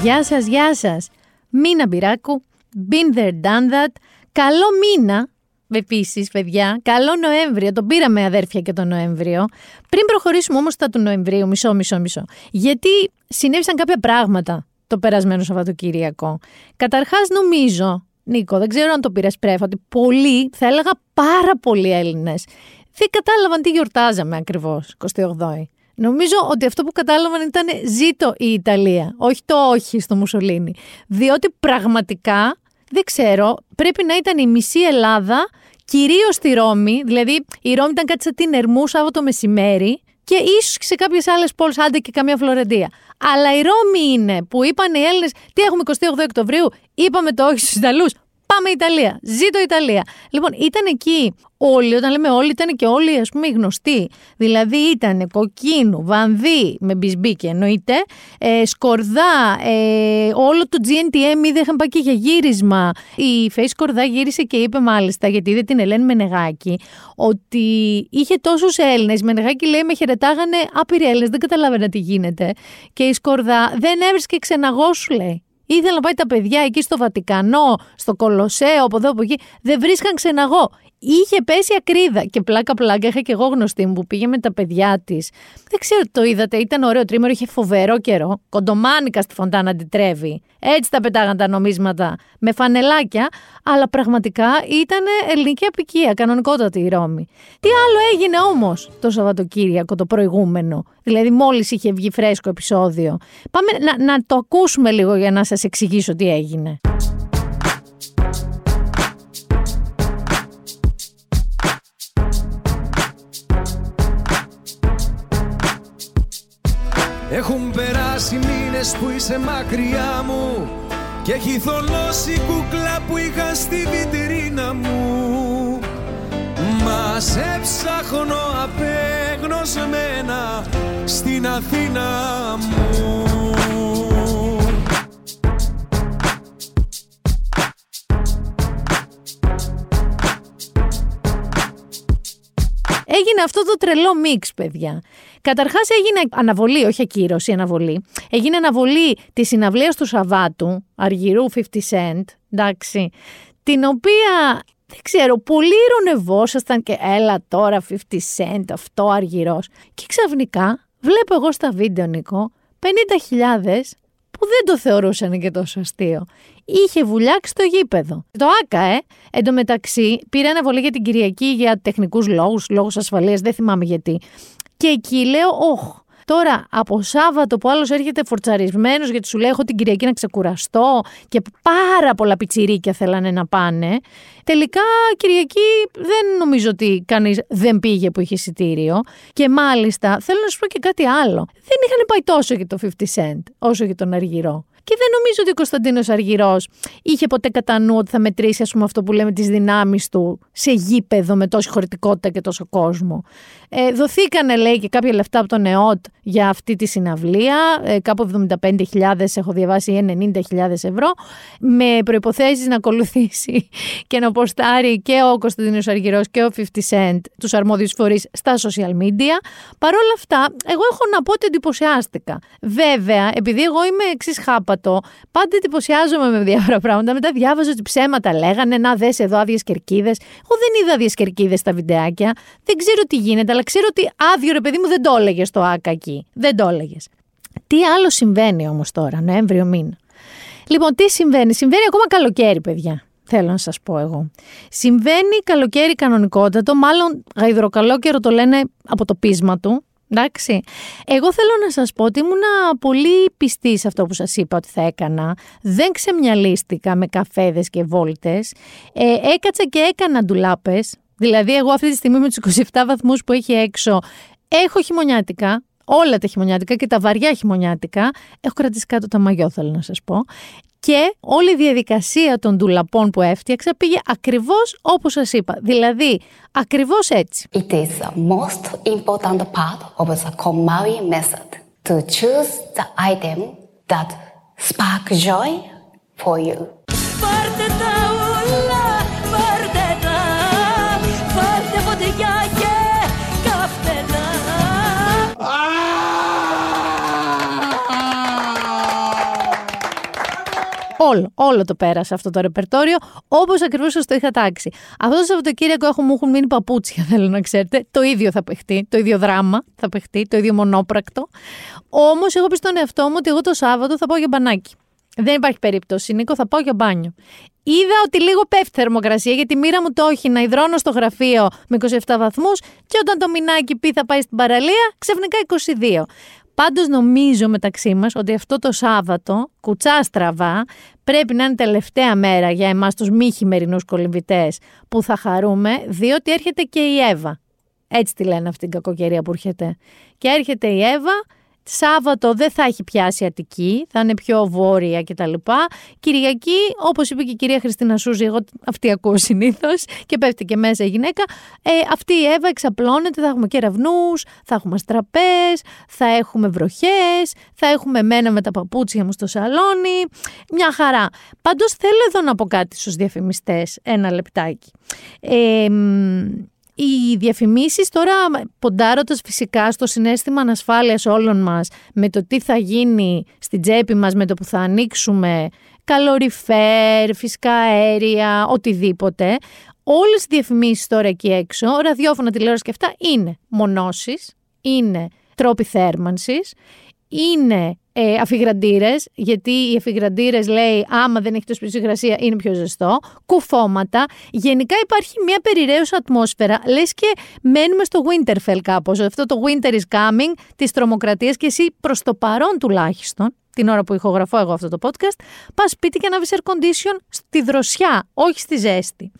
Γεια σας, γεια σας. Μίνα Μπυράκου, been there, done that. Καλό μήνα, επίσης, παιδιά. Καλό Νοέμβριο. Τον πήραμε αδέρφια και τον Νοέμβριο. Πριν προχωρήσουμε όμως στα του Νοεμβρίου, μισό, μισό, μισό. Γιατί συνέβησαν κάποια πράγματα το περασμένο Σαββατοκύριακο. Καταρχάς, νομίζω, Νίκο, δεν ξέρω αν το πήρες πρέφα, ότι πολλοί, θα έλεγα πάρα πολλοί Έλληνες, δεν κατάλαβαν τι γιορτάζαμε ακριβώς 28η. Νομίζω ότι αυτό που κατάλαβαν ήταν ζήτω η Ιταλία, όχι το όχι στο Μουσολίνι. Διότι πραγματικά, δεν ξέρω, πρέπει να ήταν η μισή Ελλάδα, κυρίως στη Ρώμη, δηλαδή η Ρώμη ήταν κάτι σαν την Ερμού Σάββατο μεσημέρι και ίσως σε κάποιες άλλες πόλεις, άντε και καμία Φλωρεντία. Αλλά η Ρώμη είναι που είπαν οι Έλληνες, τι έχουμε 28 Οκτωβρίου, είπαμε το όχι στους Ιταλούς. Πάμε Ιταλία. Ζήτω Ιταλία. Λοιπόν, ήταν εκεί όλοι, όταν λέμε όλοι, ήταν και όλοι ας πούμε οι γνωστοί. Δηλαδή ήταν Κοκκίνου, Βανδύ, με μπισμπίκι εννοείται, ε, Σκορδά, ε, όλο το GNTM είδε είχαν πάει και για γύρισμα. Η Face Σκορδά γύρισε και είπε μάλιστα, γιατί είδε την Ελένη Μενεγάκη, ότι είχε τόσους Έλληνες. Η Μενεγάκη λέει με χαιρετάγανε άπειροι Έλληνες, δεν καταλάβαινα τι γίνεται. Και η Σκορδά δεν έβρισκε ξεναγός σου λέει. Ήθελα να πάει τα παιδιά εκεί στο Βατικανό, στο Κολοσσέο, από εδώ από εκεί. Δεν βρίσκαν ξεναγό είχε πέσει ακρίδα. Και πλάκα-πλάκα είχα και εγώ γνωστή μου που πήγε με τα παιδιά της. Δεν ξέρω το είδατε, ήταν ωραίο τρίμερο, είχε φοβερό καιρό. Κοντομάνικα στη φωντάνα αντιτρέβει. Έτσι τα πετάγαν τα νομίσματα με φανελάκια, αλλά πραγματικά ήταν ελληνική απικία, κανονικότατη η Ρώμη. Τι άλλο έγινε όμως το Σαββατοκύριακο το προηγούμενο, δηλαδή μόλις είχε βγει φρέσκο επεισόδιο. Πάμε να, να το ακούσουμε λίγο για να σας εξηγήσω τι έγινε. Έχουν περάσει μήνες που είσαι μακριά μου Και έχει θολώσει κούκλα που είχα στη βιτρίνα μου Μας σε ψάχνω απέγνωσμένα στην Αθήνα μου Έγινε αυτό το τρελό μίξ, παιδιά. Καταρχάς έγινε αναβολή, όχι ακύρωση, αναβολή. Έγινε αναβολή της συναυλίας του Σαββάτου, Αργυρού 50 Cent, εντάξει, την οποία δεν ξέρω, πολύ ηρωνευόσασταν και έλα τώρα 50 Cent, αυτό αργυρός. Και ξαφνικά βλέπω εγώ στα βίντεο, Νικό, 50.000 που δεν το θεωρούσαν και τόσο αστείο. Είχε βουλιάξει το γήπεδο. Το ΆΚΑ, ε. Εν τω μεταξύ, πήρε αναβολή για την Κυριακή για τεχνικούς λόγους, λόγους ασφαλείας, δεν θυμάμαι γιατί. Και εκεί λέω, Ωχ, Τώρα από Σάββατο που άλλος έρχεται φορτσαρισμένος γιατί σου λέει: Έχω την Κυριακή να ξεκουραστώ και πάρα πολλά πιτσιρίκια θέλανε να πάνε. Τελικά Κυριακή δεν νομίζω ότι κανείς δεν πήγε που είχε εισιτήριο. Και μάλιστα θέλω να σου πω και κάτι άλλο. Δεν είχαν πάει τόσο για το 50 Cent όσο για τον Αργυρό. Και δεν νομίζω ότι ο Κωνσταντίνος Αργυρός είχε ποτέ κατά νου ότι θα μετρήσει, ας πούμε, αυτό που λέμε τις δυνάμεις του σε γήπεδο με τόση χωρητικότητα και τόσο κόσμο. Ε, δοθήκανε, λέει, και κάποια λεφτά από τον ΕΟΤ για αυτή τη συναυλία. Ε, κάπου 75.000, έχω διαβάσει, ή 90.000 ευρώ. Με προποθέσει να ακολουθήσει και να ποστάρει και ο Κωνσταντίνος Αργυρός και ο 50 Cent τους αρμόδιους φορείς στα social media. Παρ' όλα αυτά, εγώ έχω να πω ότι εντυπωσιάστηκα. Βέβαια, επειδή εγώ είμαι εξής χάπα Πάντα εντυπωσιάζομαι με διάφορα πράγματα. Μετά διάβαζα ότι ψέματα λέγανε. Να δες εδώ άδειες κερκίδες. Εγώ δεν είδα άδειες κερκίδες στα βιντεάκια. Δεν ξέρω τι γίνεται, αλλά ξέρω ότι άδειο ρε παιδί μου δεν το έλεγες στο ΑΚΑ εκεί. Δεν το έλεγες. Τι άλλο συμβαίνει όμως τώρα, Νοέμβριο μήνα. Λοιπόν, τι συμβαίνει. Συμβαίνει ακόμα καλοκαίρι, παιδιά. Θέλω να σας πω εγώ. Συμβαίνει καλοκαίρι κανονικότατο, μάλλον γαϊδροκαλόκαιρο το λένε από το πείσμα του. Εντάξει. Εγώ θέλω να σας πω ότι ήμουνα πολύ πιστή σε αυτό που σας είπα ότι θα έκανα. Δεν ξεμυαλίστηκα με καφέδες και βόλτες. Ε, έκατσα και έκανα ντουλάπες. Δηλαδή εγώ αυτή τη στιγμή με τους 27 βαθμούς που έχει έξω έχω χειμωνιάτικα. Όλα τα χειμωνιάτικα και τα βαριά χειμωνιάτικα. Έχω κρατήσει κάτω τα μαγιό θέλω να σας πω και όλη η διαδικασία των ντουλαπών που έφτιαξα πήγε ακριβώς όπως σας είπα. Δηλαδή, ακριβώς έτσι. It is the most important part of the KonMari method to choose the item that spark joy for you. Όλο, όλο το πέρασα αυτό το ρεπερτόριο, όπως ακριβώς σας το είχα τάξει. Αυτό το Σαββατοκύριακο έχω, μου έχουν μείνει παπούτσια, θέλω να ξέρετε. Το ίδιο θα παιχτεί, το ίδιο δράμα θα παιχτεί, το ίδιο μονόπρακτο. Όμως, εγώ πει στον εαυτό μου ότι εγώ το Σάββατο θα πάω για μπανάκι. Δεν υπάρχει περίπτωση, Νίκο, θα πάω για μπάνιο. Είδα ότι λίγο πέφτει θερμοκρασία γιατί η μοίρα μου το όχι να υδρώνω στο γραφείο με 27 βαθμούς και όταν το μηνάκι πει θα πάει στην παραλία, ξαφνικά 22. Πάντως νομίζω μεταξύ μας ότι αυτό το Σάββατο, κουτσά στραβά, πρέπει να είναι τελευταία μέρα για εμάς τους μη χειμερινούς κολυμβητές που θα χαρούμε, διότι έρχεται και η Εύα. Έτσι τη λένε αυτή την κακοκαιρία που έρχεται. Και έρχεται η Εύα Σάββατο δεν θα έχει πιάσει Αττική, θα είναι πιο βόρεια κτλ. Κυριακή, όπως είπε και η κυρία Χριστίνα Σούζη, εγώ αυτή ακούω συνήθως και πέφτει και μέσα η γυναίκα. Ε, αυτή η Εύα εξαπλώνεται, θα έχουμε κεραυνούς, θα έχουμε στραπές, θα έχουμε βροχές, θα έχουμε μένα με τα παπούτσια μου στο σαλόνι. Μια χαρά. Πάντως θέλω εδώ να πω κάτι στους διαφημιστές, ένα λεπτάκι. Ε, οι διαφημίσεις τώρα ποντάροντας φυσικά στο συνέστημα ανασφάλειας όλων μας με το τι θα γίνει στην τσέπη μας με το που θα ανοίξουμε καλοριφέρ, φυσικά αέρια, οτιδήποτε. Όλες οι διαφημίσεις τώρα εκεί έξω, ραδιόφωνα, τηλεόραση και αυτά είναι μονώσεις, είναι τρόποι θέρμανσης, είναι ε, αφιγραντήρες, γιατί οι αφιγραντήρες λέει άμα δεν έχει το σπίτι υγρασία είναι πιο ζεστό, κουφώματα. Γενικά υπάρχει μια περιραίωση ατμόσφαιρα, λες και μένουμε στο Winterfell κάπως. Αυτό το Winter is coming της τρομοκρατίας και εσύ προς το παρόν τουλάχιστον, την ώρα που ηχογραφώ εγώ αυτό το podcast, πας σπίτι και ανάβεις air condition στη δροσιά, όχι στη ζέστη.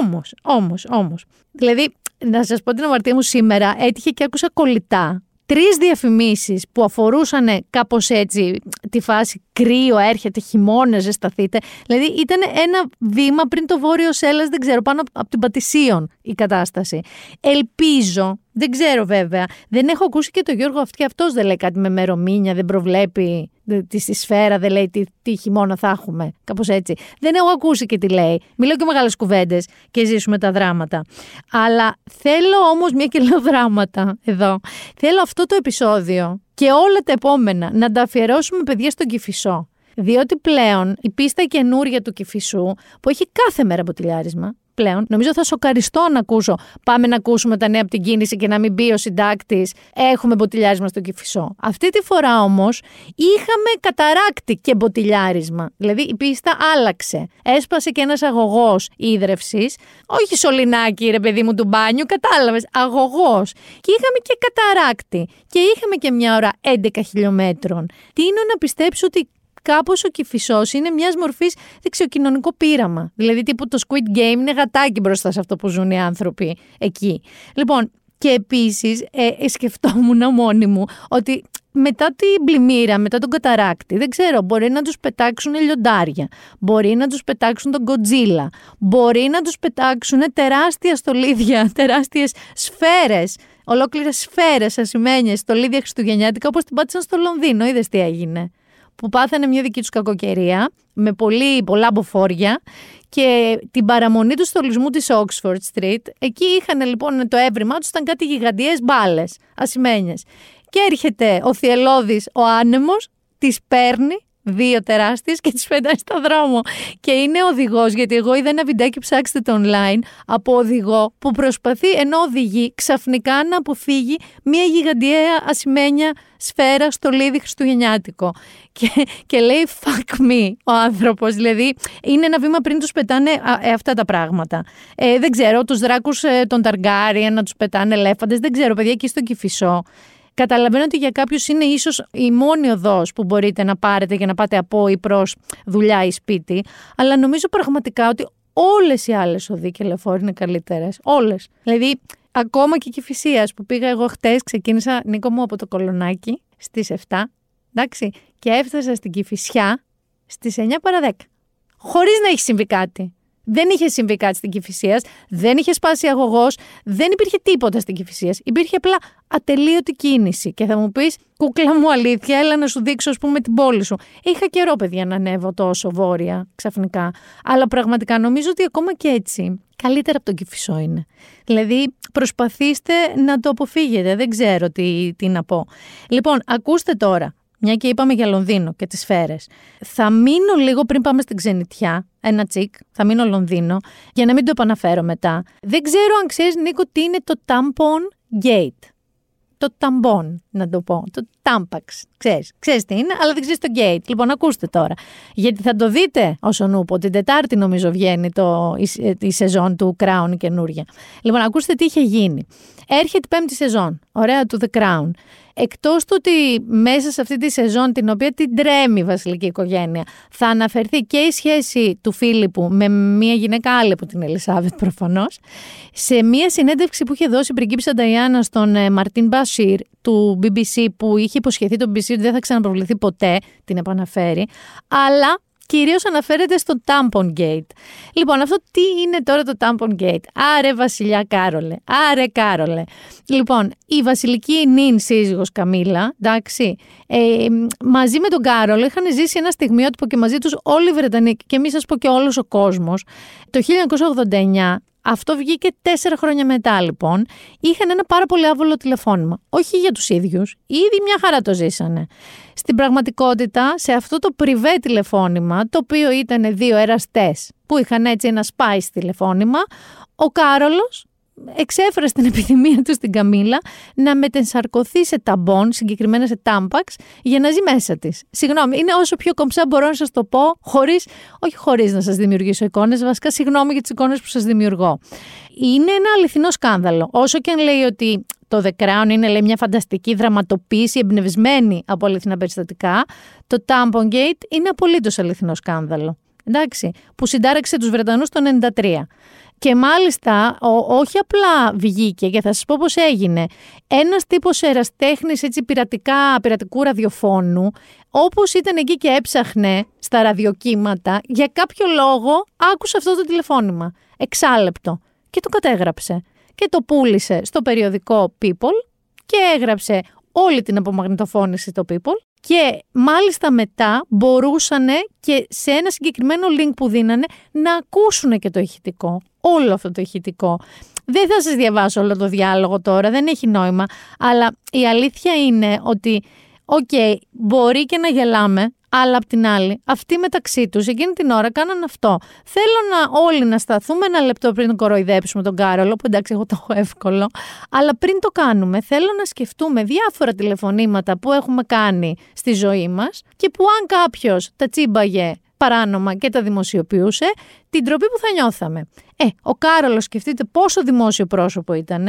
Όμως, όμως, όμως. Δηλαδή, να σας πω την αμαρτία μου σήμερα, έτυχε και άκουσα κολλητά τρεις διαφημίσεις που αφορούσαν κάπως έτσι τη φάση κρύο, έρχεται χειμώνα, ζεσταθείτε. Δηλαδή ήταν ένα βήμα πριν το βόρειο Σέλλας, δεν ξέρω, πάνω από την Πατησίων η κατάσταση. Ελπίζω δεν ξέρω βέβαια. Δεν έχω ακούσει και τον Γιώργο αυτή. Αυτός δεν λέει κάτι με μερομήνια, δεν προβλέπει τη στη σφαίρα, δεν λέει τι, τι χειμώνα θα έχουμε. Κάπως έτσι. Δεν έχω ακούσει και τι λέει. Μιλάω και μεγάλε κουβέντες και ζήσουμε τα δράματα. Αλλά θέλω όμως, μια και λέω δράματα εδώ, θέλω αυτό το επεισόδιο και όλα τα επόμενα να τα αφιερώσουμε παιδιά στον Κυφισό. Διότι πλέον η πίστα καινούρια του Κυφισού, που έχει κάθε μέρα μποτιλιάρισμα, πλέον. Νομίζω θα σοκαριστώ να ακούσω. Πάμε να ακούσουμε τα νέα από την κίνηση και να μην πει ο συντάκτης. Έχουμε μποτιλιάρισμα στο κυφισό. Αυτή τη φορά όμως είχαμε καταράκτη και μποτιλιάρισμα. Δηλαδή η πίστα άλλαξε. Έσπασε και ένας αγωγός ίδρυυση. Όχι σωληνάκι, ρε παιδί μου του μπάνιου, κατάλαβες. Αγωγός. Και είχαμε και καταράκτη. Και είχαμε και μια ώρα 11 χιλιόμετρων. Τι είναι να πιστέψω ότι κάπως ο κυφισός είναι μιας μορφής δεξιοκοινωνικό πείραμα. Δηλαδή, τύπου το Squid Game είναι γατάκι μπροστά σε αυτό που ζουν οι άνθρωποι εκεί. Λοιπόν, και επίσης ε, ε, σκεφτόμουν μόνη μου ότι μετά την πλημμύρα, μετά τον καταράκτη, δεν ξέρω, μπορεί να τους πετάξουν λιοντάρια, μπορεί να τους πετάξουν τον κοντζίλα, μπορεί να τους πετάξουν τεράστια στολίδια, τεράστιες σφαίρες, ολόκληρες σφαίρες ασημένιες, στολίδια χριστουγεννιάτικα, όπως την πάτησαν στο Λονδίνο, είδες τι έγινε που πάθανε μια δική τους κακοκαιρία με πολύ, πολλά μποφόρια και την παραμονή του στολισμού της Oxford Street. Εκεί είχαν λοιπόν το έβριμά τους ήταν κάτι γιγαντιές μπάλες, ασημένιες. Και έρχεται ο Θιελώδης, ο άνεμος, τις παίρνει δύο τεράστιες και τις πετάει στο δρόμο. Και είναι οδηγός, γιατί εγώ είδα ένα βιντεάκι, ψάξτε το online, από οδηγό που προσπαθεί ενώ οδηγεί ξαφνικά να αποφύγει μια γιγαντιαία ασημένια σφαίρα στο λίδι χριστουγεννιάτικο. Και, και λέει fuck me ο άνθρωπος, δηλαδή είναι ένα βήμα πριν τους πετάνε ε, αυτά τα πράγματα. Ε, δεν ξέρω, τους δράκους ε, των Ταργκάριεν να τους πετάνε ελέφαντες, δεν ξέρω παιδιά εκεί στο Κηφισό. Καταλαβαίνω ότι για κάποιους είναι ίσως η μόνη οδός που μπορείτε να πάρετε για να πάτε από ή προς δουλειά ή σπίτι. Αλλά νομίζω πραγματικά ότι όλες οι άλλες οδοί και λεωφόροι είναι καλύτερες. Όλες. Δηλαδή, ακόμα και η Κυφυσία που πήγα εγώ χτες, ξεκίνησα Νίκο μου από το κολονάκι στις 7. Εντάξει, και έφτασα στην Κυφυσιά στις 9 παρα 10. Χωρίς να έχει συμβεί κάτι. Δεν είχε συμβεί κάτι στην Κυφυσίας, δεν είχε σπάσει αγωγός, δεν υπήρχε τίποτα στην Κυφυσίας. Υπήρχε απλά ατελείωτη κίνηση. Και θα μου πεις, κούκλα μου αλήθεια, έλα να σου δείξω, ας πούμε, την πόλη σου. Είχα καιρό, παιδιά, να ανέβω τόσο βόρεια ξαφνικά. Αλλά πραγματικά νομίζω ότι ακόμα και έτσι καλύτερα από τον Κυφισό είναι. Δηλαδή, προσπαθήστε να το αποφύγετε. Δεν ξέρω τι, τι να πω. Λοιπόν, ακούστε τώρα μια και είπαμε για Λονδίνο και τις σφαίρες. Θα μείνω λίγο πριν πάμε στην ξενιτιά, ένα τσικ, θα μείνω Λονδίνο, για να μην το επαναφέρω μετά. Δεν ξέρω αν ξέρεις Νίκο τι είναι το tampon gate το ταμπον, να το πω. Το τάμπαξ. Ξέρεις, ξέρεις τι είναι, αλλά δεν ξέρεις το gate. Λοιπόν, ακούστε τώρα. Γιατί θα το δείτε όσο νούπο. Την Τετάρτη νομίζω βγαίνει το, η, η σεζόν του Crown καινούρια. Λοιπόν, ακούστε τι είχε γίνει. Έρχεται η πέμπτη σεζόν. Ωραία, του The Crown. Εκτός του ότι μέσα σε αυτή τη σεζόν την οποία την τρέμει η βασιλική οικογένεια θα αναφερθεί και η σχέση του Φίλιππου με μια γυναίκα άλλη από την Ελισάβετ προφανώς σε μια συνέντευξη που είχε δώσει η πριγκίπισσα Νταϊάννα στον ε, Μαρτίν Μπασίρ του BBC που είχε υποσχεθεί τον BBC ότι δεν θα ξαναπροβληθεί ποτέ, την επαναφέρει, αλλά κυρίως αναφέρεται στο Tampon Gate. Λοιπόν, αυτό τι είναι τώρα το Tampon Gate; Άρε βασιλιά Κάρολε, άρε Κάρολε. Λοιπόν, η βασιλική νυν σύζυγος Καμίλα, εντάξει, ε, μαζί με τον Κάρολο είχαν ζήσει ένα στιγμιότυπο και μαζί τους όλοι οι Βρετανοί και μη σας πω και όλος ο κόσμος. Το 1989 αυτό βγήκε τέσσερα χρόνια μετά λοιπόν. Είχαν ένα πάρα πολύ άβολο τηλεφώνημα. Όχι για τους ίδιους, ήδη μια χαρά το ζήσανε. Στην πραγματικότητα, σε αυτό το πριβέ τηλεφώνημα, το οποίο ήταν δύο εραστές που είχαν έτσι ένα spice τηλεφώνημα, ο Κάρολος εξέφρασε την επιθυμία του στην Καμίλα να μετενσαρκωθεί σε ταμπών, συγκεκριμένα σε τάμπαξ, για να ζει μέσα της. Συγγνώμη, είναι όσο πιο κομψά μπορώ να σας το πω, χωρίς, όχι χωρίς να σας δημιουργήσω εικόνες, βασικά συγγνώμη για τις εικόνες που σας δημιουργώ. Είναι ένα αληθινό σκάνδαλο. Όσο και αν λέει ότι το The Crown είναι λέει, μια φανταστική δραματοποίηση εμπνευσμένη από αληθινά περιστατικά, το Tampon Gate είναι απολύτως αληθινό σκάνδαλο. Εντάξει, που συντάραξε τους Βρετανούς το 1993. Και μάλιστα όχι απλά βγήκε και θα σας πω πώς έγινε. Ένας τύπος εραστέχνης έτσι πειρατικά, πειρατικού ραδιοφώνου όπως ήταν εκεί και έψαχνε στα ραδιοκύματα για κάποιο λόγο άκουσε αυτό το τηλεφώνημα. Εξάλεπτο. Και το κατέγραψε. Και το πούλησε στο περιοδικό People και έγραψε όλη την απομαγνητοφώνηση στο People και μάλιστα μετά μπορούσαν και σε ένα συγκεκριμένο link που δίνανε να ακούσουν και το ηχητικό. Όλο αυτό το ηχητικό. Δεν θα σας διαβάσω όλο το διάλογο τώρα, δεν έχει νόημα. Αλλά η αλήθεια είναι ότι, οκ, μπορεί και να γελάμε, αλλά απ' την άλλη, αυτοί μεταξύ τους εκείνη την ώρα κάναν αυτό. Θέλω να όλοι να σταθούμε ένα λεπτό πριν τον κοροϊδέψουμε τον Κάρολο, που εντάξει, εγώ το έχω εύκολο. Αλλά πριν το κάνουμε, θέλω να σκεφτούμε διάφορα τηλεφωνήματα που έχουμε κάνει στη ζωή μας και που αν κάποιος τα τσίμπαγε παράνομα και τα δημοσιοποιούσε, την τροπή που θα νιώθαμε. Ε, ο Κάρολος σκεφτείτε πόσο δημόσιο πρόσωπο ήταν,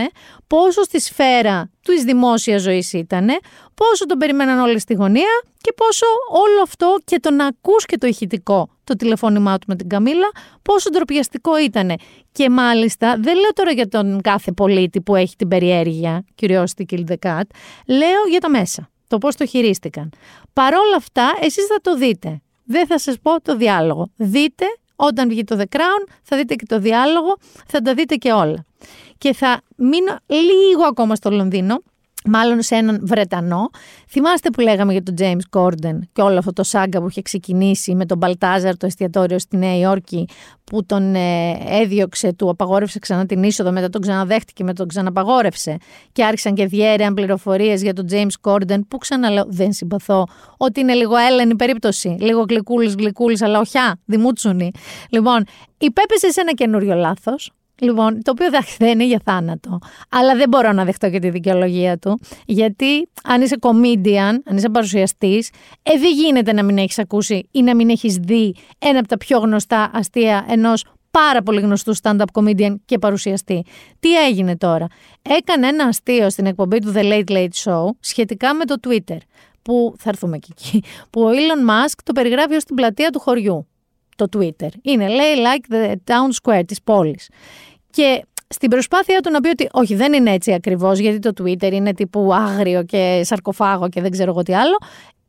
πόσο στη σφαίρα του δημόσιας ζωής ήταν, πόσο τον περιμέναν όλοι στη γωνία και πόσο όλο αυτό και το να ακούς και το ηχητικό το τηλεφώνημά του με την Καμίλα, πόσο ντροπιαστικό ήταν. Και μάλιστα, δεν λέω τώρα για τον κάθε πολίτη που έχει την περιέργεια, curiosity kill the cat, λέω για τα μέσα, το πώς το χειρίστηκαν. Παρόλα αυτά, εσείς θα το δείτε δεν θα σας πω το διάλογο. Δείτε όταν βγει το The Crown, θα δείτε και το διάλογο, θα τα δείτε και όλα. Και θα μείνω λίγο ακόμα στο Λονδίνο, μάλλον σε έναν Βρετανό. Θυμάστε που λέγαμε για τον James Corden και όλο αυτό το σάγκα που είχε ξεκινήσει με τον Μπαλτάζαρ το εστιατόριο στη Νέα Υόρκη που τον ε, έδιωξε, του απαγόρευσε ξανά την είσοδο, μετά τον ξαναδέχτηκε, μετά τον ξαναπαγόρευσε και άρχισαν και διέρεαν πληροφορίες για τον James Corden που ξαναλέω δεν συμπαθώ ότι είναι λίγο έλενη περίπτωση, λίγο γλυκούλης γλυκούλης αλλά οχιά, δημούτσουνη. Λοιπόν, υπέπεσε σε ένα καινούριο λάθος, Λοιπόν, το οποίο δεν είναι για θάνατο. Αλλά δεν μπορώ να δεχτώ και τη δικαιολογία του. Γιατί αν είσαι comedian, αν είσαι παρουσιαστής, ε, δεν γίνεται να μην έχεις ακούσει ή να μην έχεις δει ένα από τα πιο γνωστά αστεία ενός πάρα πολύ γνωστού stand-up comedian και παρουσιαστή. Τι έγινε τώρα; Έκανε ένα αστείο στην εκπομπή του The Late Late Show σχετικά με το Twitter. Που θα έρθουμε και εκεί. Που ο Elon Musk το περιγράφει ως την πλατεία του χωριού. Το Twitter. Είναι, λέει, like the town square της πόλης. Και στην προσπάθεια του να πει ότι όχι δεν είναι έτσι ακριβώς γιατί το Twitter είναι τύπου άγριο και σαρκοφάγο και δεν ξέρω εγώ τι άλλο,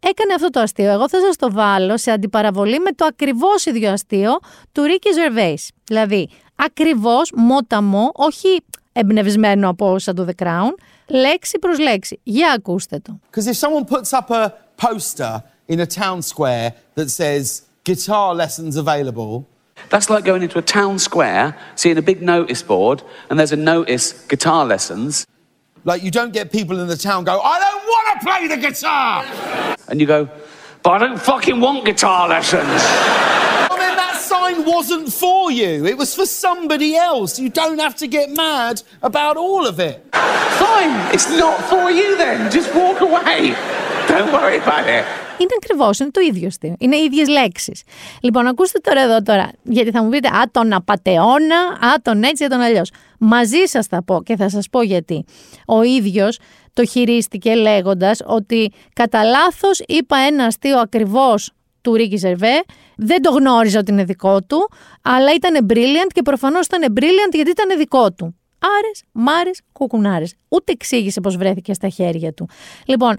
έκανε αυτό το αστείο. Εγώ θα σας το βάλω σε αντιπαραβολή με το ακριβώς ίδιο αστείο του Ricky Gervais. Δηλαδή, ακριβώς, μόταμο, όχι εμπνευσμένο από σαν το The Crown, λέξη προς λέξη. Για ακούστε το. Because if someone puts up a poster in a town square that says guitar lessons available That's like going into a town square, seeing a big notice board, and there's a notice guitar lessons. Like, you don't get people in the town go, I don't want to play the guitar! and you go, but I don't fucking want guitar lessons. I mean, that sign wasn't for you. It was for somebody else. You don't have to get mad about all of it. Fine, it's not for you then. Just walk away. Don't worry about it. Είναι ακριβώς, είναι το ίδιο αστείο. Είναι οι ίδιες λέξεις. Λοιπόν, ακούστε τώρα εδώ τώρα, γιατί θα μου πείτε, Α, τον απαταιώνα, Α, τον έτσι, Α, τον αλλιώς. Μαζί σας θα πω και θα σας πω γιατί. Ο ίδιος το χειρίστηκε λέγοντας ότι κατά λάθος είπα ένα αστείο ακριβώς του Ρίκη Ζερβέ. Δεν το γνώριζα ότι είναι δικό του, αλλά ήταν brilliant και προφανώς ήταν brilliant γιατί ήταν δικό του. Άρες, μάρες, κουκουνάρες. Ούτε εξήγησε πώς βρέθηκε στα χέρια του. Λοιπόν,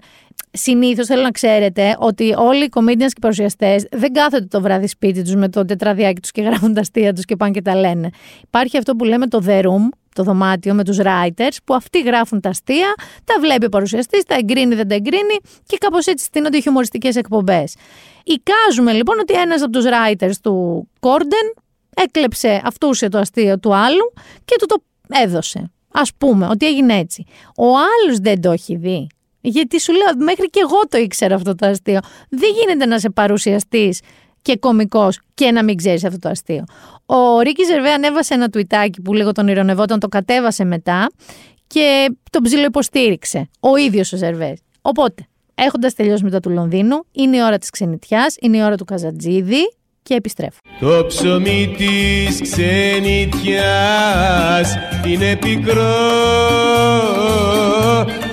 συνήθως θέλω να ξέρετε ότι όλοι οι comedians και οι παρουσιαστές δεν κάθονται το βράδυ σπίτι τους με το τετραδιάκι τους και γράφουν τα αστεία τους και πάνε και τα λένε. Υπάρχει αυτό που λέμε το The Room, το δωμάτιο με τους writers, που αυτοί γράφουν τα αστεία, τα βλέπει ο παρουσιαστής, τα εγκρίνει, δεν τα εγκρίνει και κάπως έτσι στείνονται οι χιουμοριστικές εκπομπές. Εικάζουμε λοιπόν ότι ένας από τους writers του Κόρντεν έκλεψε αυτούσε το αστείο του άλλου και του το έδωσε. Α πούμε ότι έγινε έτσι. Ο άλλος δεν το έχει δει. Γιατί σου λέω, μέχρι και εγώ το ήξερα αυτό το αστείο. Δεν γίνεται να σε παρουσιαστή και κωμικός και να μην ξέρεις αυτό το αστείο. Ο Ρίκης Ζερβέ ανέβασε ένα τουιτάκι που λίγο τον ηρωνευόταν, το κατέβασε μετά και τον ψιλοϊποστήριξε. Ο ίδιος ο Ζερβές. Οπότε, έχοντας τελειώσει μετά του Λονδίνου, είναι η ώρα της ξενιτιάς, είναι η ώρα του Καζατζίδη και επιστρέφω. Το ψωμί της ξενιτιάς είναι πικρό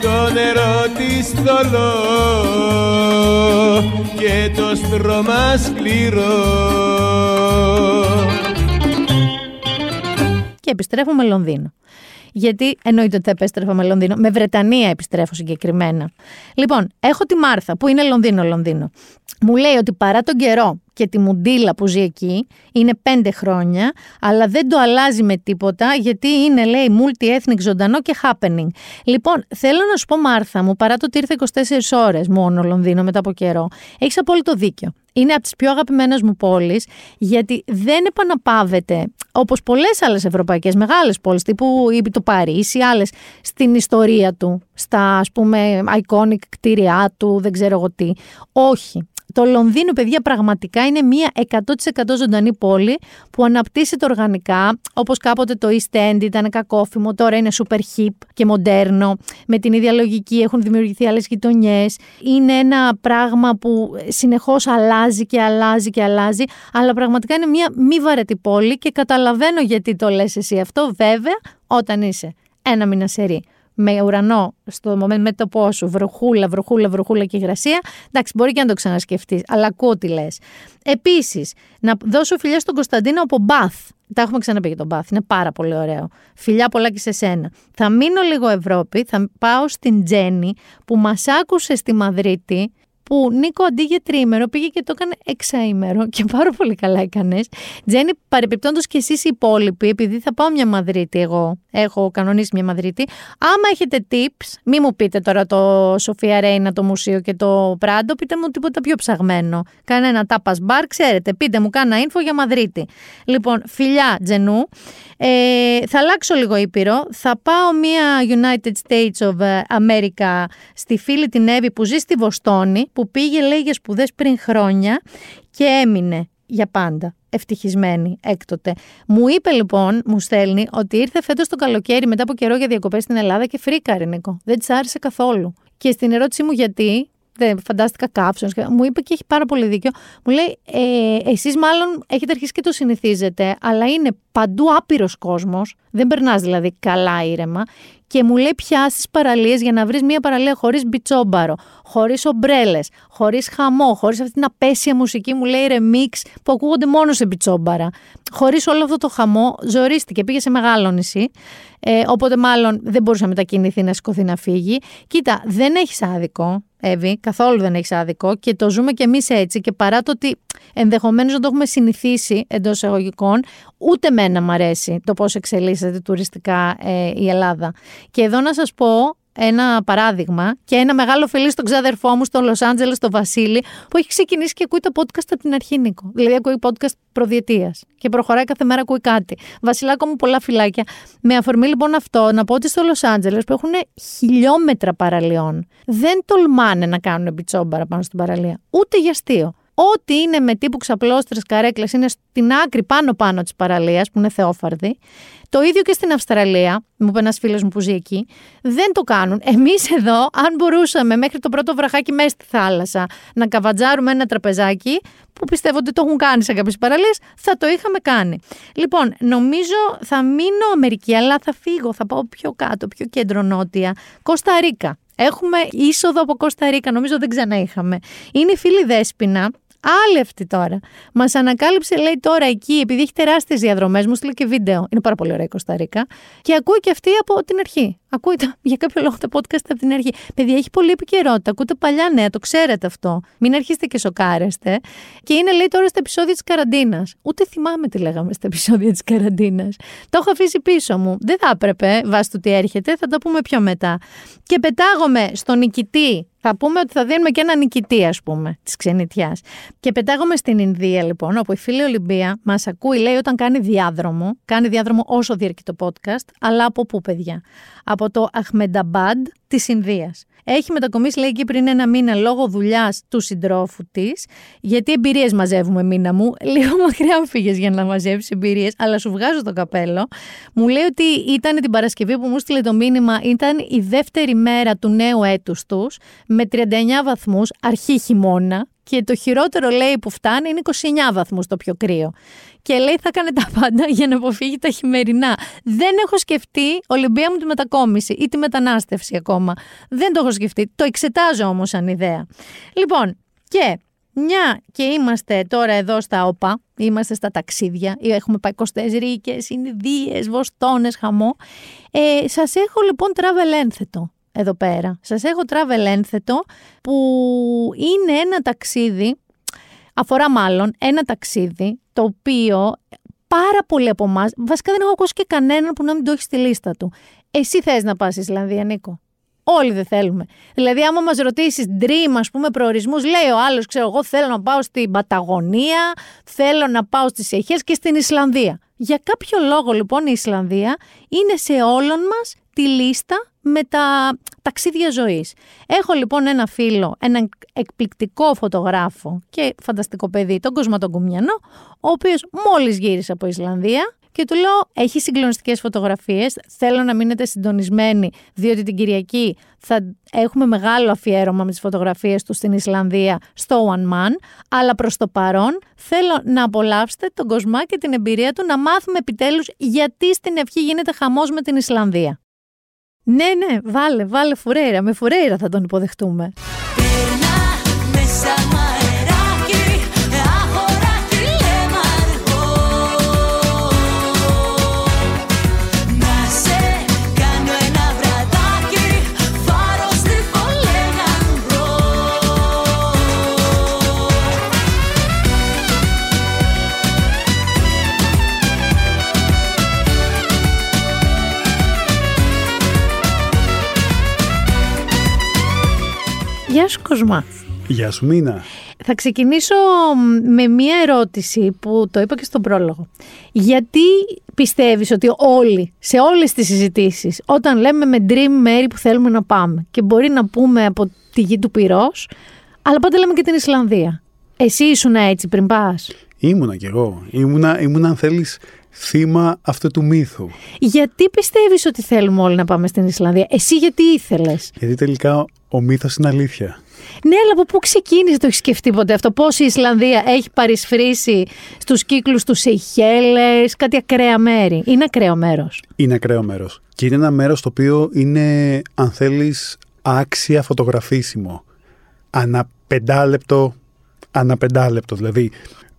Το νερό της θολό και το στρώμα σκληρό Και επιστρέφω Λονδίνο. Γιατί εννοείται ότι θα επέστρεφα με Λονδίνο. Με Βρετανία επιστρέφω συγκεκριμένα. Λοιπόν, έχω τη Μάρθα που είναι Λονδίνο-Λονδίνο. Μου λέει ότι παρά τον καιρό και τη μουντίλα που ζει εκεί, είναι πέντε χρόνια, αλλά δεν το αλλάζει με τίποτα γιατί είναι, λέει, multi-ethnic ζωντανό και happening. Λοιπόν, θέλω να σου πω, Μάρθα μου, παρά το ότι ήρθε 24 ώρες μόνο Λονδίνο μετά από καιρό, έχεις απόλυτο δίκιο. Είναι από τις πιο αγαπημένες μου πόλεις, γιατί δεν επαναπάβεται όπως πολλές άλλες ευρωπαϊκές μεγάλες πόλεις, τύπου το Παρίσι, άλλες στην ιστορία του, στα ας πούμε iconic κτίρια του, δεν ξέρω εγώ τι. Όχι. Το Λονδίνο, παιδιά, πραγματικά είναι μια 100% ζωντανή πόλη που αναπτύσσεται οργανικά, όπως κάποτε το East End ήταν κακόφημο, τώρα είναι super hip και μοντέρνο. Με την ίδια λογική έχουν δημιουργηθεί άλλες γειτονιές. Είναι ένα πράγμα που συνεχώς αλλάζει και αλλάζει και αλλάζει, αλλά πραγματικά είναι μια μη βαρετή πόλη και καταλαβαίνω γιατί το λες εσύ αυτό, βέβαια, όταν είσαι ένα μηνασερί με ουρανό στο μέτωπό σου, βροχούλα, βροχούλα, βροχούλα και υγρασία, εντάξει, μπορεί και να το ξανασκεφτείς, αλλά ακούω τι λες. Επίσης, να δώσω φιλιά στον Κωνσταντίνο από Μπαθ. Τα έχουμε ξαναπεί για τον Μπαθ, είναι πάρα πολύ ωραίο. Φιλιά πολλά και σε σένα. Θα μείνω λίγο Ευρώπη, θα πάω στην Τζέννη που μας άκουσε στη Μαδρίτη που Νίκο αντί για τρίμερο πήγε και το έκανε εξαήμερο και πάρα πολύ καλά έκανες. Τζέννη, παρεπιπτόντως και εσείς οι υπόλοιποι, επειδή θα πάω μια Μαδρίτη, εγώ έχω κανονίσει μια Μαδρίτη. Άμα έχετε tips, μη μου πείτε τώρα το Σοφία Ρέινα, το μουσείο και το Πράντο, πείτε μου τίποτα πιο ψαγμένο. Κάνε ένα tapas bar, ξέρετε, πείτε μου κάνα info για Μαδρίτη. Λοιπόν, φιλιά Τζενού. Ε, θα αλλάξω λίγο ήπειρο. Θα πάω μια United States of America στη φίλη την Εύη που ζει στη Βοστόνη, που πήγε λέει για σπουδές πριν χρόνια και έμεινε για πάντα ευτυχισμένη έκτοτε. Μου είπε λοιπόν, μου στέλνει, ότι ήρθε φέτος το καλοκαίρι μετά από καιρό για διακοπές στην Ελλάδα και φρίκαρε, Νίκο. Δεν της άρεσε καθόλου. Και στην ερώτησή μου γιατί, δεν φαντάστηκα κάψονες, μου είπε και έχει πάρα πολύ δίκιο. Μου λέει, ε, εσείς μάλλον έχετε αρχίσει και το συνηθίζετε, αλλά είναι παντού άπειρος κόσμος, δεν περνάς δηλαδή καλά ήρεμα και μου λέει πια στι παραλίες για να βρεις μια παραλία χωρίς μπιτσόμπαρο, χωρίς ομπρέλες, χωρίς χαμό, χωρίς αυτή την απέσια μουσική, μου λέει ρεμίξ που ακούγονται μόνο σε μπιτσόμπαρα. Χωρίς όλο αυτό το χαμό, ζορίστηκε, πήγε σε μεγάλο νησί. Ε, οπότε μάλλον δεν μπορούσε να μετακινηθεί, να σηκωθεί να φύγει. Κοίτα, δεν έχεις άδικο. Εύη, καθόλου δεν έχεις άδικο και το ζούμε κι εμείς έτσι. Και παρά το ότι ενδεχομένως να το έχουμε συνηθίσει εντός εισαγωγικών, ούτε μένα μου αρέσει το πώς εξελίσσεται τουριστικά ε, η Ελλάδα. Και εδώ να σας πω, ένα παράδειγμα και ένα μεγάλο φιλί στον ξαδερφό μου στο Λος Άντζελες, στο Βασίλη, που έχει ξεκινήσει και ακούει το podcast από την αρχή, Νίκο. Δηλαδή, ακούει podcast προδιετίας και προχωράει κάθε μέρα, ακούει κάτι. Βασιλάκο μου, πολλά φυλάκια. Με αφορμή λοιπόν αυτό, να πω ότι στο Λος Άντζελες που έχουν χιλιόμετρα παραλίων, δεν τολμάνε να κάνουν μπιτσόμπαρα πάνω στην παραλία. Ούτε για αστείο. Ό,τι είναι με τύπου ξαπλώστρες καρέκλες είναι στην άκρη πάνω-πάνω της παραλίας, που είναι θεόφαρδη. Το ίδιο και στην Αυστραλία, μου είπε ένας φίλος μου που ζει εκεί, δεν το κάνουν. Εμείς εδώ, αν μπορούσαμε μέχρι το πρώτο βραχάκι μέσα στη θάλασσα να καβατζάρουμε ένα τραπεζάκι, που πιστεύω ότι το έχουν κάνει σε κάποιες παραλίες, θα το είχαμε κάνει. Λοιπόν, νομίζω θα μείνω Αμερική, αλλά θα φύγω, θα πάω πιο κάτω, πιο κέντρο-νότια. Κώστα Ρίκα. Έχουμε είσοδο από Κώστα Ρίκα, νομίζω δεν ξανά είχαμε. Είναι η φίλη Δέσποινα, Άλλη αυτή τώρα. Μας ανακάλυψε, λέει τώρα εκεί, επειδή έχει τεράστιες διαδρομές, μου στείλε και βίντεο. Είναι πάρα πολύ ωραία η Κωνσταντίνα. Και ακούει και αυτή από την αρχή. Ακούει για κάποιο λόγο τα podcast από την αρχή. Παιδιά, έχει πολύ επικαιρότητα. Ακούτε παλιά νέα, το ξέρετε αυτό. Μην αρχίσετε και σοκάρεστε. Και είναι, λέει, τώρα στα επεισόδια της καραντίνας. Ούτε θυμάμαι τι λέγαμε στα επεισόδια της καραντίνας. Το έχω αφήσει πίσω μου. Δεν θα έπρεπε, βάσει του τι έρχεται, θα τα πούμε πιο μετά. Και πετάγομαι στον νικητή θα πούμε ότι θα δίνουμε και ένα νικητή, ας πούμε, της ξενιτιάς. Και πετάγομαι στην Ινδία, λοιπόν, όπου η φίλη Ολυμπία μας ακούει, λέει, όταν κάνει διάδρομο. Κάνει διάδρομο όσο διαρκεί το podcast, αλλά από πού, παιδιά; Από το Αχμενταμπάντ της Ινδίας. Έχει μετακομίσει, λέει, εκεί πριν ένα μήνα λόγω δουλειάς του συντρόφου της, γιατί εμπειρίες μαζεύουμε, μήνα μου. Λίγο μακριά φύγες για να μαζεύει εμπειρίες, αλλά σου βγάζω το καπέλο. Μου λέει ότι ήταν την Παρασκευή που μου στείλε το μήνυμα, ήταν η δεύτερη μέρα του νέου έτους τους, με 39 βαθμούς, αρχή χειμώνα, και το χειρότερο λέει που φτάνει είναι 29 βαθμούς το πιο κρύο. Και λέει θα έκανε τα πάντα για να αποφύγει τα χειμερινά. Δεν έχω σκεφτεί Ολυμπία μου τη μετακόμιση ή τη μετανάστευση ακόμα. Δεν το έχω σκεφτεί. Το εξετάζω όμως σαν ιδέα. Λοιπόν, και μια και είμαστε τώρα εδώ στα ΟΠΑ, είμαστε στα ταξίδια, έχουμε πάει Κοστέζρικες, Ινδίες, Βοστόνες, χαμό. Ε, σας έχω λοιπόν travel ένθετο εδώ πέρα. Σας έχω travel ένθετο που είναι ένα ταξίδι, αφορά μάλλον ένα ταξίδι το οποίο πάρα πολλοί από εμάς, βασικά δεν έχω ακούσει και κανέναν που να μην το έχει στη λίστα του. Εσύ θες να πας Ισλανδία, Νίκο; Όλοι δεν θέλουμε. Δηλαδή, άμα μας ρωτήσεις dream, ας πούμε, προορισμούς, λέει ο άλλος, ξέρω εγώ, θέλω να πάω στην Παταγωνία, θέλω να πάω στις Αιχές και στην Ισλανδία. Για κάποιο λόγο, λοιπόν, η Ισλανδία είναι σε όλων μας τη λίστα με τα ταξίδια ζωής. Έχω λοιπόν ένα φίλο, έναν εκπληκτικό φωτογράφο και φανταστικό παιδί, τον Κοσμα τον Κουμιανό, ο οποίος μόλις γύρισε από Ισλανδία και του λέω: Έχει συγκλονιστικές φωτογραφίες. Θέλω να μείνετε συντονισμένοι, διότι την Κυριακή θα έχουμε μεγάλο αφιέρωμα με τις φωτογραφίες του στην Ισλανδία στο One Man. Αλλά προς το παρόν θέλω να απολαύσετε τον Κοσμά και την εμπειρία του να μάθουμε επιτέλους γιατί στην ευχή γίνεται χαμός με την Ισλανδία. Ναι, ναι, βάλε, βάλε φουρέιρα. Με φουρέιρα θα τον υποδεχτούμε. Γεια σου Κοσμά. Γεια σου Μίνα. Θα ξεκινήσω με μία ερώτηση που το είπα και στον πρόλογο. Γιατί πιστεύεις ότι όλοι, σε όλες τις συζητήσεις, όταν λέμε με dream μέρη που θέλουμε να πάμε και μπορεί να πούμε από τη γη του πυρός, αλλά πάντα λέμε και την Ισλανδία. Εσύ ήσουν έτσι πριν πας; Ήμουνα κι εγώ. Ήμουνα, ήμουνα αν θέλεις θύμα αυτού του μύθου. Γιατί πιστεύεις ότι θέλουμε όλοι να πάμε στην Ισλανδία; Εσύ γιατί ήθελες; Γιατί τελικά ο μύθος είναι αλήθεια. Ναι, αλλά από πού ξεκίνησε, το έχεις σκεφτεί ποτέ αυτό; Πώς η Ισλανδία έχει παρισφρήσει στους κύκλους του Σεϊχέλες, κάτι ακραία μέρη; Είναι ακραίο μέρος. Είναι ακραίο μέρος. Και είναι ένα μέρος το οποίο είναι, αν θέλεις, άξια φωτογραφίσιμο. Ανά πεντάλεπτο, ανά πεντάλεπτο. Δηλαδή,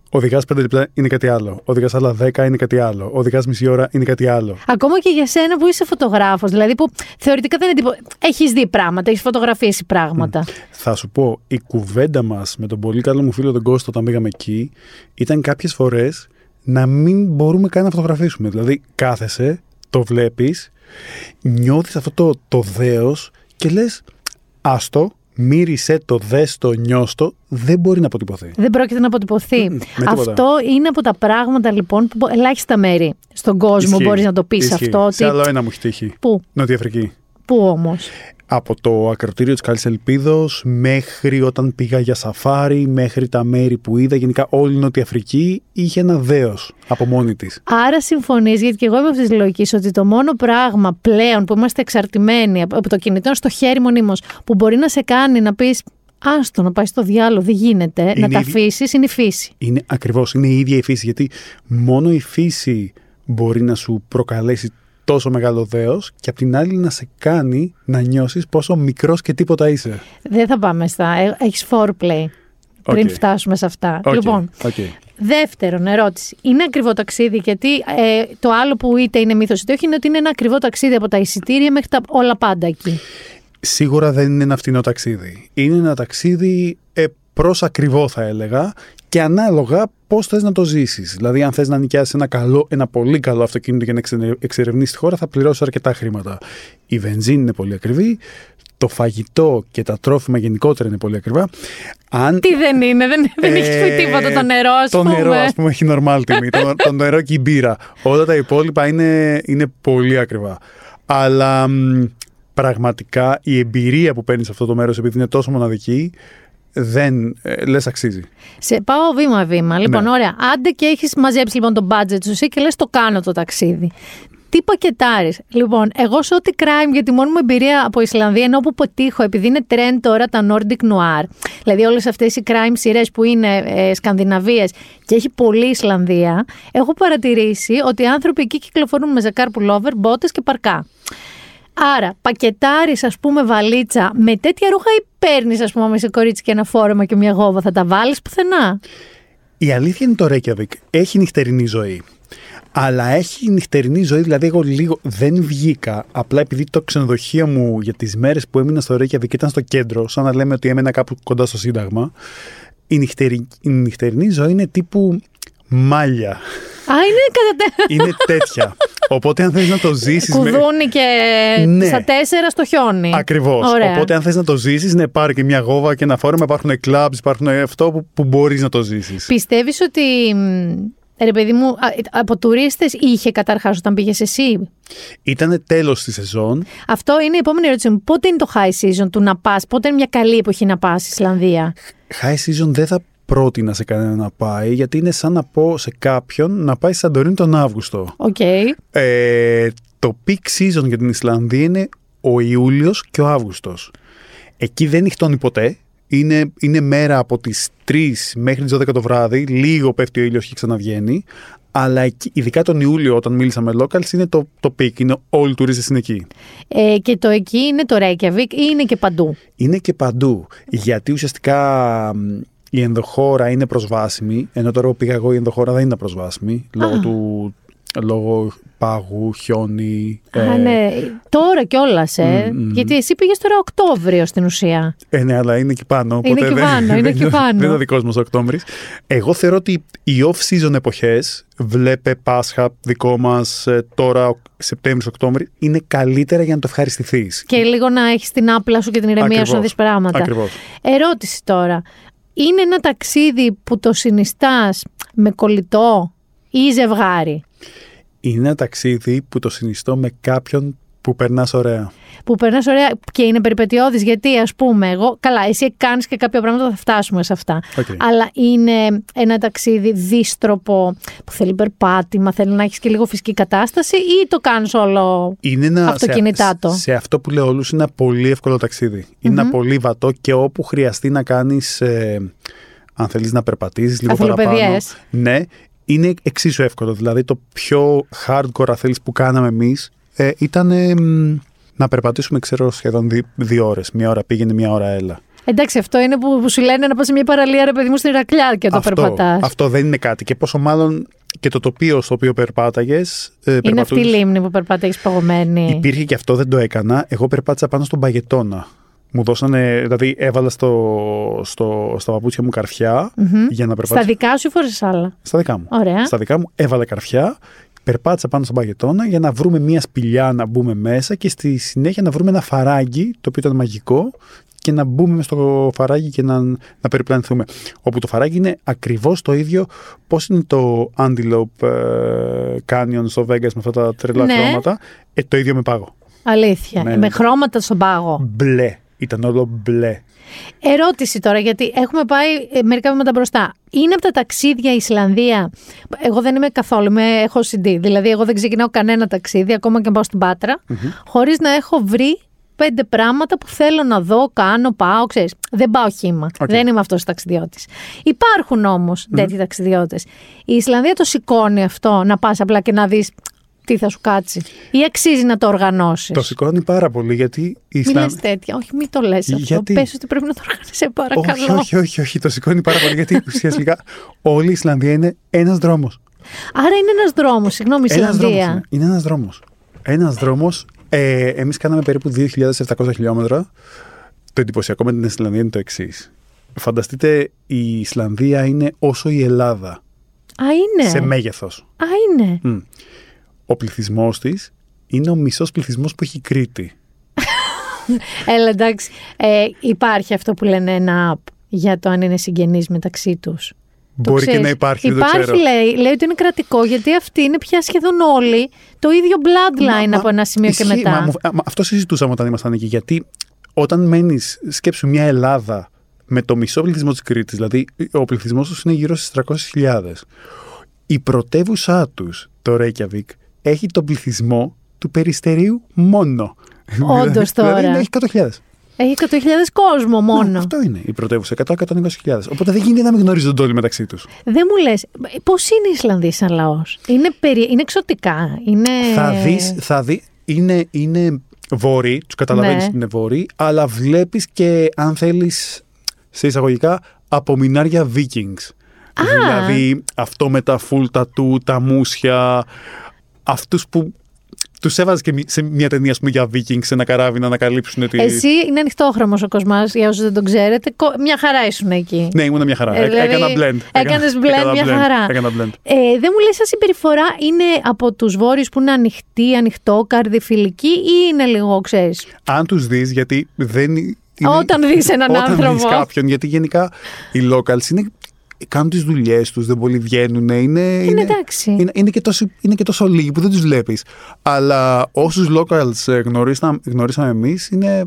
Οδηγάς πέντε λεπτά είναι κάτι άλλο. Οδηγάς άλλα δέκα είναι κάτι άλλο. Οδηγάς μισή ώρα είναι κάτι άλλο. Ακόμα και για σένα που είσαι φωτογράφος, δηλαδή που θεωρητικά δεν είναι τίποτα. Έχεις δει πράγματα, έχεις φωτογραφίσει πράγματα. Θα σου πω, η κουβέντα μας με τον πολύ καλό μου φίλο τον Κώστο όταν πήγαμε εκεί ήταν κάποιες φορές να μην μπορούμε καν να φωτογραφίσουμε. Δηλαδή, κάθεσαι, το βλέπεις, νιώθεις αυτό το, το δέος και λες, άστο, μύρισε το, δες το, νιώστο, δεν μπορεί να αποτυπωθεί. Δεν πρόκειται να αποτυπωθεί. Μμ, με τίποτα. αυτό είναι από τα πράγματα λοιπόν που ελάχιστα μέρη στον κόσμο Ισχύει. μπορείς να το πεις Ισχύει. αυτό. Ότι... Σε άλλο ένα μου έχει τύχει. Πού, Νότια Αφρική. Πού όμως; Από το ακροτήριο της Καλής Ελπίδος μέχρι όταν πήγα για σαφάρι, μέχρι τα μέρη που είδα, γενικά όλη η Νότια Αφρική είχε ένα δέος από μόνη της. Άρα συμφωνείς, γιατί και εγώ είμαι αυτής της λογικής, ότι το μόνο πράγμα πλέον που είμαστε εξαρτημένοι από από το κινητό είναι στο χέρι μονίμως, που μπορεί να σε κάνει να πεις Άστο να πάει στο διάλογο, δεν γίνεται, να Είναι τα ήδη- αφήσεις, είναι η φύση. Είναι ακριβώς, είναι η ίδια η φύση, γιατί μόνο η φύση μπορεί να σου προκαλέσει τόσο μεγάλο δέος και απ' την άλλη να σε κάνει να νιώσεις πόσο μικρός και τίποτα είσαι. Δεν θα πάμε στα. Έχεις foreplay πριν Οκ. φτάσουμε σε αυτά. Οκ, Λοιπόν, οκ. δεύτερον ερώτηση. Είναι ακριβό ταξίδι, γιατί ε, το άλλο που είτε είναι μύθος είτε όχι είναι ότι είναι ένα ακριβό ταξίδι από τα εισιτήρια μέχρι τα όλα πάντα εκεί. Σίγουρα δεν είναι ένα φτηνό ταξίδι. Είναι ένα ταξίδι ε, προς ακριβό θα έλεγα και ανάλογα πώς θες να το ζήσεις. Δηλαδή αν θες να νοικιάσεις ένα, καλό, ένα πολύ καλό αυτοκίνητο για να εξε- εξερευνήσεις τη χώρα θα πληρώσεις αρκετά χρήματα. Η βενζίνη είναι πολύ ακριβή, το φαγητό και τα τρόφιμα γενικότερα είναι πολύ ακριβά. Αν Τι δεν είναι, δεν, δεν έχει ε, πει τίποτα το νερό, ας Το πούμε. νερό, ας πούμε, έχει normal τιμή. το, το νερό και η μπύρα. Όλα τα υπόλοιπα είναι, είναι πολύ ακριβά. Αλλά μ, πραγματικά η εμπειρία που παίρνεις σε αυτό το μέρος, επειδή είναι τόσο μοναδική, δεν ε, λες αξίζει. Σε πάω βήμα-βήμα. Λοιπόν, Ναι. ωραία. Άντε και έχεις μαζέψει λοιπόν το budget σου εσύ και λες το κάνω το ταξίδι. Τι πακετάρεις; Λοιπόν, εγώ σε ό,τι crime, γιατί η μόνη μου εμπειρία από Ισλανδία είναι όπου πετύχω, επειδή είναι trend τώρα τα Nordic Noir. Δηλαδή, όλες αυτές οι crime σειρές που είναι ε, Σκανδιναβίες και έχει πολύ Ισλανδία, έχω παρατηρήσει ότι οι άνθρωποι εκεί κυκλοφορούν με ζεκάρ pullover, μπότες και παρκά. Άρα, πακετάρεις, ας πούμε, βαλίτσα με τέτοια ρούχα ή παίρνεις, ας πούμε, σε κορίτσι και ένα φόρεμα και μια γόβα, θα τα βάλεις πουθενά; Η αλήθεια είναι το Reykjavik έχει νυχτερινή ζωή. Αλλά έχει νυχτερινή ζωή, δηλαδή εγώ λίγο δεν βγήκα, απλά επειδή το ξενοδοχείο μου για τις μέρες που έμεινα στο Reykjavik ήταν στο κέντρο, σαν να λέμε ότι έμενα κάπου κοντά στο Σύνταγμα, η, νυχτερι- η νυχτερινή ζωή είναι τύπου μάλια. Α, είναι κατά Είναι τέτοια. Οπότε αν θες να το ζήσεις... με- Κουδούνι και Ναι. στα τέσσερα στο χιόνι. Ακριβώς. Ωραία. Οπότε αν θες να το ζήσεις, ναι, πάρει και μια γόβα και ένα φόρεμα, υπάρχουν clubs, υπάρχουν αυτό που, που μπορείς να το ζήσεις. Πιστεύεις ότι, μ, ρε παιδί μου, α, από τουρίστες είχε καταρχάς όταν πήγες εσύ; Ήτανε τέλος τη σεζόν, Αυτό είναι η επόμενη ερώτηση μου. Πότε είναι το high season του να πας, πότε είναι μια καλή εποχή να πας στη Ισλανδία; high season δεν θα πρότεινα σε κανένα να πάει, γιατί είναι σαν να πω σε κάποιον να πάει στη Σαντορίνη τον Αύγουστο. Οκ. Ε, το peak season για την Ισλανδία είναι ο Ιούλιος και ο Αύγουστος. Εκεί δεν νυχτώνει ποτέ. Είναι, είναι μέρα από τις 3 μέχρι τις 12 το βράδυ, λίγο πέφτει ο ήλιος και ξαναβγαίνει. Αλλά εκεί, ειδικά τον Ιούλιο, όταν μίλησα με locals, είναι το, το peak. Είναι όλοι οι τουρίστες είναι εκεί. Ε, και το εκεί είναι το Reykjavik ή είναι και παντού. Είναι και παντού. Γιατί ουσιαστικά μ, η ενδοχώρα είναι προσβάσιμη, ενώ τώρα που πήγα εγώ η ενδοχώρα δεν είναι προσβάσιμη, λόγω Α. του λόγω πάγου, χιόνι. Α, ε, ναι. Τώρα κιόλας, ε. Μμ, μμ. Γιατί εσύ πήγες τώρα Οκτώβριο στην ουσία. Ε, ναι, αλλά είναι εκεί πάνω. Είναι οπότε εκεί δεν- πάνω, είναι δεν- εκεί πάνω. Δεν είναι ο δικός μας Οκτώβρης. Εγώ θεωρώ ότι οι off-season εποχές, βλέπε Πάσχα, δικό μας τώρα Σεπτέμβρη-Οκτώβρη, είναι καλύτερα για να το ευχαριστηθείς. Και λίγο να έχεις την άπλα σου και την ηρεμία σου να δεις πράγματα. Ακριβώς. Ερώτηση τώρα. Είναι ένα ταξίδι που το συνιστάς με κολλητό ή ζευγάρι; Είναι ένα ταξίδι που το συνιστώ με κάποιον που περνάς ωραία. Που περνάς ωραία και είναι περιπετειώδης. Γιατί, ας πούμε, εγώ. Καλά, εσύ κάνεις και κάποια πράγματα, θα φτάσουμε σε αυτά. Οκ. Αλλά είναι ένα ταξίδι δύστροπο που θέλει περπάτημα, θέλει να έχεις και λίγο φυσική κατάσταση ή το κάνεις όλο. Είναι ένα, Αυτοκινητάτο. Σε, σε αυτό που λέω όλους, είναι ένα πολύ εύκολο ταξίδι. Είναι ένα πολύ βατό και όπου χρειαστεί να κάνεις. αν θέλεις να περπατήσεις λίγο παραπάνω. Αθλοπαιδιές. Ναι, είναι εξίσου εύκολο. Δηλαδή, το πιο hardcore, αν θέλεις, που κάναμε εμείς ε, ήταν ε, μ, να περπατήσουμε, ξέρω, σχεδόν δι- δύο ώρες. Μία ώρα πήγαινε, μία ώρα έλα. Εντάξει, αυτό είναι που, που σου λένε να πας σε μια παραλία, ρε παιδί μου, στην Ηρακλιά και το αυτό, περπατάς. αυτό δεν είναι κάτι. Και πόσο μάλλον και το τοπίο στο οποίο περπάταγες. Ε, Είναι αυτή η λίμνη που περπατάει παγωμένη. Υπήρχε και αυτό, δεν το έκανα. Εγώ περπάτησα πάνω στον παγετώνα. Μου δώσανε, δηλαδή έβαλα στο, στο, στα παπούτσια μου καρφια για να περπατήσω. Στα δικά σου ή φορέ άλλα; Στα δικά μου. Ωραία. Στα δικά μου έβαλα καρφιά, περπάτησα πάνω στον παγετώνα για να βρούμε μια σπηλιά να μπούμε μέσα και στη συνέχεια να βρούμε ένα φαράγγι, το οποίο ήταν μαγικό, και να μπούμε μες στο φαράγγι και να, να περιπλανηθούμε. Όπου το φαράγγι είναι ακριβώς το ίδιο πώς είναι το Antelope ε, Canyon στο Vegas με αυτά τα τρελά Ναι. χρώματα. Ε, το ίδιο με πάγο. Αλήθεια. Ναι, Με ναι. χρώματα στον πάγο. Μπλε. Ήταν όλο μπλε. Ερώτηση τώρα, γιατί έχουμε πάει ε, μερικά βήματα μπροστά. Είναι από τα ταξίδια Ισλανδία. Εγώ δεν είμαι καθόλου, είμαι, έχω CD. Δηλαδή, εγώ δεν ξεκινάω κανένα ταξίδι, ακόμα και αν πάω στην πατρα χωρίς να έχω βρει πέντε πράγματα που θέλω να δω, κάνω, πάω, ξέρεις. Δεν πάω χύμα. Οκ. Δεν είμαι αυτός ο ταξιδιώτης. Υπάρχουν όμως τέτοιοι ταξιδιώτες. Η Ισλανδία το σηκώνει αυτό, να πας απλά και να δεις τι θα σου κάτσει. Ή αξίζει να το οργανώσεις. Το σηκώνει πάρα πολύ γιατί η Μην Ισλανδία. λες τέτοια, όχι μην το λες αυτό. Γιατί; Πες ότι πρέπει να το οργανώσεις, σε παρακαλώ. Όχι, όχι, όχι, όχι. Το σηκώνει πάρα πολύ γιατί ουσιαστικά όλη η Ισλανδία είναι ένας δρόμος. Άρα είναι ένας δρόμος, συγγνώμη, Ένας δρόμος Ισλανδία. είναι. Είναι ένας δρόμος. Ένας δρόμος. Ε, Εμείς κάναμε περίπου 2.700 χιλιόμετρα. Το εντυπωσιακό με την Ισλανδία είναι το εξής. Φανταστείτε η Ισλανδία είναι όσο η Ελλάδα Α, είναι. σε μέγεθος. Α, είναι. Ο πληθυσμός της είναι ο μισός πληθυσμός που έχει η Κρήτη. Έλα, εντάξει. Ε, υπάρχει αυτό που λένε ένα app για το αν είναι συγγενείς μεταξύ τους. Το Μπορεί και ξέρεις. να υπάρχει, δεν το Υπάρχει, ξέρω. λέει, λέει ότι είναι κρατικό, γιατί αυτοί είναι πια σχεδόν όλοι το ίδιο bloodline Μα- από ένα σημείο και ισχύει. μετά. Μα μου- α, μα αυτό συζητούσαμε όταν ήμασταν εκεί. Γιατί όταν μένεις, σκέψου μια Ελλάδα με το μισό πληθυσμό της Κρήτης, δηλαδή ο πληθυσμός τους είναι γύρω στις 300.000. Η πρωτεύουσά τους, το Reykjavik, έχει τον πληθυσμό του περιστερίου μόνο. Όντως τώρα. Δηλαδή έχει 100.000. Έχει 100.000 κόσμο μόνο. Ναι, αυτό είναι η πρωτεύουσα, 100-120.000. Οπότε δεν γίνεται να μην γνωρίζονται όλοι μεταξύ τους. Δεν μου λες, πώς είναι οι Ισλανδοί σαν λαός; Είναι, περι... είναι εξωτικά. Είναι... Θα δεις, θα δει, είναι, είναι βόρειοι, τους καταλαβαίνεις Ναι. ότι είναι βόρειοι, αλλά βλέπεις και αν θέλεις σε εισαγωγικά απομεινάρια Vikings. Δηλαδή αυτό με τα full tattoo, τα μουσια, αυτούς που τους έβαζες και μη- σε μια ταινία ας πούμε, για Vikings σε ένα καράβι να ανακαλύψουν τη... Εσύ είναι ανοιχτόχρωμος ο κοσμάς, για όσους δεν τον ξέρετε. Κο- Μια χαρά ήσουν εκεί. Ναι, ήμουν μια χαρά. Ε, Έ- δηλαδή, έκανα blend. έκανες Έκανα- blend, έκανα μια blend. χαρά. Έκανα blend. Ε, δεν μου λες σαν συμπεριφορά είναι από τους βόρειους που είναι ανοιχτοί, ανοιχτόκαρδοι, φιλικοί ή είναι λίγο, ξέρεις; Αν τους δεις, γιατί δεν... είναι- Όταν δεις έναν όταν άνθρωπο. δεις κάποιον, γιατί γενικά οι locals είναι, κάνουν τις δουλειές τους, δεν πολύ βγαίνουν, είναι... Είναι, εντάξει. Είναι, είναι, και τόσο, είναι και τόσο λίγοι που δεν τους βλέπεις. Αλλά όσους locals ε, γνωρίσαμε, γνωρίσαμε εμείς είναι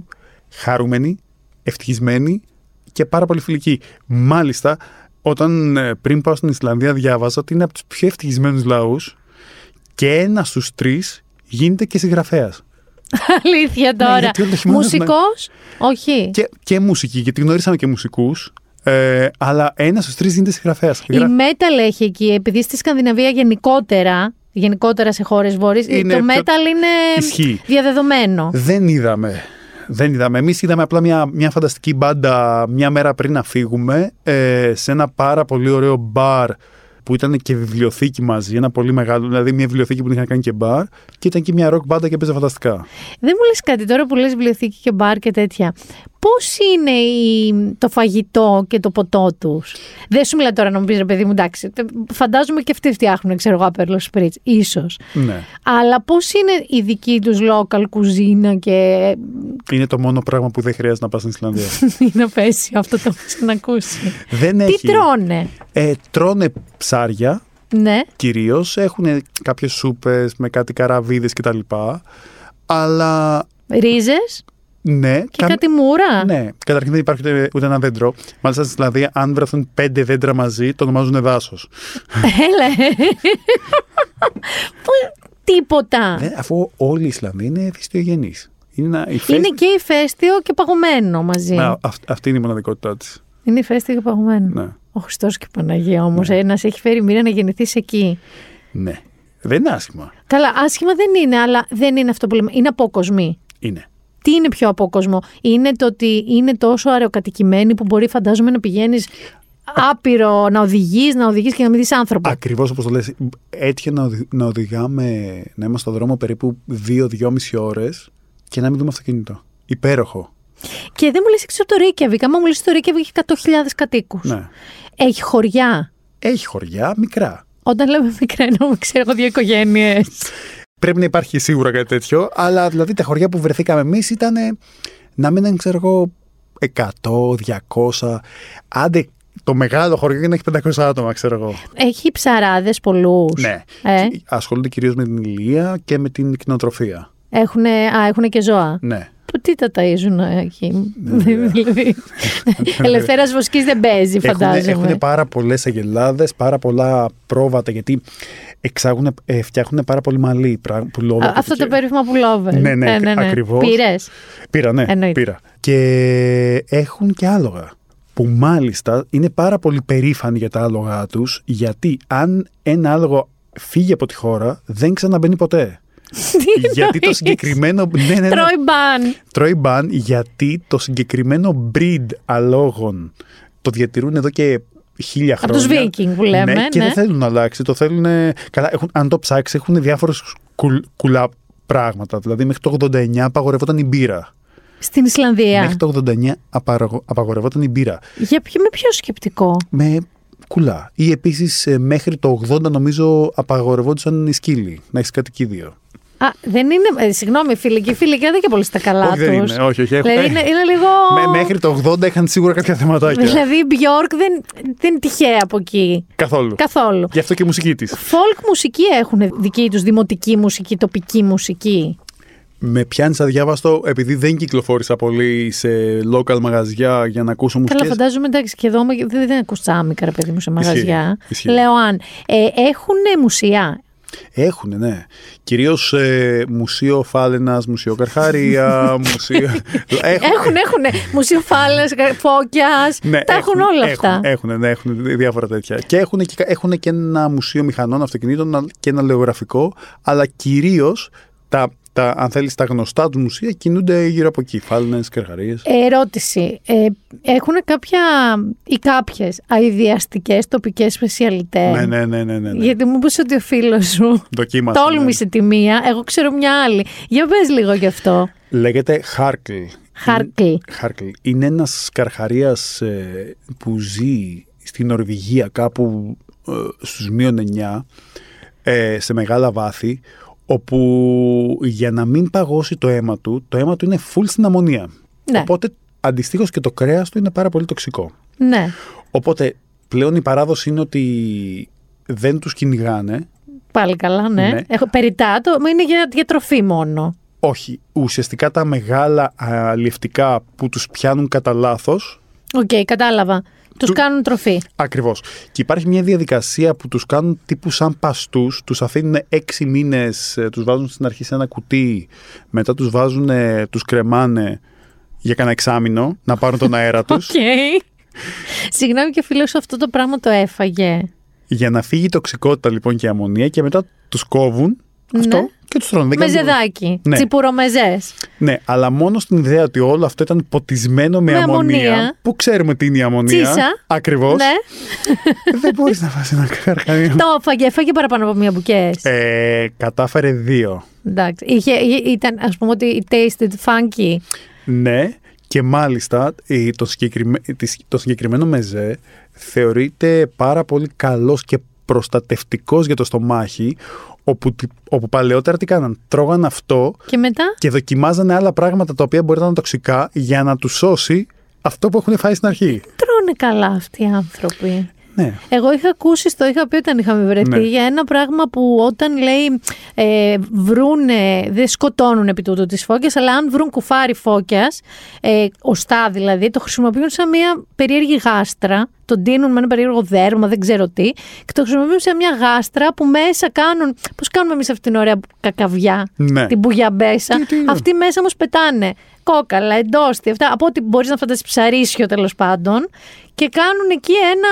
χαρούμενοι, ευτυχισμένοι και πάρα πολύ φιλικοί. Μάλιστα, όταν ε, πριν πάω στην Ισλανδία διάβαζα ότι είναι από τους πιο ευτυχισμένους λαούς και ένας στους τρεις γίνεται και συγγραφέας. Αλήθεια τώρα. Ναι, γιατί όλο το χειμώνα- Μουσικός, όχι. Και, και μουσική, γιατί γνωρίσαμε και μουσικούς. Ε, αλλά ένας στους τρεις γίνεται συγγραφέας. Η metal έχει εκεί, επειδή στη Σκανδιναβία γενικότερα, γενικότερα σε χώρες βόρειες, Είναι το πιο- metal είναι Ισχύει. διαδεδομένο. Δεν είδαμε. Δεν είδαμε. Εμείς είδαμε απλά μια, μια φανταστική μπάντα μια μέρα πριν να φύγουμε ε, σε ένα πάρα πολύ ωραίο μπαρ που ήταν και βιβλιοθήκη μαζί. Ένα πολύ μεγάλο, δηλαδή μια βιβλιοθήκη που την είχαν κάνει και μπαρ. Και ήταν και μια ροκ μπάντα και παίζε φανταστικά. Δεν μου λες κάτι τώρα που λες βιβλιοθήκη και μπαρ και τέτοια. Πώς είναι η, το φαγητό και το ποτό τους; Δεν σου μιλάω τώρα να μου πεις ρε παιδί μου εντάξει. Φαντάζομαι και αυτοί φτιάχνουν ξέρω εγώ απέρλο σπρίτς. Ίσως. Ναι. Αλλά πώς είναι η δική τους local κουζίνα και Είναι το μόνο πράγμα που δεν χρειάζεται να πας στην Ισλανδία. είναι απέσιο αυτό το έχεις να ακούσει. δεν Τι έχει. τρώνε; Ε, τρώνε ψάρια, Ναι. κυρίως. Έχουν κάποιες σούπες με κάτι καραβίδες κτλ. Αλλά Ρίζες; Ναι. και κα- κάτι μούρα. Ναι, καταρχήν δεν υπάρχει ούτε, ούτε ένα δέντρο. Μάλιστα στην Ισλανδία, αν βρεθούν πέντε δέντρα μαζί, το ονομάζουν δάσος. Έλα. Πού- Τίποτα. αφού όλη η Ισλανδία είναι φυστιογενή. Είναι, ένα, η Είναι και ηφαίστειο και παγωμένο μαζί. Α, αυ- αυτή είναι η μοναδικότητά της. Είναι ηφαίστειο και παγωμένο. Ναι. Ο Χριστός και η Παναγία όμως. Ένας έχει φέρει μοίρα να γεννηθεί εκεί. ναι. Δεν είναι άσχημα. Καλά, άσχημα δεν είναι, αλλά δεν είναι αυτό που λέμε. Είναι απόκοσμοι. Είναι. Τι είναι πιο απόκοσμο, Είναι το ότι είναι τόσο αεροκατοικημένοι που μπορεί, φαντάζομαι, να πηγαίνεις άπειρο, να οδηγείς, να οδηγείς και να μην δεις άνθρωπο. Ακριβώς όπως το λες, έτυχε να, οδη- να οδηγάμε, να είμαστε στον δρόμο περίπου 2-2,5 ώρες και να μην δούμε αυτοκίνητο. Υπέροχο. Και δεν μου λες έξω από το Ρέικιαβικ. Άμα μου λες το Ρέικιαβικ έχει 100.000 κατοίκους. Ναι. Έχει χωριά; Έχει χωριά μικρά. Όταν λέμε μικρά εννοούμε, ξέρω εγώ, δύο οικογένειες. Πρέπει να υπάρχει σίγουρα κάτι τέτοιο, αλλά δηλαδή τα χωριά που βρεθήκαμε εμείς ήταν να μην είναι, ξέρω εγώ, 100, 200. Άντε, το μεγάλο χωριό είναι να έχει 500 άτομα, ξέρω εγώ. Έχει ψαράδες πολλούς. Ναι. Ε, Ασχολούνται κυρίως με την ηλία και με την κτηνοτροφία. έχουνε, α, έχουνε και ζώα. Ναι. Που τι τα ταΐζουν εκεί; δηλαδή. Ελευθέρας βοσκής δεν παίζει, φαντάζομαι. Έχουν πάρα πολλές αγελάδες, πάρα πολλά πρόβατα, γιατί εξάγουν, ε, φτιάχνουν πάρα πολύ μαλλί. πρά- Πουλόβερ. Α, Αυτό το περίφημα pullover. Ναι, ναι, ακριβώς. Πήρε. Πήρα, ναι, Εννοείται. πήρα. Και έχουν και άλογα. Που μάλιστα είναι πάρα πολύ περήφανοι για τα άλογα τους, γιατί αν ένα άλογο φύγει από τη χώρα, δεν ξαναμπαίνει ποτέ. γιατί το συγκεκριμένο. Ναι, ναι, ναι. Τρώει μπαν. Τρώει μπαν γιατί το συγκεκριμένο breed αλόγων το διατηρούν εδώ και χίλια Από χρόνια. τους Viking που λέμε, Ναι, και ναι. δεν θέλουν να αλλάξει. Το θέλουν. Καλά, έχουν, αν το ψάξεις, έχουν διάφορες κουλά πράγματα. Δηλαδή, μέχρι το 89 απαγορευόταν η μπύρα. Στην Ισλανδία. Μέχρι το 89 απαραγω- απαγορευόταν η μπύρα. Για ποιο, με ποιο σκεπτικό; Με κουλά. Ή επίσης μέχρι το 80 νομίζω απαγορευόντουσαν οι σκύλοι. Να έχεις κατοικίδιο. Α, δεν είναι. Ε, συγγνώμη, φίλοι και φίλοι, και δεν και πολύ στα καλά Όχι, δεν τους. είναι. Όχι, όχι, έχουν- Δηλαδή είναι, είναι λίγο. Με- μέχρι το 80 είχαν σίγουρα κάποια θεματάκια. Δηλαδή η Björk δεν, δεν είναι τυχαία από εκεί. Καθόλου. Καθόλου. Γι' αυτό και η μουσική της. Folk μουσική έχουν δική τους, δημοτική μουσική, τοπική μουσική. Με πιάνεις αδιάβαστο επειδή δεν κυκλοφόρησα πολύ σε local μαγαζιά για να ακούσω Καλά, μουσικές. φαντάζομαι εντάξει και εδώ δεν, δεν ακούς τσάμικα, ρε παιδί μου, σε μαγαζιά. ισχύει. Λέω αν. Ε, έχουν μουσεία; Έχουνε, ναι. Κυρίως ε, Μουσείο Φάλαινας, Μουσείο Καρχαρία, Μουσείο. Έχουν, έχουν. Μουσείο φάλε, φώκιας. Ναι, τα έχουν, όλα αυτά. Έχουν, ναι, έχουν διάφορα τέτοια. Και έχουν και, έχουνε και ένα μουσείο μηχανών αυτοκινήτων και ένα λεωγραφικό, αλλά κυρίως τα, τα, αν θέλεις, τα γνωστά του μουσεία κινούνται γύρω από εκεί. Φάλαινες, καρχαρίες. Ερώτηση. Ε, έχουν κάποια ή κάποιες αειδιαστικές τοπικές σπεσιαλιτές; Ναι, ναι, ναι, ναι, ναι, ναι. Γιατί μου είπες ότι ο φίλος σου Δοκίμασε. ναι. τόλμησε τη μία. Εγώ ξέρω μια άλλη. Για πες λίγο γι' αυτό. Λέγεται Χάρκλ. Χάρκλ. Χάρκλ. Είναι ένας καρχαρίας ε, που ζει στη Νορβηγία κάπου ε, στους μείον 9 ε, σε μεγάλα βάθη όπου για να μην παγώσει το αίμα του, το αίμα του είναι full στην αμμονία. Ναι. Οπότε αντιστοίχως και το κρέας του είναι πάρα πολύ τοξικό. Ναι. Οπότε πλέον η παράδοση είναι ότι δεν τους κυνηγάνε. Πάλι καλά, ναι. Ναι. Έχω, περιτά το, μα είναι για, για τροφή μόνο. Όχι, ουσιαστικά τα μεγάλα αλλιευτικά που τους πιάνουν κατά λάθος. Οκ, κατάλαβα. Τους Του- κάνουν τροφή. Ακριβώς. Και υπάρχει μια διαδικασία που τους κάνουν τύπου σαν παστούς, τους αφήνουν έξι μήνες, ε, τους βάζουν στην αρχή σε ένα κουτί, μετά τους βάζουν, ε, τους κρεμάνε για κανένα εξάμηνο να πάρουν τον αέρα τους, Οκ. Συγγνώμη και ο φίλος σου αυτό το πράγμα το έφαγε. για να φύγει η τοξικότητα λοιπόν και η αμμονία και μετά τους κόβουν αυτό Ναι. και τους τρώνε. Δεν Με κάνουν- ζεδάκι. Ναι. Τσιπουρομεζές. Ναι, αλλά μόνο στην ιδέα ότι όλο αυτό ήταν ποτισμένο με, Με αμμονία, αμμονία. Πού ξέρουμε τι είναι η αμμονία. Τσίσα. Ακριβώς. Ναι. Δεν μπορείς να φας ένα καρχαρίο. το έφαγε, έφαγε παραπάνω από μία μπουκές. ε, κατάφερε δύο. Εντάξει. Είχε, είχε- ήταν, ας πούμε, ότι tasted funky. Ναι, και μάλιστα ε, το, συγκεκριμέ... της- το συγκεκριμένο μεζέ θεωρείται πάρα πολύ καλός και προστατευτικός για το στομάχι, όπου, τι- όπου παλαιότερα τι κάναν, τρώγαν αυτό Και μετά; και δοκιμάζανε άλλα πράγματα τα οποία μπορεί να είναι τοξικά για να τους σώσει αυτό που έχουν φάει στην αρχή. Τρώνε καλά αυτοί οι άνθρωποι. Ναι. Εγώ είχα ακούσει, το είχα πει όταν είχαμε βρεθεί, Ναι. για ένα πράγμα που όταν λέει ε, βρούνε, δεν σκοτώνουν επί τούτου τις φώκιας, αλλά αν βρουν κουφάρι φώκιας, ε, οστά δηλαδή, το χρησιμοποιούν σαν μια περίεργη γάστρα, τον τίνουν με ένα περίεργο δέρμα, δεν ξέρω τι, και το χρησιμοποιούν σε μια γάστρα που μέσα κάνουν, πώς κάνουμε εμείς αυτή την ωραία κακαβιά, Ναι. την μπουγιαμπέσα, Τι- τι είναι; αυτοί μέσα όμως πετάνε κόκαλα, εντόστη, αυτά, από ό,τι μπορείς να φανταστείς ψαρίσιο τέλος πάντων, και κάνουν εκεί ένα,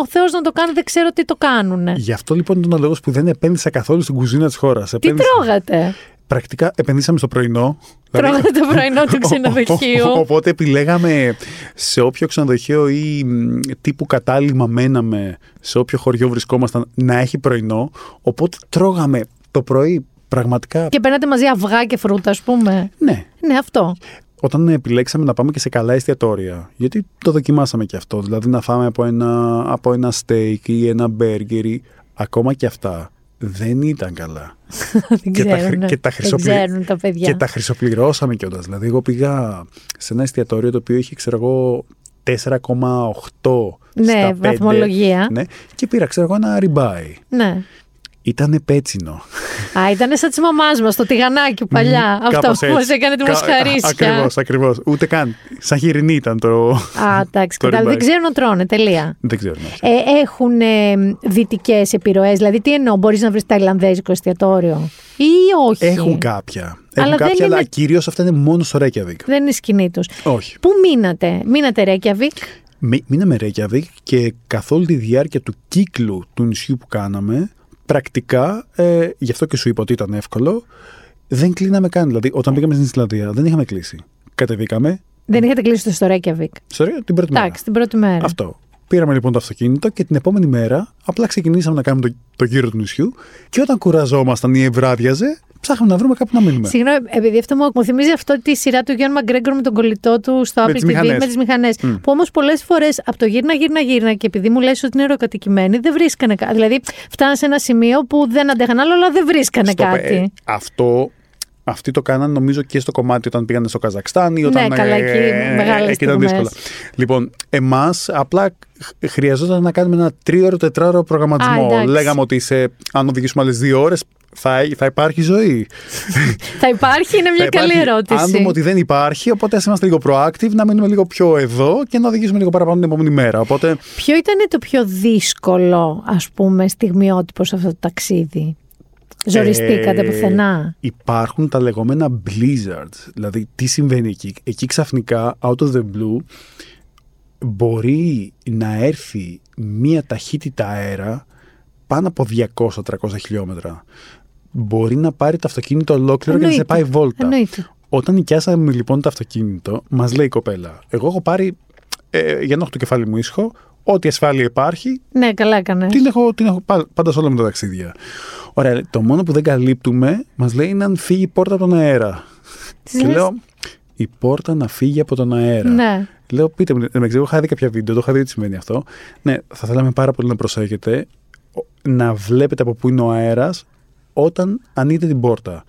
ο Θεός να το κάνει, δεν ξέρω τι το κάνουν. Γι' αυτό λοιπόν ήταν ο λόγος που δεν επένδυσα καθόλου στην κουζίνα της χώρας. Τι τρώγατε; Πρακτικά επενδύσαμε στο πρωινό. Τρώγατε το πρωινό του ξενοδοχείου. Οπότε επιλέγαμε σε όποιο ξενοδοχείο ή μ, τύπου κατάλημα μέναμε, σε όποιο χωριό βρισκόμασταν, να έχει πρωινό. Οπότε τρώγαμε το πρωί πραγματικά. Και παίρνατε μαζί αυγά και φρούτα, ας πούμε. Ναι. Ναι, αυτό. Όταν επιλέξαμε να πάμε και σε καλά εστιατόρια, γιατί το δοκιμάσαμε και αυτό, δηλαδή να φάμε από ένα, από ένα steak ή ένα burger ή ακόμα και αυτά δεν ήταν καλά. Δεν και, τα, ξέρουν, χρη- και, τα δεν χρυσοπλη- ξέρουν τα παιδιά. και τα χρυσοπληρώσαμε κιόλας. Δηλαδή, εγώ πήγα σε ένα εστιατόριο το οποίο είχε, ξέρω εγώ, 4,8 Ναι, στα 5, βαθμολογία. Ναι, και πήρα, ξέρω εγώ, ένα ριμπάι. Ναι. Ήτανε πέτσινο. Α, ήταν σαν της μαμάς μας, το τηγανάκι παλιά. Αυτό Κάπως που μας έτσι. έκανε τη Κα- μοσχαρίσια. Ακριβώς, ακριβώς. Ούτε καν. Σαν χοιρινή ήταν το... Α, εντάξει, το κατάλαβα. Δεν ριμπάι. ξέρουν να τρώνε, τελεία. Δεν ξέρω. ναι. Ε, έχουν ε, δυτικές επιρροές. Δηλαδή, τι εννοώ, μπορείς να βρεις ταϊλανδέζικο εστιατόριο ή όχι; Έχουν κάποια. Αλλά Έχουν δεν κάποια, αλλά είναι- κυρίως αυτά είναι μόνο στο Reykjavik. Δεν είναι η σκηνή τους. Όχι. Πού μείνατε, μείνατε Ρέκιαβικ. Μη- Μείναμε Reykjavik και καθ' όλη τη διάρκεια του κύκλου του νησιού που κάναμε, πρακτικά, ε, γι' αυτό και σου είπα ότι ήταν εύκολο, δεν κλείναμε καν. Δηλαδή, όταν πήγαμε στην Ισλανδία, δεν είχαμε κλείσει. Κατεβήκαμε, Δεν είχατε κλείσει το στο Ρέκιαβικ. στο την πρώτη μέρα. Εντάξει, την πρώτη μέρα. Αυτό. Πήραμε λοιπόν το αυτοκίνητο και την επόμενη μέρα απλά ξεκινήσαμε να κάνουμε το, το γύρο του νησιού και όταν κουραζόμασταν ή ευράδιαζε, ψάχναμε να βρούμε κάπου να μείνουμε. Συγγνώμη, επειδή αυτό μου, μου θυμίζει αυτό τη σειρά του Γιώργου Μαγκρέγκορ με τον κολλητό του στο Με Apple τις TV μηχανές. με τις μηχανές. Που όμως πολλές φορές από το γύρνα, γύρνα, γύρνα και επειδή μου λες ότι είναι αεροκατοικημένοι, δεν βρίσκανε κάτι. Δηλαδή, φτάνανε σε ένα σημείο που δεν αντέχαν άλλο, αλλά δεν βρίσκανε Στο- κάτι. ε, αυτό αυτοί το κάναν νομίζω και στο κομμάτι όταν πήγανε στο Καζακστάν ή όταν. Ναι, καλά, εκεί μεγάλες εκεί ήταν στιγμές. δύσκολα. Λοιπόν, εμάς απλά χ- χρειαζόταν να κάνουμε ένα τρίωρο, τετράωρο προγραμματισμό. Α, εντάξει. Λέγαμε ότι σε, αν οδηγήσουμε άλλες δύο ώρες θα, θα υπάρχει ζωή. Θα υπάρχει, είναι μια Θα καλή υπάρχει- ερώτηση. Αν δούμε ότι δεν υπάρχει, οπότε ας είμαστε λίγο proactive, να μείνουμε λίγο πιο εδώ και να οδηγήσουμε λίγο παραπάνω την επόμενη μέρα. Οπότε Ποιο ήταν το πιο δύσκολο, ας πούμε, στιγμιότυπο σε αυτό το ταξίδι; Ζοριστήκατε Ε, πουθενά. Υπάρχουν τα λεγόμενα blizzards. Δηλαδή, τι συμβαίνει εκεί; Εκεί ξαφνικά, out of the blue, μπορεί να έρθει μία ταχύτητα αέρα πάνω από 200-300 χιλιόμετρα. Μπορεί να πάρει το αυτοκίνητο ολόκληρο και να σε Εννοείται. πάει βόλτα. Εννοείται. Όταν νοικιάσαμε λοιπόν το αυτοκίνητο, μας λέει η κοπέλα: Εγώ έχω πάρει, ε, για να έχω το κεφάλι μου ήσυχο, ό,τι ασφάλεια υπάρχει, Ναι, καλά έκανε. την έχω, την έχω πα- πάντα σε όλα μου τα ταξίδια. Ωραία, το μόνο που δεν καλύπτουμε, μας λέει είναι αν φύγει η πόρτα από τον αέρα. Της και λες- λέω, η πόρτα να φύγει από τον αέρα. Ναι. Λέω, πείτε μου, δεν ξέρω, έχω δει κάποια βίντεο, το είχα δει τι σημαίνει αυτό. Ναι, θα θέλαμε πάρα πολύ να προσέχετε ο- να βλέπετε από πού είναι ο αέρας όταν ανοίγετε την πόρτα.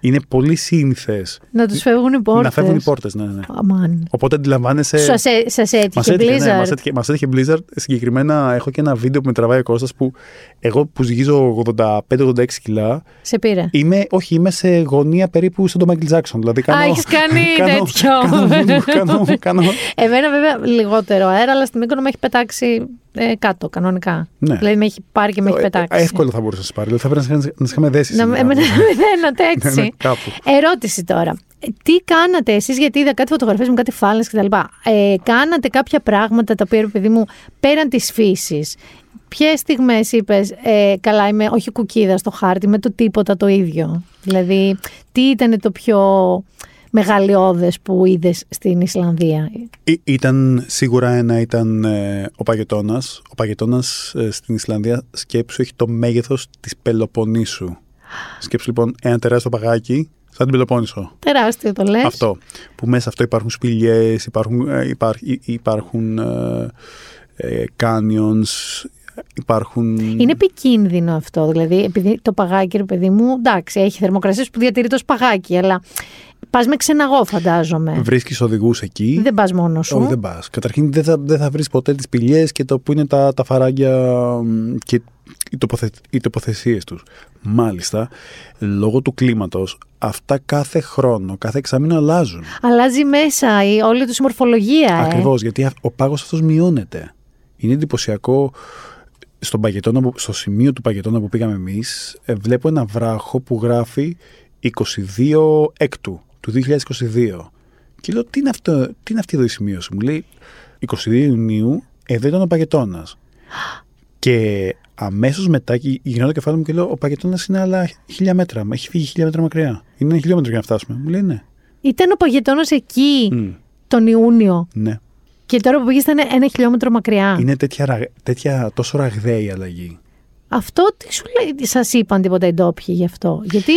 Είναι πολύ σύνηθες Να τους φεύγουν οι πόρτες. να φεύγουν οι πόρτες. Ναι, ναι. Αμάν. Οπότε αντιλαμβάνεσαι. Σας, έ- σας Μας έτυχε έτυχε, ναι, Blizzard; μας έτυχε, μας έτυχε Blizzard. Συγκεκριμένα έχω και ένα βίντεο που με τραβάει ο Κώστας που εγώ που ζυγίζω 85-86 κιλά Σε πήρε. είμαι, όχι, είμαι σε γωνία περίπου σαν τον Michael Jackson. Δηλαδή κάνω, Α, έχεις κάνει κάνω- τέτοιο. Κάνω, κάνω, κάνω, Εμένα βέβαια λιγότερο αέρα, αλλά στην Μύκονο με έχει πετάξει ε, κάτω κανονικά. Ναι. Δηλαδή με έχει πάρει και με έχει Ε, πετάξει. Εύκολα θα μπορούσε να σε πάρει. Δηλαδή θα πρέπει να σε- να σε είχαμε δέσεις. Να, σήμερα. εμένα με δένατε Ναι, έτσι. ναι, κάπου. Ερώτηση τώρα. Ε, Τι κάνατε εσείς, γιατί είδα κάτι φωτογραφίες με κάτι φάλες κτλ. Ε, κάνατε κάποια πράγματα τα οποία, ρε παιδί μου, πέραν της φύσης. Ποιες στιγμές είπες, ε, Καλά, είμαι όχι κουκίδα στο χάρτη, με το τίποτα το ίδιο. Δηλαδή, τι ήταν το πιο μεγαλειώδες που είδες στην Ισλανδία. Ή- Ήταν σίγουρα ένα ήταν ε, ο Παγετώνας. Ο Παγετώνας ε, στην Ισλανδία σκέψου έχει το μέγεθος της Πελοποννήσου. Σκέψου λοιπόν ένα τεράστιο παγάκι σαν την Πελοπόννησο. Τεράστιο το λες. Αυτό. Που μέσα αυτό υπάρχουν σπηλιές, υπάρχουν, ε, υπάρχ- υ- υπάρχουν ε, ε, canyons, υπάρχουν... Είναι επικίνδυνο αυτό. Δηλαδή, επειδή το παγάκι, ρε παιδί μου, εντάξει, έχει θερμοκρασίες που διατηρεί το παγάκι, αλλά πας με ξεναγό, φαντάζομαι. Βρίσκεις οδηγούς εκεί. Δεν πας μόνος σου. Όχι, δεν πας. Καταρχήν δεν θα, δεν θα βρεις ποτέ τις πηγές και το που είναι τα, τα φαράγγια μ, και οι, τοποθε, οι τοποθεσίες τους. Μάλιστα, λόγω του κλίματος, αυτά κάθε χρόνο, κάθε εξάμεινο αλλάζουν. Αλλάζει μέσα η, όλη τους η μορφολογία. Ε. Ακριβώς, γιατί α- ο πάγος αυτός μειώνεται. Είναι εντυπωσιακό. Στον παγετώνα, που- στο σημείο του παγετώνα που πήγαμε εμείς, βλέπω ένα βράχο που γράφει 22 έκτου του 2022. Και λέω, τι είναι, αυτό, τι είναι αυτή εδώ η σημείωση. Μου λέει, 22 Ιουνίου, εδώ ήταν ο παγετώνας. και αμέσως μετά γι- γυρνάω το κεφάλι μου και λέω: Ο παγετώνας είναι άλλα χίλια μέτρα. Μα Έχει φύγει χίλια μέτρα μακριά. Είναι ένα χιλιόμετρο για να φτάσουμε. Μου λέει ναι. Ήταν ο παγετώνας εκεί Μμ, τον Ιούνιο ναι. και τώρα που πήγες ήταν ένα χιλιόμετρο μακριά. Είναι τέτοια, ραγ- τέτοια τόσο ραγδαία η αλλαγή. Αυτό τι σου λέει, σας είπαν τίποτα οι ντόπιοι γι' αυτό. Γιατί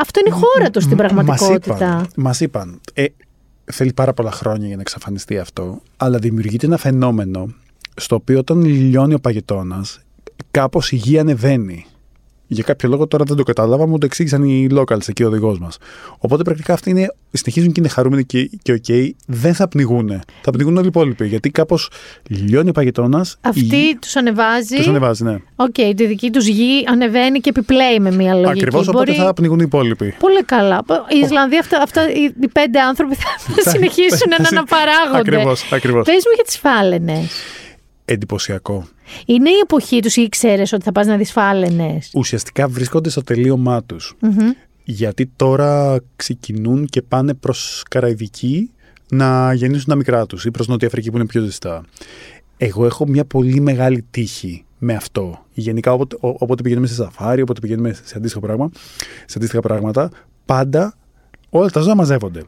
αυτό είναι η χώρα τους στην πραγματικότητα. Μας είπαν, μας είπαν ε, θέλει πάρα πολλά χρόνια για να εξαφανιστεί αυτό, αλλά δημιουργείται ένα φαινόμενο στο οποίο όταν λιώνει ο παγετώνας, κάπως η γη ανεβαίνει. Για κάποιο λόγο τώρα δεν το κατάλαβα, μου το εξήγησαν οι locals εκεί ο οδηγός μας. Οπότε πρακτικά αυτοί είναι, συνεχίζουν και είναι χαρούμενοι και, και οκ, δεν θα πνιγούν. Θα πνιγούν όλοι οι υπόλοιποι. Γιατί κάπως λιώνει ο παγετώνας. Αυτή τους ανεβάζει. Τους ανεβάζει, ναι. Οκ, τη δική τους γη ανεβαίνει και επιπλέει με μια λογική. Ακριβώς, οπότε Μπορεί- θα πνιγούν οι υπόλοιποι. Πολύ καλά. Η Ισλανδία, αυτά, αυτά οι, οι πέντε άνθρωποι θα συνεχίσουν να αναπαράγονται. Ακριβώς, ακριβώς. Πες μου για τις φάλαινες. Εντυπωσιακό. Είναι η εποχή τους ή ξέρεις ότι θα πας να δεις φάλαινες; Ουσιαστικά βρίσκονται στο τελείωμά τους. Γιατί τώρα ξεκινούν και πάνε προς Καραϊβική να γεννήσουν τα μικρά τους ή προς Νότια Αφρική που είναι πιο ζεστά. Εγώ έχω μια πολύ μεγάλη τύχη με αυτό. Γενικά, όποτε, ό- όποτε πηγαίνουμε σε σαφάρι, όποτε πηγαίνουμε σε αντίστοιχα, πράγμα, σε αντίστοιχα πράγματα, πάντα όλα τα ζώα μαζεύονται.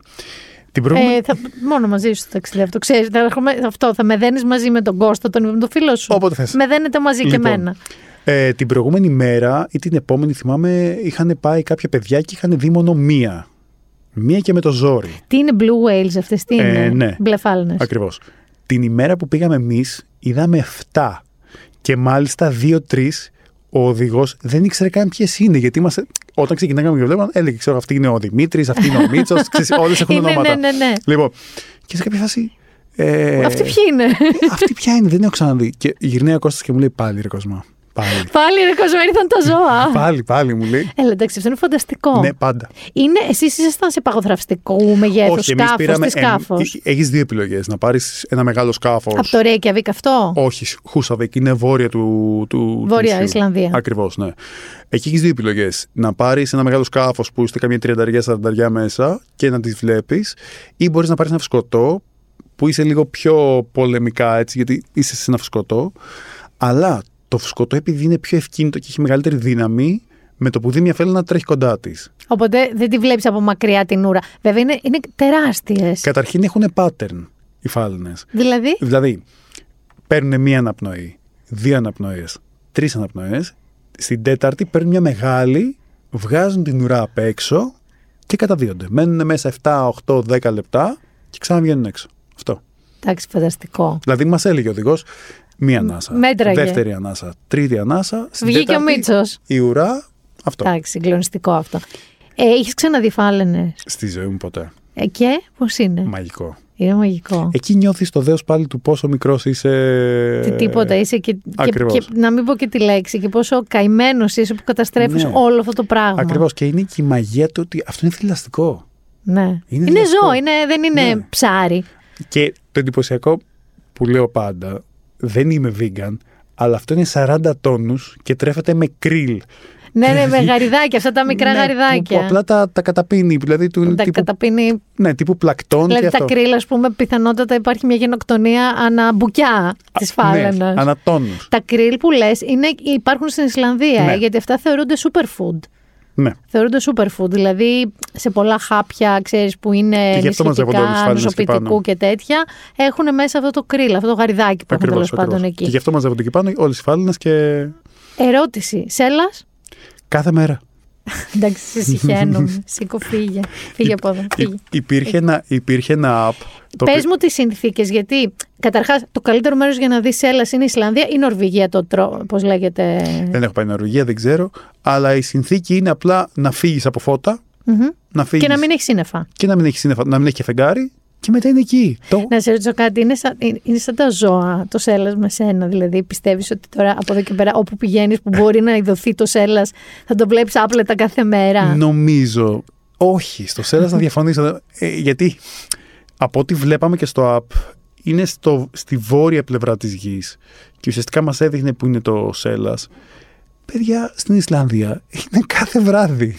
Την προηγούμενη- Ε, θα, μόνο μαζί σου θα ταξιδεύω. Το ξέρεις, θα έρχομαι, αυτό, θα με δένεις μαζί με τον Κώστα, τον, με τον φίλο σου. Όποτε θες. Με δένετε μαζί και Λοιπόν, εμένα. Ε, την προηγούμενη μέρα ή την επόμενη, θυμάμαι, είχαν πάει κάποια παιδιά και είχαν δει μόνο μία. Μία και με το ζόρι. Τι είναι Blue Whales αυτές, τι είναι; Ε, ναι. Μπλε φάλαινες. Ακριβώς. Την ημέρα που πήγαμε εμείς, είδαμε 7. Και μάλιστα 2-3 ο οδηγός δεν ήξερε καν ποιες είναι. Γιατί είμαστε, όταν ξεκινάγαμε και βλέπαμε, έλεγε: Ξέρω, αυτή είναι ο Δημήτρης, αυτή είναι ο Μίτσος. Όλες έχουν Είναι, ονόματα. ναι, ναι, ναι. Λοιπόν, και σε κάποια φάση. Ε, Αυτή ποια είναι; αυτή ποια είναι, δεν έχω ξαναδεί. Και γυρνάει ο Κώστας και μου λέει: Πάλι ρε Κοσμά. Πάλι. Πάλι ρε κόσμο, ήρθαν τα ζώα. πάλι, πάλι μου λέει. Έλα, εντάξει, αυτό είναι φανταστικό. Ναι, πάντα. Είναι, εσείς ήσασταν σε παγοθραυστικού μεγέθους Όχι, εμείς σκάφος, πήραμε. τι σκάφος; Έχεις δύο επιλογές. Να πάρεις ένα μεγάλο σκάφος. Από το Reykjavik αυτό; Όχι, Χούσαβεκ είναι βόρεια του. του Βόρεια του νησιού. Ισλανδία. Ακριβώς, ναι. Εκεί έχεις δύο επιλογές. Να πάρεις ένα μεγάλο σκάφος που είστε καμία τριανταριά, σαρανταριά μέσα και να τις βλέπεις, ή μπορείς να πάρεις ένα φουσκωτό που είσαι λίγο πιο πολεμικά έτσι, γιατί είσαι σε ένα φουσκωτό. Αλλά το φουσκωτό, επειδή είναι πιο ευκίνητο και έχει μεγαλύτερη δύναμη, με το που δει μια φέλα να τρέχει κοντά της. Οπότε δεν τη βλέπεις από μακριά την ούρα. Βέβαια είναι, είναι τεράστιες. Καταρχήν έχουν pattern οι φάλαινες. Δηλαδή, Δηλαδή, παίρνουν μία αναπνοή, δύο αναπνοές, τρεις αναπνοές. Στην τέταρτη παίρνουν μια μεγάλη, βγάζουν την ουρά απ' έξω και καταδύονται. Μένουν μέσα 7, 8, 10 λεπτά και ξαναβγαίνουν έξω. Αυτό. εντάξει, φανταστικό. Δηλαδή, μας έλεγε ο οδηγός μία ανάσα. μέτραγε. Δεύτερη ανάσα. Τρίτη ανάσα. Στην Βγήκε ο τέταρτη, Μίτσος. Η ουρά. Αυτό. Εντάξει, συγκλονιστικό αυτό. Ε, έχεις ξαναδεί φάλαινες. Στη ζωή μου ποτέ. Ε, και; Πώς είναι; Μαγικό. Είναι μαγικό. Εκεί νιώθεις το δέος πάλι του πόσο μικρός είσαι. Τι τίποτα είσαι και, και, Ακριβώς. και να μην πω και τη λέξη και πόσο καημένος είσαι που καταστρέφεις Ναι. όλο αυτό το πράγμα. Ακριβώς. Και είναι και η μαγεία του ότι αυτό είναι θηλαστικό. Ναι. Είναι Είναι, θηλαστικό. ζώο, είναι, δεν είναι Ναι. ψάρι. Και το εντυπωσιακό που λέω πάντα, δεν είμαι vegan, αλλά αυτό είναι 40 τόνους και τρέφεται με κρίλ. ναι, ναι, με γαριδάκια, αυτά τα μικρά Ναι, γαριδάκια. Που, που απλά τα, τα καταπίνει. Δηλαδή του είναι τα τύπου, καταπίνει. ναι, τύπου πλακτών Δηλαδή και τα αυτό. κρύλα, ας πούμε, πιθανότατα υπάρχει μια γενοκτονία αναμπουκιά της φάλαινας. Ναι, ανατόνους. Τα κρύλ που λες υπάρχουν στην Ισλανδία, Ναι. ε, γιατί αυτά θεωρούνται superfood. Ναι. Θεωρούνται superfood, δηλαδή σε πολλά χάπια, ξέρεις, που είναι Και γι' αυτό μαζεύονται όλες τις νησιωτικά, φάλαινες εκεί νοσοποιητικού πάνω. και τέτοια, έχουν μέσα αυτό το κρύλ, αυτό το γαριδάκι που έχουν Ακριβώς, τέλος πάντων ακριβώς. Και εκεί. γι' αυτό μαζεύονται εκεί πάνω όλες οι φάλαινες και Ερώτηση, Σέλλα. κάθε μέρα. Εντάξει, σε συχαίνομαι. Σήκω, φύγε. Φύγε από εδώ. Φύγε. Υ- υπήρχε, ένα, υπήρχε ένα app. Το Πες οποίο- μου τις συνθήκες, γιατί καταρχάς το καλύτερο μέρος για να δεις Έλλας είναι η Ισλανδία ή η Νορβηγία, το τρο... πώς λέγεται; Δεν έχω πάει Νορβηγία, δεν ξέρω. Αλλά η συνθήκη είναι απλά να φύγεις από φώτα. Να φύγεις, Και να μην έχεις σύννεφα. και να μην έχεις σύννεφα, να μην έχει και φεγγάρι και μετά είναι εκεί. Το... Να σε ρωτήσω κάτι, είναι σαν, είναι σαν τα ζώα το Σέλλα με σένα. Δηλαδή, πιστεύεις ότι τώρα από εδώ και πέρα, όπου πηγαίνεις που μπορεί να ειδωθεί το Σέλλα, θα το βλέπεις άπλετα κάθε μέρα; Νομίζω. Όχι, στο Σέλλα θα διαφωνήσω. Ε, γιατί από ό,τι βλέπαμε και στο app, είναι στο, στη βόρεια πλευρά της γης και ουσιαστικά μας έδειχνε που είναι το Σέλλας. Παιδιά, στην Ισλανδία είναι κάθε βράδυ.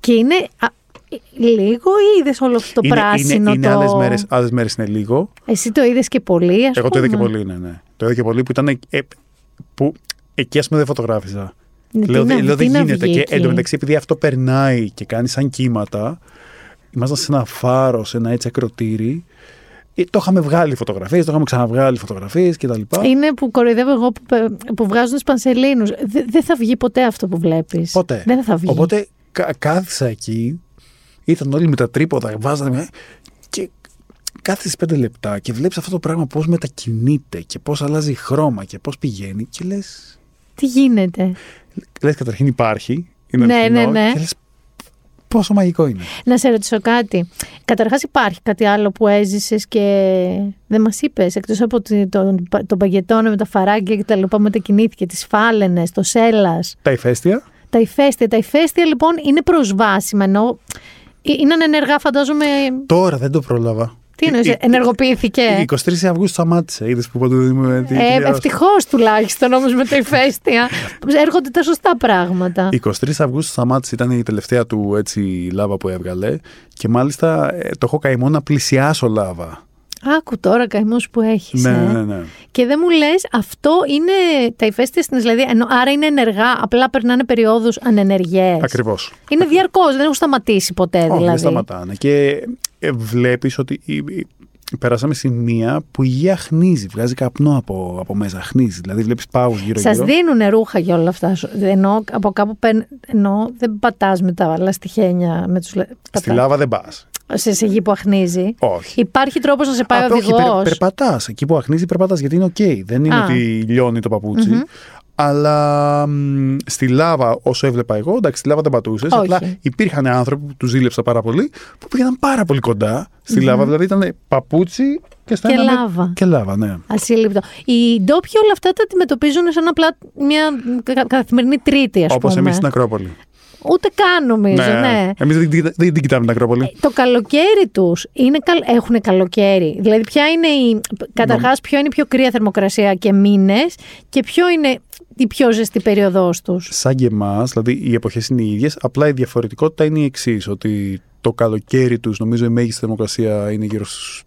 Και είναι α, λίγο ή είδες όλο αυτό το είναι πράσινο. είναι, είναι το... άλλες, μέρες, άλλες μέρες είναι λίγο. Εσύ το είδες και πολύ, ας Εγώ το είδα και πολύ, ναι, ναι. Το είδα και πολύ που ήταν. Ε, που εκεί ας πούμε δεν φωτογράφιζα. Ναι, λέω, τι δεν- να- λέω, τι δεν να γίνεται. βγει Και εκεί. εντωμεταξύ, επειδή αυτό περνάει και κάνει σαν κύματα, ήμασταν σε ένα φάρο, σε ένα έτσι ακροτήρι. Ε, το είχαμε βγάλει φωτογραφίες, το είχαμε ξαναβγάλει φωτογραφίες κτλ. Είναι που κοροϊδεύω εγώ που, πε- που βγάζουν του πανσελίνου. Δεν θα βγει ποτέ αυτό που βλέπεις. Ποτέ. Δεν θα βγει. Οπότε κα- κάθισα εκεί, ήταν όλοι με τα τρίποδα, βάζανε. με- και κάθεσαι πέντε λεπτά και βλέπεις αυτό το πράγμα πώς μετακινείται και πώς αλλάζει χρώμα και πώς πηγαίνει και λε. Τι γίνεται; Λες καταρχήν υπάρχει. Είναι Ναι, αληθινό ναι, ναι. Και λες, πόσο μαγικό είναι. Να σε ρωτήσω κάτι. Καταρχάς, υπάρχει κάτι άλλο που έζησες και δεν μας είπες, εκτός από τη- τον το παγκετόνο με τα φαράγγια και τα λοιπά που μετακινήθηκε, τις φάλαινες, το σέλας, Τα ηφαίστεια. τα ηφαίστεια. Τα ηφαίστεια λοιπόν είναι προσβάσιμα ενώ. Ε, Είναι ενεργά, φαντάζομαι. Τώρα δεν το πρόλαβα. Τι εννοείς, Η- η- ενεργοποιήθηκε; η 23 Αυγούστου σταμάτησε. Είδες που παντού δίνουμε τη Ε, τηλεόραση. Ευτυχώς τουλάχιστον όμως με τα ηφαίστεια. Έρχονται τα σωστά πράγματα. 23 Αυγούστου σταμάτησε, ήταν η τελευταία του έτσι λάβα που έβγαλε και μάλιστα ε, το έχω καημό να πλησιάσω λάβα. Άκου τώρα καημό που έχεις. Ναι, ναι, ναι. Και δεν μου λες, αυτό είναι τα ηφαίστεια στην Ισλανδία. Ενώ, άρα είναι ενεργά, απλά περνάνε περιόδους ανενεργές. Ακριβώς. Είναι διαρκώς, δεν έχουν σταματήσει ποτέ Όχι, δηλαδή. δεν σταματάνε. Και ε, βλέπεις ότι η- η- περάσαμε σημεία που η γη αχνίζει, βγάζει καπνό από, από μέσα, αχνίζει. Δηλαδή βλέπεις πάου Σας γύρω-γύρω. δίνουν ρούχα για όλα αυτά. Ενώ από κάπου παίρν... ενώ δεν πατάς με τα λαστιχένια. Με τους... λα- Στη πατάς. λάβα δεν πας. Σε, σε γη που αχνίζει. Όχι. Υπάρχει τρόπος να σε πάει ο όχι, οδηγός. περπατάς. Εκεί που αχνίζει, περπατάς γιατί είναι οκ. Δεν είναι Α. ότι λιώνει το παπουτσι Αλλά μ, στη λάβα, όσο έβλεπα εγώ, εντάξει, στη λάβα δεν πατούσες. Όχι. Απλά υπήρχαν άνθρωποι που τους ζήλεψα πάρα πολύ, που πήγαιναν πάρα πολύ κοντά στη λάβα. Δηλαδή ήταν παπούτσι και στα Και ένα με- λάβα. Και λάβα, ναι. Ασύλληπτο. Οι ντόπιοι όλα αυτά τα αντιμετωπίζουν σαν απλά μια κα- καθημερινή τρίτη, ας Όπως πούμε. εμείς στην Ακρόπολη. Ούτε καν νομίζω, ναι. Εμείς δεν, την- δεν την κοιτάμε την Ακρόπολη. Το καλοκαίρι τους έχουν καλοκαίρι. Δηλαδή, ποια είναι η. Καταρχάς, ποιο είναι η πιο κρύα θερμοκρασία και μήνες και ποιο είναι η πιο ζεστή περίοδός τους; Σαν και εμάς, δηλαδή οι εποχές είναι οι ίδιες, απλά η διαφορετικότητα είναι η εξής. Ότι το καλοκαίρι τους, νομίζω, η μέγιστη θερμοκρασία είναι γύρω στους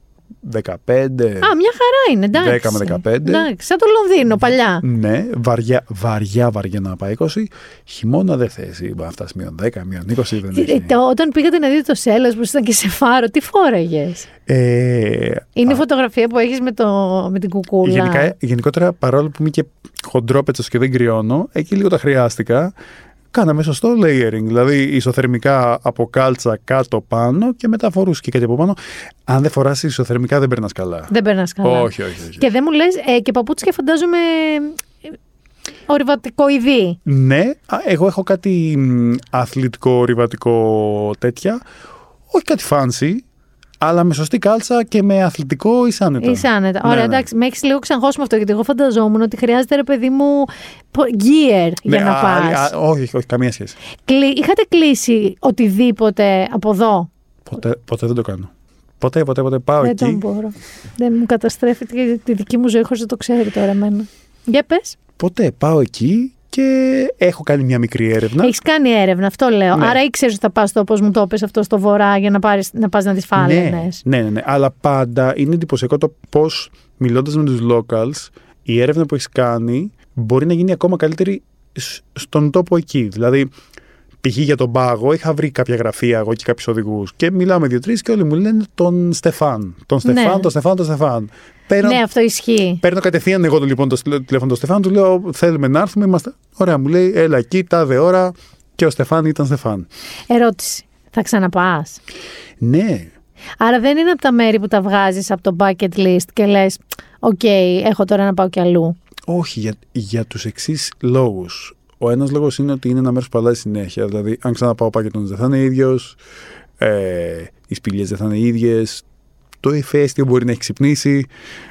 15. Α, μια χαρά είναι, εντάξει. 10 με 15. Εντάξει, σαν το Λονδίνο παλιά. Ναι, βαριά, βαριά, βαριά να πάει 20. Χειμώνα δεν θέσει. Μπορεί να φτάσεις μείον 10, μείον 20 δεν Ε, έχει. το- Όταν πήγατε να δείτε το Σέλλα που ήταν και σε φάρο, τι φόραγες; Ε, Είναι η α, φωτογραφία που έχεις με, το, με την κουκούλα. γενικά, γενικότερα, παρόλο που είμαι και χοντρόπετσος και δεν κρυώνω, εκεί λίγο τα χρειάστηκα. Κάναμε σωστό layering, δηλαδή ισοθερμικά από κάλτσα κάτω πάνω και μετά φορούσες και κάτι από πάνω. Αν δεν φοράσει ισοθερμικά δεν περνάς καλά. Δεν περνάς καλά. Όχι, όχι, όχι. Και δεν μου λες ε, και παπούτσια φαντάζομαι ε, ορειβατικοειδή. Ναι, α, εγώ έχω κάτι μ, αθλητικό, ριβατικό τέτοια. Όχι κάτι fancy, αλλά με σωστή κάλτσα και με αθλητικό είσαι άνετα. Είσαι άνετα. Ναι, Ωραία, ναι. εντάξει, με έχεις λίγο ξαγχώσει με αυτό, γιατί εγώ φανταζόμουν ότι χρειάζεται ρε παιδί μου πο- gear για Ναι, να α, πας. α, όχι, όχι, όχι, καμία σχέση. Είχατε κλείσει οτιδήποτε από εδώ; Ποτέ, ποτέ δεν το κάνω. Ποτέ, ποτέ, ποτέ πάω Δεν εκεί. τον μπορώ. Δεν μου καταστρέφει τη, τη δική μου ζωή, χωρίς να το ξέρει τώρα εμένα. Για πες. Ποτέ πάω εκεί και έχω κάνει μια μικρή έρευνα. Έχεις κάνει έρευνα, αυτό λέω. Ναι. Άρα ήξερες ότι θα πας όπως μου το είπες αυτό στο βορρά για να, πάρεις, να πας να δεις φάλαινες. Ναι, ναι, ναι, Αλλά πάντα είναι εντυπωσιακό το πώς μιλώντας με τους locals, η έρευνα που έχεις κάνει μπορεί να γίνει ακόμα καλύτερη σ- στον τόπο εκεί. Δηλαδή, π.χ. για τον πάγο, είχα βρει κάποια γραφεία εγώ και κάποιους οδηγούς και μιλάμε δύο-τρεις και όλοι μου λένε τον Στεφάν. Τον Στεφάν, Ναι. τον Στεφάν, τον Στεφάν. Παίρνω, Ναι, αυτό ισχύει. παίρνω κατευθείαν εγώ το, λοιπόν, το στυλ- τηλέφωνο του Στεφάν, του λέω: Θέλουμε να έρθουμε. Είμαστε... Ωραία, μου λέει: Έλα εκεί, τάδε ώρα. Και ο Στεφάν ήταν Στεφάν. Ερώτηση. Θα ξαναπάς; Ναι, Άρα δεν είναι από τα μέρη που τα βγάζεις από το bucket list και λες: Οκ, έχω τώρα να πάω κι αλλού. Όχι, για, για τους εξής λόγους. Ο ένας λόγος είναι ότι είναι ένα μέρος που αλλάζει συνέχεια. Δηλαδή, αν ξαναπάω ο παγετώνας δεν θα είναι ίδιος. Ε, οι σπηλιές δεν θα είναι ίδιες. Το ηφαίστειο μπορεί να έχει ξυπνήσει.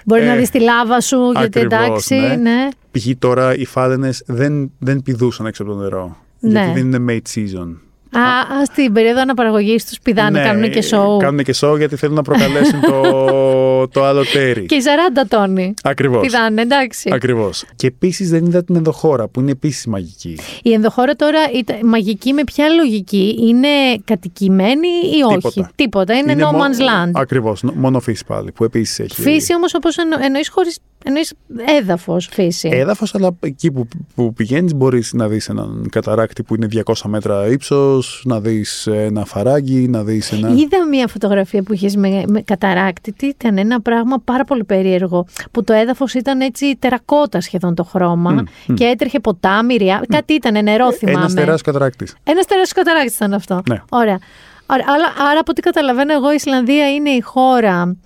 Μπορεί Ε, να δεις τη λάβα σου, γιατί ακριβώς, εντάξει, ναι. ναι. Π.χ. τώρα οι φάλαινες δεν, δεν πηδούσαν έξω από το νερό. Ναι. Γιατί δεν είναι mate season. Α, α, στην περίοδο αναπαραγωγής τους πηδάνε, Ναι, κάνουν και show. Κάνουν και show γιατί θέλουν να προκαλέσουν το, το άλλο τέρι. Και οι 40 τόνοι. Ακριβώς. Πηδάνε, εντάξει. Ακριβώς. Και επίσης δεν είδα την ενδοχώρα που είναι επίσης μαγική. Η ενδοχώρα τώρα ήταν μαγική με ποια λογική, είναι κατοικημένη ή όχι; Τίποτα. Τίποτα. Είναι, no man's land. Ακριβώς. Μόνο φύση πάλι που επίσης έχει. Φύση όμως όπως εννοείς χωρίς. Εννοείς έδαφος φύση. Έδαφος, αλλά εκεί που, που πηγαίνεις μπορείς να δεις έναν καταράκτη που είναι 200 μέτρα ύψος, να δεις ένα φαράγγι, να δεις ένα. Είδα μια φωτογραφία που είχες με, με καταράκτη. Τι ήταν, ένα πράγμα πάρα πολύ περίεργο. Που το έδαφος ήταν έτσι τερακότα σχεδόν το χρώμα και έτρεχε ποτάμι, ριά. Κάτι ήταν, νερό θυμάμαι. Ένας τεράστιος καταράκτης. Ένας τεράστιος καταράκτης ήταν αυτό. Ναι. Ωραία. Άρα, άρα, άρα, από ό,τι καταλαβαίνω εγώ, η Ισλανδία είναι η χώρα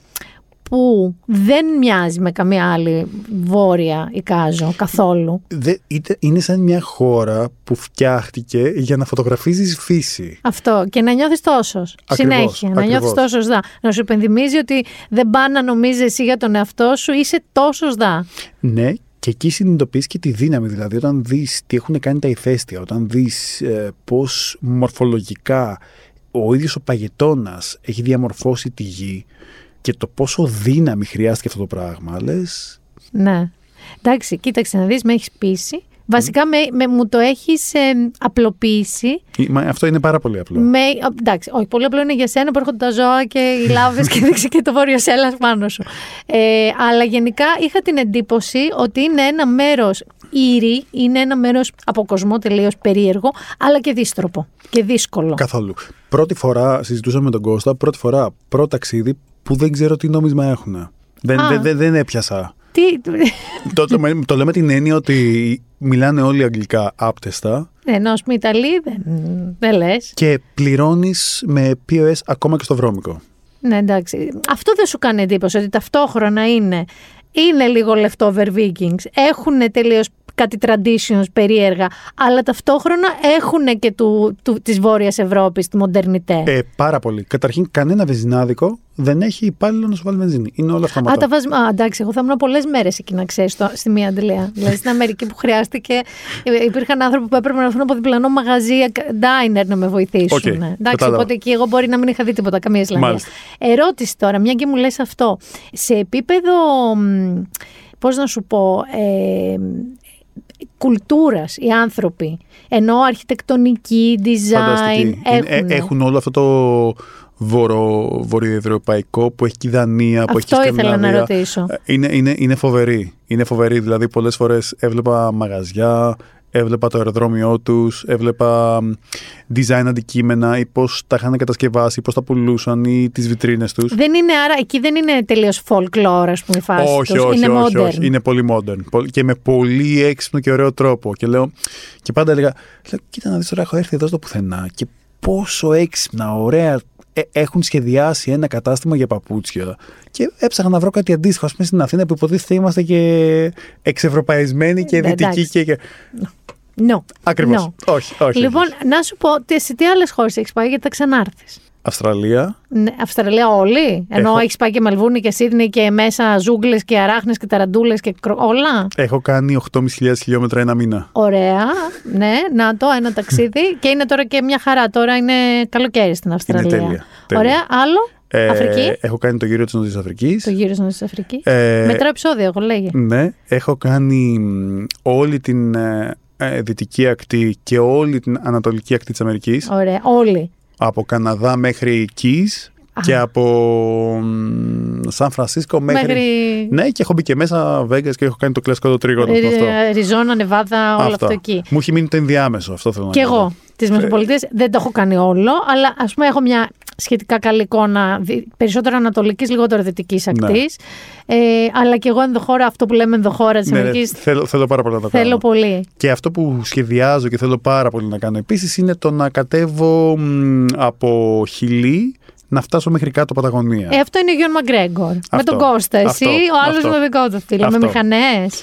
που δεν μοιάζει με καμία άλλη βόρεια εικάζω καθόλου. Δε, είτε, είναι σαν μια χώρα που φτιάχτηκε για να φωτογραφίζεις φύση. Αυτό. Και να νιώθεις τόσος. Συνέχεια. Να ακριβώς. νιώθει τόσος δά. Να σου υπενθυμίζει ότι δεν πά να νομίζεις εσύ για τον εαυτό σου, είσαι τόσος δά. Ναι, και εκεί συνειδητοποιείς και τη δύναμη. Δηλαδή, όταν δεις τι έχουν κάνει τα ηφαίστεια, όταν δεις ε, πώς μορφολογικά ο ίδιος ο παγετώνας έχει διαμορφώσει τη γη και το πόσο δύναμη χρειάστηκε αυτό το πράγμα, λες, Ναι. Εντάξει, κοίταξε να δεις, με έχεις πείσει. Βασικά με, με- μου το έχεις απλοποιήσει. «Ε, μα αυτό είναι πάρα πολύ απλό. Με, α, εντάξει, όχι, πολύ απλό είναι για σένα που έρχονται τα ζώα και οι λάβες και δείξει και το βόρειο σέλας πάνω σου. Ε, αλλά γενικά είχα την εντύπωση ότι είναι ένα μέρος ήρη, είναι ένα μέρος από κοσμό τελείως περίεργο, αλλά και δύστροπο και δύσκολο. Καθόλου. Πρώτη φορά συζητούσαμε με τον Κώστα, πρώτη φορά, πρώτο ταξίδι που δεν ξέρω τι νόμισμα έχουν. Δεν, Α. δεν, δεν, δεν έπιασα. Τι. το, το, το λέω με την έννοια ότι μιλάνε όλοι αγγλικά άπτεστα Ναι, ενώ ας πούμε Ιταλοί δεν, δεν λες. και πληρώνεις με POS ακόμα και στο βρώμικο. Ναι, εντάξει. Αυτό δεν σου κάνει εντύπωση ότι ταυτόχρονα είναι, είναι λίγο leftover Vikings. Έχουν τελείως κάτι traditions περίεργα, αλλά ταυτόχρονα έχουν και του, του, της Βόρειας Ευρώπης, τη μοντερνιτέ. Ε, πάρα πολύ. Καταρχήν, κανένα βενζινάδικο δεν έχει υπάλληλο να σου βάλει βενζίνη. Είναι όλα αυτά Α, τα βάζουμε. Α, εντάξει, εγώ θα ήμουν πολλές μέρες εκεί να ξέρεις στη μία αντιλία. δηλαδή στην Αμερική που χρειάστηκε, ε, υπήρχαν άνθρωποι που έπρεπε να έρθουν από διπλανό μαγαζί, diner να με βοηθήσουν. Οκ, εντάξει, κατάλαβα. οπότε εκεί εγώ μπορεί να μην είχα δει τίποτα, καμία Ισλανδία. Μάλιστα. Ερώτηση τώρα, μια και μου λες αυτό. Σε επίπεδο. Πώς να σου πω. Ε, κουλτούρας οι άνθρωποι ενώ αρχιτεκτονική, design Φανταστική. Είναι- ε, έχουν. έχουν όλο αυτό το βορο, βορειοευρωπαϊκό που έχει και η Δανία, που έχει και η Αυτό ήθελα να Σκανδιναβία. ρωτήσω. Ε, Είναι, είναι, είναι φοβερή. Είναι φοβερή. Δηλαδή, πολλές φορές έβλεπα μαγαζιά, έβλεπα το αεροδρόμιό τους, έβλεπα μ, design αντικείμενα ή πώς τα είχαν κατασκευάσει, πώς τα πουλούσαν ή τις βιτρίνες τους. Δεν είναι άρα, εκεί δεν είναι τελείως folklore, ας πούμε, η φάση Όχι, τους. όχι, είναι όχι, modern. όχι. Είναι πολύ modern. Πολ- Και με πολύ έξυπνο και ωραίο τρόπο. Και λέω, και πάντα έλεγα, λέω, κοίτα να δεις τώρα, έχω έρθει εδώ στο πουθενά και πόσο έξυπνα, ωραία ε, έχουν σχεδιάσει ένα κατάστημα για παπούτσια. Και έψαχνα να βρω κάτι αντίστοιχο, ας πούμε, στην Αθήνα που υποτίθεται είμαστε και εξευρωπαϊσμένοι και Ναι, δυτικοί. εντάξει. Και, και... No. Ακριβώς. No. Όχι, όχι. Λοιπόν, όχι. να σου πω, τι- σε τι άλλες χώρες έχεις πάει γιατί θα ξανάρθεις. Αυστραλία. Ναι, Αυστραλία όλοι. Ενώ Έχω. έχεις πάει και Μελβούνι και Σίδνεϊ και μέσα ζούγκλες και αράχνες και ταραντούλες και κρο- όλα. Έχω κάνει 8.500 χιλιόμετρα ένα μήνα. Ωραία. Ναι, να το, ένα ταξίδι. και είναι τώρα και μια χαρά. Τώρα είναι καλοκαίρι στην Αυστραλία. τέλεια, τέλεια. Ωραία. Άλλο; Ε, Αφρική; Έχω κάνει το γύρο της Νότιας Αφρικής. Το γύρο της Αφρικής. Ε, Μετρά επεισόδιο, εγώ λέγε. Ναι, έχω κάνει μ, όλη την ε, ε, δυτική ακτή και όλη την ανατολική ακτή της Αμερικής. Ωραία. Όλοι. Από Καναδά μέχρι Keys Α. και από μ, Σαν Φρανσίσκο μέχρι... Μέχρι. Ναι, και έχω μπει και μέσα Vegas και έχω κάνει το κλασικό το τρίγωνο με αυτό. Ε, Ριζόνα, Νεβάδα, όλο αυτό εκεί. Μου έχει μείνει το ενδιάμεσο, αυτό θέλω να Και κάνω. Εγώ τι Μεσοπολιτείες δεν το έχω κάνει όλο, αλλά ας πούμε έχω μια σχετικά καλή εικόνα δι- περισσότερο ανατολικής, λιγότερο δυτικής ακτής. Ε, αλλά και εγώ ενδοχώρα, αυτό που λέμε ενδοχώρα της Ναι, ναι, Αμερικής, θέλω, θέλω πάρα πολύ να το κάνω. θέλω πολύ. Και αυτό που σχεδιάζω και θέλω πάρα πολύ να κάνω επίσης είναι το να κατέβω μ, από Χιλή να φτάσω μέχρι κάτω Παταγωνία. Ε, αυτό είναι ο Ewan McGregor. Με Αυτό. τον Κώστας, εσύ, Αυτό. ο άλλος Αυτό. με δικό του φίλο. Με Αυτό. μηχανές.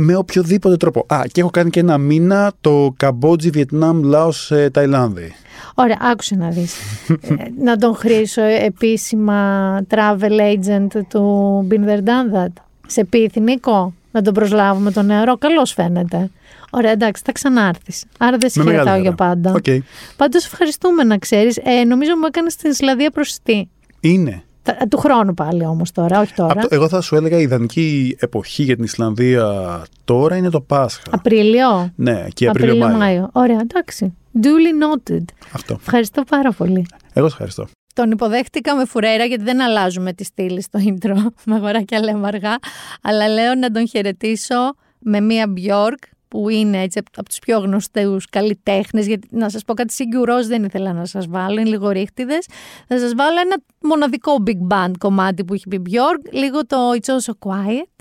Με οποιοδήποτε τρόπο. Α, και έχω κάνει και ένα μήνα το Καμπότζη, Βιετνάμ, Λάος, ε, Ταϊλάνδη. Ωραία, άκουσε να δεις. Ε, να τον χρίσω επίσημα travel agent του Been There Done That. Σε πείθει, Νίκο, να τον προσλάβουμε τον νεαρό. Καλώς φαίνεται. Ωραία, εντάξει, θα ξανάρθεις. Άρα δεν σε Με μεγάλη χαιρετάω για χαρά. πάντα. Οκ. Πάντως ευχαριστούμε να ξέρεις. Ε, νομίζω μου έκανες στην Ισλανδία προσιτή. Είναι. Τα- Του χρόνου πάλι όμως τώρα, όχι τώρα. Αυτό, εγώ θα σου έλεγα η ιδανική εποχή για την Ισλανδία τώρα είναι το Πάσχα. Απρίλιο. Ναι, και Απρίλιο-Μάιο. Ωραία, εντάξει. Duly noted. Αυτό. Ευχαριστώ πάρα πολύ. Εγώ σε ευχαριστώ. Τον υποδέχτηκα με φουρέρα γιατί δεν αλλάζουμε τη στήλη στο intro με αγοράκια λέμε αργά. Αλλά λέω να τον χαιρετήσω με μία Bjork που είναι έτσι από τους πιο γνωστούς καλλιτέχνες γιατί να σας πω κάτι σίγουρος δεν ήθελα να σας βάλω, είναι λίγο ρίχτιδες θα σας βάλω ένα μοναδικό big band κομμάτι που έχει πει Bjork λίγο το It's Also Quiet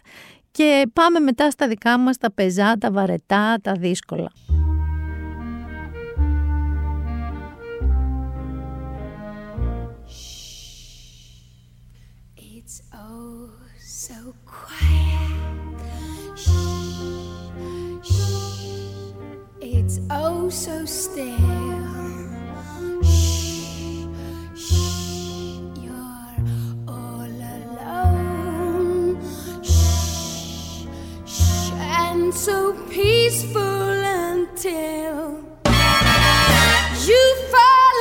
και πάμε μετά στα δικά μας τα πεζά, τα βαρετά, τα δύσκολα. So still. Shh, shh, you're all alone. Shh, shh, and so peaceful until you fall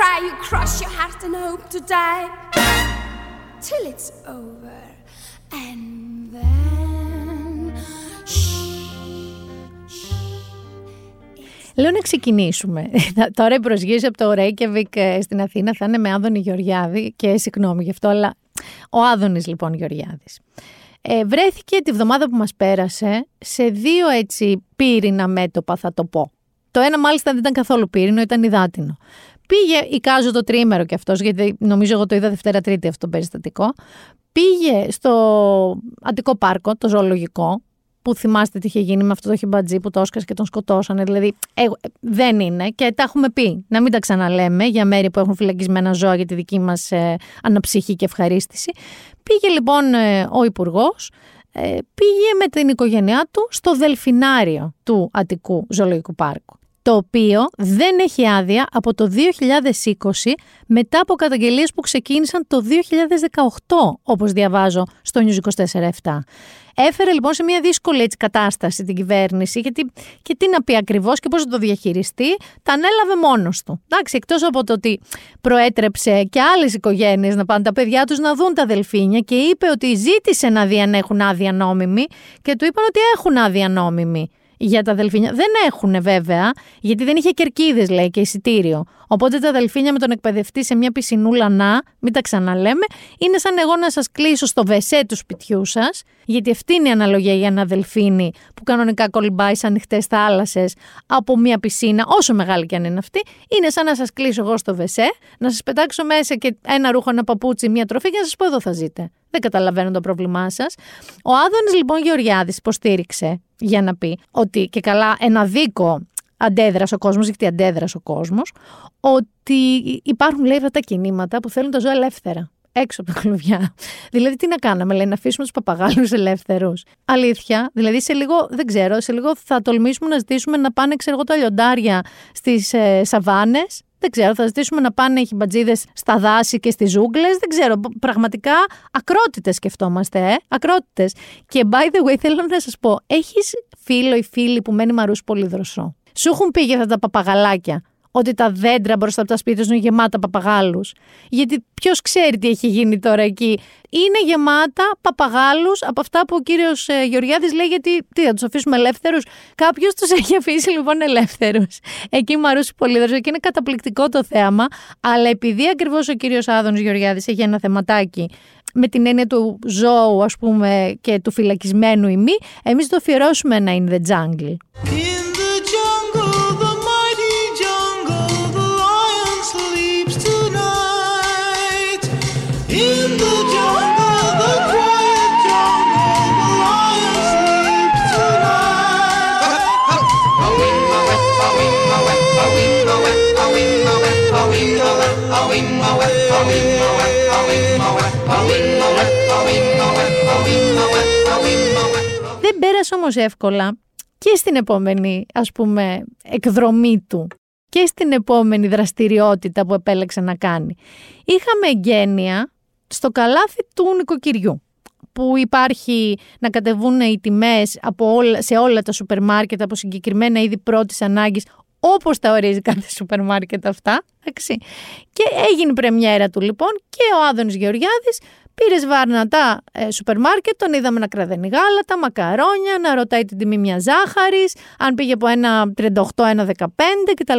cry, you cross your heart and hope to die till it's over, and then. Λέω να ξεκινήσουμε. Τώρα η προσγείωση από το Ρέικεβικ στην Αθήνα θα είναι με Άδωνη Γεωργιάδη και συγγνώμη γι' αυτό, αλλά ο Άδωνης λοιπόν Γεωργιάδης. Ε, βρέθηκε τη βδομάδα που μας πέρασε σε δύο έτσι πύρινα μέτωπα θα το πω. Το ένα μάλιστα δεν ήταν καθόλου πύρινο, ήταν υδάτινο. Πήγε, εικάζω το τρίμερο κι αυτός, γιατί νομίζω εγώ το είδα Δευτέρα Τρίτη αυτό το περιστατικό. Πήγε στο Αντικό Πάρκο, το ζωολογικό, που θυμάστε τι είχε γίνει με αυτό το χιμπατζή που το όσκασε και τον σκοτώσανε. Δηλαδή, ε, δεν είναι και τα έχουμε πει. Να μην τα ξαναλέμε για μέρη που έχουν φυλακισμένα ζώα για τη δική μας ε, αναψυχή και ευχαρίστηση. Πήγε λοιπόν ε, ο Υπουργός, ε, πήγε με την οικογένειά του στο Δελφινάριο του Αττικού Ζωολογικού Πάρκου το οποίο δεν έχει άδεια από το 2020 μετά από καταγγελίες που ξεκίνησαν το 2018, όπως διαβάζω στο News 24-7. Έφερε λοιπόν σε μια δύσκολη έτσι, κατάσταση την κυβέρνηση, γιατί και τι να πει ακριβώς και πώς θα το διαχειριστεί, τα ανέλαβε μόνος του. Εντάξει, εκτός από το ότι προέτρεψε και άλλες οικογένειες να πάνε τα παιδιά τους να δουν τα δελφίνια και είπε ότι ζήτησε να δει αν έχουν άδεια νόμιμη και του είπαν ότι έχουν άδεια νόμιμη για τα δελφίνια. Δεν έχουν βέβαια, γιατί δεν είχε κερκίδες, λέει, και εισιτήριο. Οπότε τα δελφίνια με τον εκπαιδευτή σε μια πισινούλα να, μην τα ξαναλέμε, είναι σαν εγώ να σας κλείσω στο βεσέ του σπιτιού σας, γιατί αυτή είναι η αναλογία για ένα δελφίνι που κανονικά κολυμπάει σε ανοιχτέ θάλασσες από μια πισίνα, όσο μεγάλη και αν είναι αυτή. Είναι σαν να σας κλείσω εγώ στο βεσέ, να σας πετάξω μέσα και ένα ρούχο, ένα παπούτσι, μια τροφή και να σας πω εδώ θα ζείτε. Δεν καταλαβαίνω το πρόβλημά σας. Ο Άδωνης λοιπόν Γεωργιάδης υποστήριξε για να πει ότι και καλά ένα δίκο αντέδρασε ο κόσμος, γιατί αντέδρασε ο κόσμος, ότι υπάρχουν λέει αυτά τα κινήματα που θέλουν τα ζώα ελεύθερα. Έξω από τα κλουβιά. δηλαδή, τι να κάναμε, λέει, να αφήσουμε τους παπαγάλους ελεύθερους. Αλήθεια. Δηλαδή, σε λίγο, δεν ξέρω, σε λίγο θα τολμήσουμε να ζητήσουμε να πάνε, ξέρω εγώ, τα λιοντάρια στις ε, σαβάνες δεν ξέρω, θα ζητήσουμε να πάνε οι χιμπατζίδες στα δάση και στις ζούγκλες. Δεν ξέρω. Πραγματικά ακρότητες σκεφτόμαστε, ε. Ακρότητες. Και by the way, θέλω να σας πω, έχεις φίλο ή φίλη που μένει μαρού πολύ δροσό. Σου έχουν πει για αυτά τα παπαγαλάκια ότι τα δέντρα μπροστά από τα σπίτια είναι γεμάτα παπαγάλους. Γιατί ποιος ξέρει τι έχει γίνει τώρα εκεί. Είναι γεμάτα παπαγάλους από αυτά που ο κύριος ε, Γεωργιάδης λέει, γιατί τι θα τους αφήσουμε ελεύθερους; Κάποιος τους έχει αφήσει λοιπόν ελεύθερους. Εκεί μου αρέσει πολύ και είναι καταπληκτικό το θέαμα. Αλλά επειδή ακριβώς ο κύριος Άδωνο Γεωργιάδης έχει ένα θεματάκι με την έννοια του ζώου, ας πούμε, και του φυλακισμένου ημί, εμείς το αφιερώσουμε ένα In the Jungle. Πέρασε όμως εύκολα και στην επόμενη ας πούμε εκδρομή του και στην επόμενη δραστηριότητα που επέλεξε να κάνει. Είχαμε εγγένεια στο καλάθι του νοικοκυριού που υπάρχει να κατεβούν οι τιμές από όλα, σε όλα τα σούπερ μάρκετ από συγκεκριμένα είδη πρώτης ανάγκης όπως τα ορίζει κάθε σούπερ μάρκετ αυτά. Εντάξει. Και έγινε η πρεμιέρα του λοιπόν και ο Άδωνης Γεωργιάδης πήρες σβάρνα τα ε, σούπερ μάρκετ, τον είδαμε να κραδένει γάλατα, μακαρόνια, να ρωτάει την τιμή μια ζάχαρης, αν πήγε από ένα 38, ένα 15 κτλ.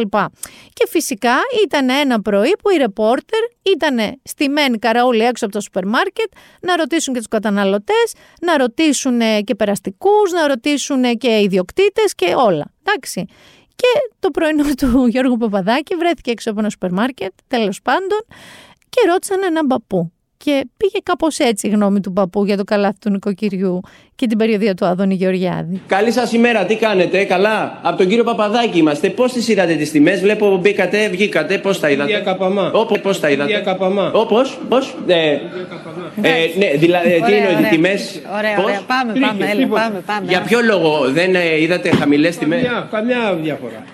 Και φυσικά ήταν ένα πρωί που οι ρεπόρτερ ήταν στημένοι καραούλοι έξω από το σούπερ μάρκετ να ρωτήσουν και τους καταναλωτές, να ρωτήσουν και περαστικούς, να ρωτήσουν και ιδιοκτήτες και όλα. Εντάξει. Και το πρωινό του Γιώργου Παπαδάκη βρέθηκε έξω από ένα σούπερ μάρκετ, τέλος πάντων, και ρώτησαν έναν παππού. Και πήγε κάπως έτσι η γνώμη του παππού για το καλάθι του νοικοκυριού και την περιοδία του Άδωνη Γεωργιάδη. Καλή σας ημέρα, τι κάνετε, καλά; Από τον κύριο Παπαδάκη είμαστε. Πώς τις είδατε τις τιμές, βλέπω μπήκατε, βγήκατε, πώς τα είδατε; Καπαμά. Όπω, πώς τα είδατε; Καπαμά. Όπω, πώς. Ε, ε, ναι, δηλαδή, τι είναι οι τιμές; Ωραία, ωραία, πάμε, πάμε, έλα, πάμε, πάμε. Για ποιο λόγο δεν ε, είδατε χαμηλές τιμές; Καμιά, καμιά διαφορά.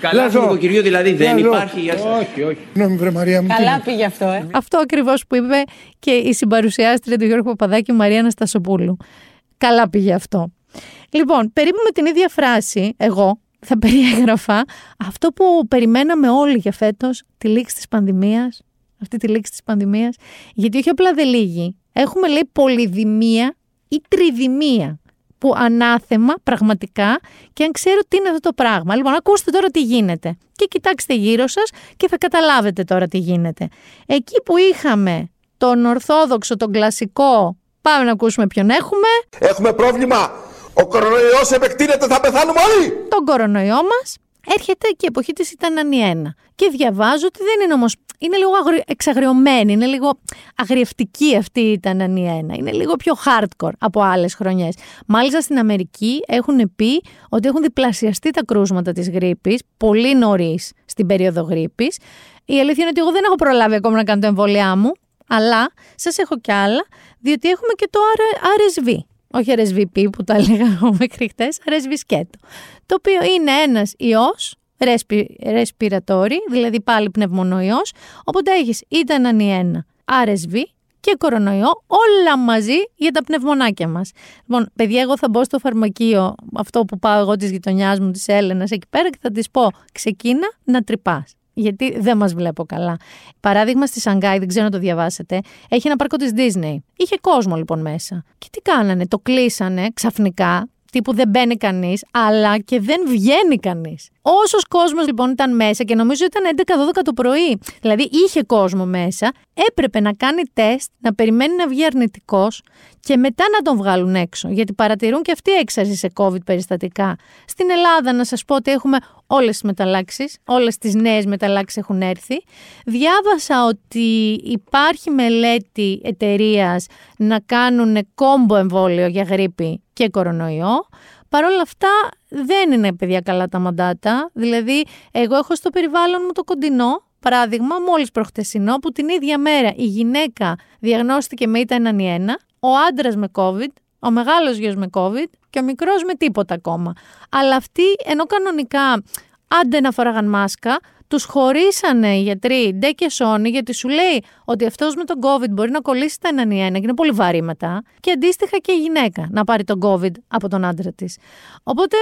Καλά στο νοικοκυριό δηλαδή δεν υπάρχει για σας. Όχι, όχι. Νόμι, βρε Μαρία μου. Καλά πήγε αυτό, ε. Αυτό ακριβώς που είπε και η συμπαρουσιάστρια του Γιώργου Παπαδάκη, η Μαρία Αναστασοπούλου. Καλά πήγε αυτό. Λοιπόν, περίπου με την ίδια φράση, εγώ θα περιέγραφα αυτό που περιμέναμε όλοι για φέτος, τη λήξη της πανδημίας. Αυτή τη λήξη της πανδημίας. Γιατί όχι απλά δεν λύγει. Έχουμε λέει πολυδημία ή τριδημία που ανάθεμα πραγματικά και αν ξέρω τι είναι αυτό το πράγμα. Λοιπόν, ακούστε τώρα τι γίνεται και κοιτάξτε γύρω σας και θα καταλάβετε τώρα τι γίνεται. Εκεί που είχαμε τον ορθόδοξο, τον κλασικό, πάμε να ακούσουμε ποιον έχουμε. Έχουμε πρόβλημα. Ο κορονοϊός επεκτείνεται, θα πεθάνουμε όλοι. Τον κορονοϊό μας έρχεται και η εποχή της ήταν ανιένα. Και διαβάζω ότι δεν είναι όμως, είναι λίγο αγρι... εξαγριωμένη, είναι λίγο αγριευτική αυτή η Τανανιένα. Είναι λίγο πιο hardcore από άλλες χρονιές. Μάλιστα στην Αμερική έχουν πει ότι έχουν διπλασιαστεί τα κρούσματα της γρήπης πολύ νωρίς στην περίοδο γρήπης. Η αλήθεια είναι ότι εγώ δεν έχω προλάβει ακόμα να κάνω το εμβόλια μου, αλλά σας έχω κι άλλα, διότι έχουμε και το RSV. Όχι RSVP που τα έλεγα εγώ μέχρι χτες, RSV σκέτο. Το οποίο είναι ένας ιός respiratory, δηλαδή πάλι πνευμονοϊός, οπότε έχεις είτε έναν ή ένα RSV και κορονοϊό, όλα μαζί για τα πνευμονάκια μας. Λοιπόν, παιδιά, εγώ θα μπω στο φαρμακείο, αυτό που πάω εγώ της γειτονιάς μου, της Έλενας, εκεί πέρα και θα της πω, ξεκίνα να τρυπάς. Γιατί δεν μας βλέπω καλά. Παράδειγμα, στη Σανγκάη, δεν ξέρω να το διαβάσετε, έχει ένα πάρκο της Disney. Είχε κόσμο λοιπόν μέσα. Και τι κάνανε, το κλείσανε ξαφνικά, τύπου δεν μπαίνει κανείς, αλλά και δεν βγαίνει κανείς. Όσος κόσμος λοιπόν ήταν μέσα και νομίζω ήταν 11-12 το πρωί, δηλαδή είχε κόσμο μέσα, έπρεπε να κάνει τεστ, να περιμένει να βγει αρνητικός και μετά να τον βγάλουν έξω. Γιατί παρατηρούν και αυτοί έξαρση σε COVID περιστατικά. Στην Ελλάδα, να σας πω ότι έχουμε όλες τις μεταλλάξεις, όλες τις νέες μεταλλάξεις έχουν έρθει. Διάβασα ότι υπάρχει μελέτη εταιρείας να κάνουν κόμπο εμβόλιο για γρήπη και κορονοϊό. Παρ' όλα αυτά δεν είναι παιδιά καλά τα μαντάτα. Δηλαδή, εγώ έχω στο περιβάλλον μου το κοντινό, παράδειγμα, μόλις προχτεσινό, που την ίδια μέρα η γυναίκα διαγνώστηκε με ήττα έναν ή ένα, ο άντρας με COVID, ο μεγάλος γιος με COVID και ο μικρός με τίποτα ακόμα. Αλλά αυτοί, ενώ κανονικά άντε να φοράγαν μάσκα, τους χωρίσανε οι γιατροί ντε και σόνι γιατί σου λέει ότι αυτός με τον COVID μπορεί να κολλήσει τα έναν ή ένα και είναι πολύ βαρύ μετά και αντίστοιχα και η γυναίκα να πάρει τον COVID από τον άντρα της. Οπότε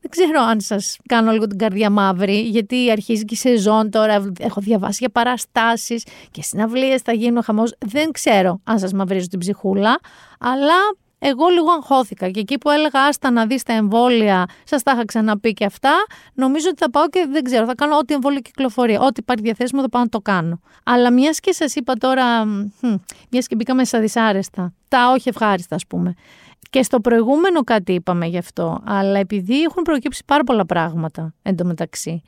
δεν ξέρω αν σας κάνω λίγο την καρδιά μαύρη γιατί αρχίζει και η σεζόν τώρα, έχω διαβάσει για παραστάσεις και συναυλίες θα γίνουν χαμός. Δεν ξέρω αν σας μαυρίζω την ψυχούλα, αλλά εγώ λίγο αγχώθηκα και εκεί που έλεγα άστα να δεις τα εμβόλια, σας τα είχα ξαναπεί και αυτά, νομίζω ότι θα πάω και δεν ξέρω, θα κάνω ό,τι εμβόλιο κυκλοφορεί, ό,τι υπάρχει διαθέσιμο θα πάω να το κάνω. Αλλά μιας και σας είπα τώρα, μιας και μπήκαμε στα δυσάρεστα, τα όχι ευχάριστα ας πούμε. Και στο προηγούμενο κάτι είπαμε γι' αυτό, αλλά επειδή έχουν προκύψει πάρα πολλά πράγματα εντωμεταξύ,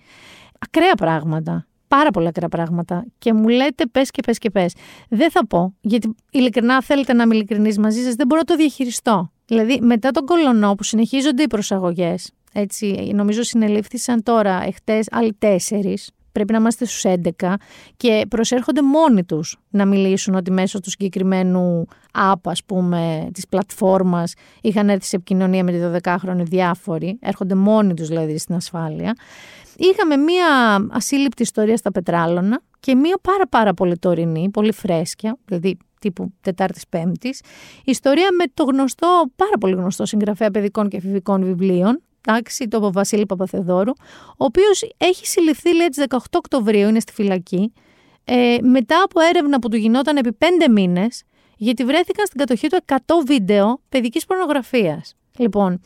ακραία πράγματα πάρα πολλά ακραία πράγματα και μου λέτε πες και πες και πες. Δεν θα πω, γιατί ειλικρινά θέλετε να είμαι ειλικρινής μαζί σας, δεν μπορώ να το διαχειριστώ. Δηλαδή μετά τον κολονό που συνεχίζονται οι προσαγωγές, έτσι, νομίζω συνελήφθησαν τώρα εχθές άλλοι τέσσερις, πρέπει να είμαστε στους 11 και προσέρχονται μόνοι τους να μιλήσουν ότι μέσω του συγκεκριμένου app, ας πούμε, της πλατφόρμας είχαν έρθει σε επικοινωνία με τη 12χρονη διάφοροι, έρχονται μόνοι τους δηλαδή στην ασφάλεια είχαμε μία ασύλληπτη ιστορία στα Πετράλωνα και μία πάρα πάρα πολύ τωρινή, πολύ φρέσκια, δηλαδή τύπου Τετάρτης Πέμπτης, ιστορία με το γνωστό, πάρα πολύ γνωστό συγγραφέα παιδικών και εφηβικών βιβλίων, εντάξει, το Βασίλη Παπαθεδόρου, ο οποίος έχει συλληφθεί λέει 18 Οκτωβρίου, είναι στη φυλακή, ε, μετά από έρευνα που του γινόταν επί 5 μήνες, γιατί βρέθηκαν στην κατοχή του 100 βίντεο παιδικής πορνογραφίας. Λοιπόν,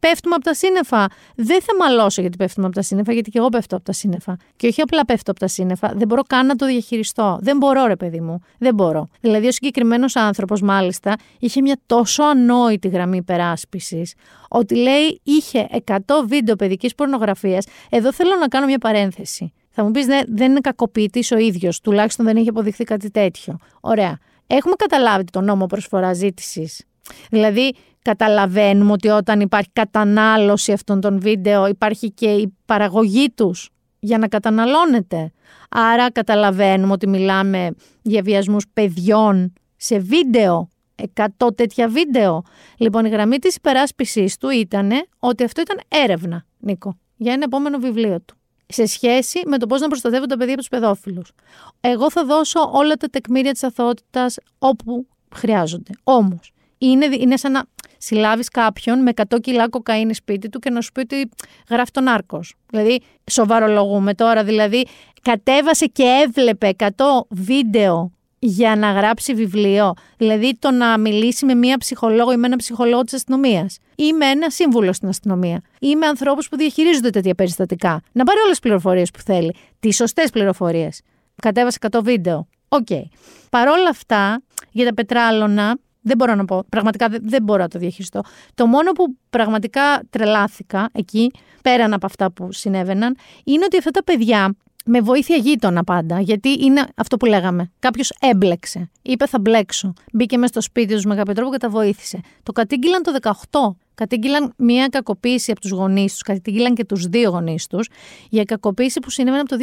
πέφτουμε από τα σύννεφα. Δεν θα μαλώσω γιατί πέφτουμε από τα σύννεφα, γιατί και εγώ πέφτω από τα σύννεφα. Και όχι απλά πέφτω από τα σύννεφα, δεν μπορώ καν να το διαχειριστώ. Δεν μπορώ, ρε παιδί μου. Δεν μπορώ. Δηλαδή, ο συγκεκριμένος άνθρωπος, μάλιστα, είχε μια τόσο ανόητη γραμμή υπεράσπισης, ότι λέει είχε 100 βίντεο παιδικής πορνογραφίας. Εδώ θέλω να κάνω μια παρένθεση. Θα μου πεις, δεν είναι κακοποιητή ο ίδιος, τουλάχιστον δεν έχει αποδειχθεί κάτι τέτοιο. Ωραία. έχουμε καταλάβει το νόμο προσφορά ζήτησης. Δηλαδή, καταλαβαίνουμε ότι όταν υπάρχει κατανάλωση αυτών των βίντεο, υπάρχει και η παραγωγή τους για να καταναλώνεται. Άρα καταλαβαίνουμε ότι μιλάμε για βιασμούς παιδιών σε βίντεο, 100 τέτοια βίντεο. Λοιπόν, η γραμμή της υπεράσπισης του ήταν ότι αυτό ήταν έρευνα, Νίκο, για ένα επόμενο βιβλίο του. Σε σχέση με το πώς να προστατεύουν τα παιδιά από τους παιδόφιλους. Εγώ θα δώσω όλα τα τεκμήρια της αθωότητας όπου χρειάζονται. Όμως, είναι, είναι σαν να συλλάβεις κάποιον με 100 κιλά κοκαίνη σπίτι του και να σου πει ότι γράφει τον άρκος. Δηλαδή, σοβαρολογούμε τώρα. Δηλαδή, κατέβασε και έβλεπε 100 βίντεο για να γράψει βιβλίο. Δηλαδή, το να μιλήσει με μία ψυχολόγο ή με ένα ψυχολόγο της αστυνομίας. Ή με ένα σύμβουλο στην αστυνομία. Ή με ανθρώπους που διαχειρίζονται τέτοια περιστατικά. Να πάρει όλες τις πληροφορίες που θέλει. Τις σωστές πληροφορίες. Κατέβασε 100 βίντεο. OK. Okay. Παρ' όλα αυτά, για τα πετράλωνα, δεν μπορώ να πω. Πραγματικά δεν μπορώ να το διαχειριστώ. Το μόνο που πραγματικά τρελάθηκα εκεί, πέραν από αυτά που συνέβαιναν, είναι ότι αυτά τα παιδιά με βοήθεια γείτονα πάντα. Γιατί είναι αυτό που λέγαμε. Κάποιος έμπλεξε. Είπε θα μπλέξω. Μπήκε μέσα στο σπίτι τους με κάποιο τρόπο και τα βοήθησε. Το κατήγγειλαν το 18. Κατήγγειλαν μια κακοποίηση από τους γονείς τους. Κατήγγειλαν και τους δύο γονείς τους για κακοποίηση που συνέβαινε από το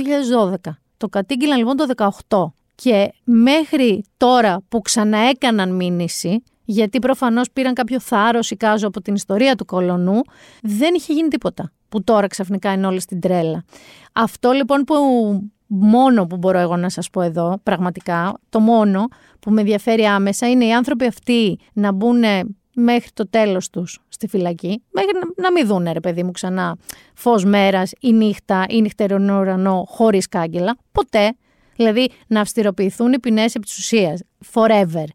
2012. Το κατήγγειλαν λοιπόν το 18. Και μέχρι τώρα που ξαναέκαναν μήνυση, γιατί προφανώς πήραν κάποιο θάρρος ή κάζο από την ιστορία του κολονού, δεν είχε γίνει τίποτα. Που τώρα ξαφνικά είναι όλη στην τρέλα. Αυτό λοιπόν που μόνο που μπορώ εγώ να σας πω εδώ, πραγματικά, το μόνο που με ενδιαφέρει άμεσα είναι οι άνθρωποι αυτοί να μπουν μέχρι το τέλος τους στη φυλακή, μέχρι να, να μην δούνε ρε παιδί μου ξανά φως μέρας ή νύχτα ή νυχτερινό ουρανό χωρίς κάγκελα, ποτέ. Δηλαδή να αυστηροποιηθούν οι ποινές επί της ουσίας, forever.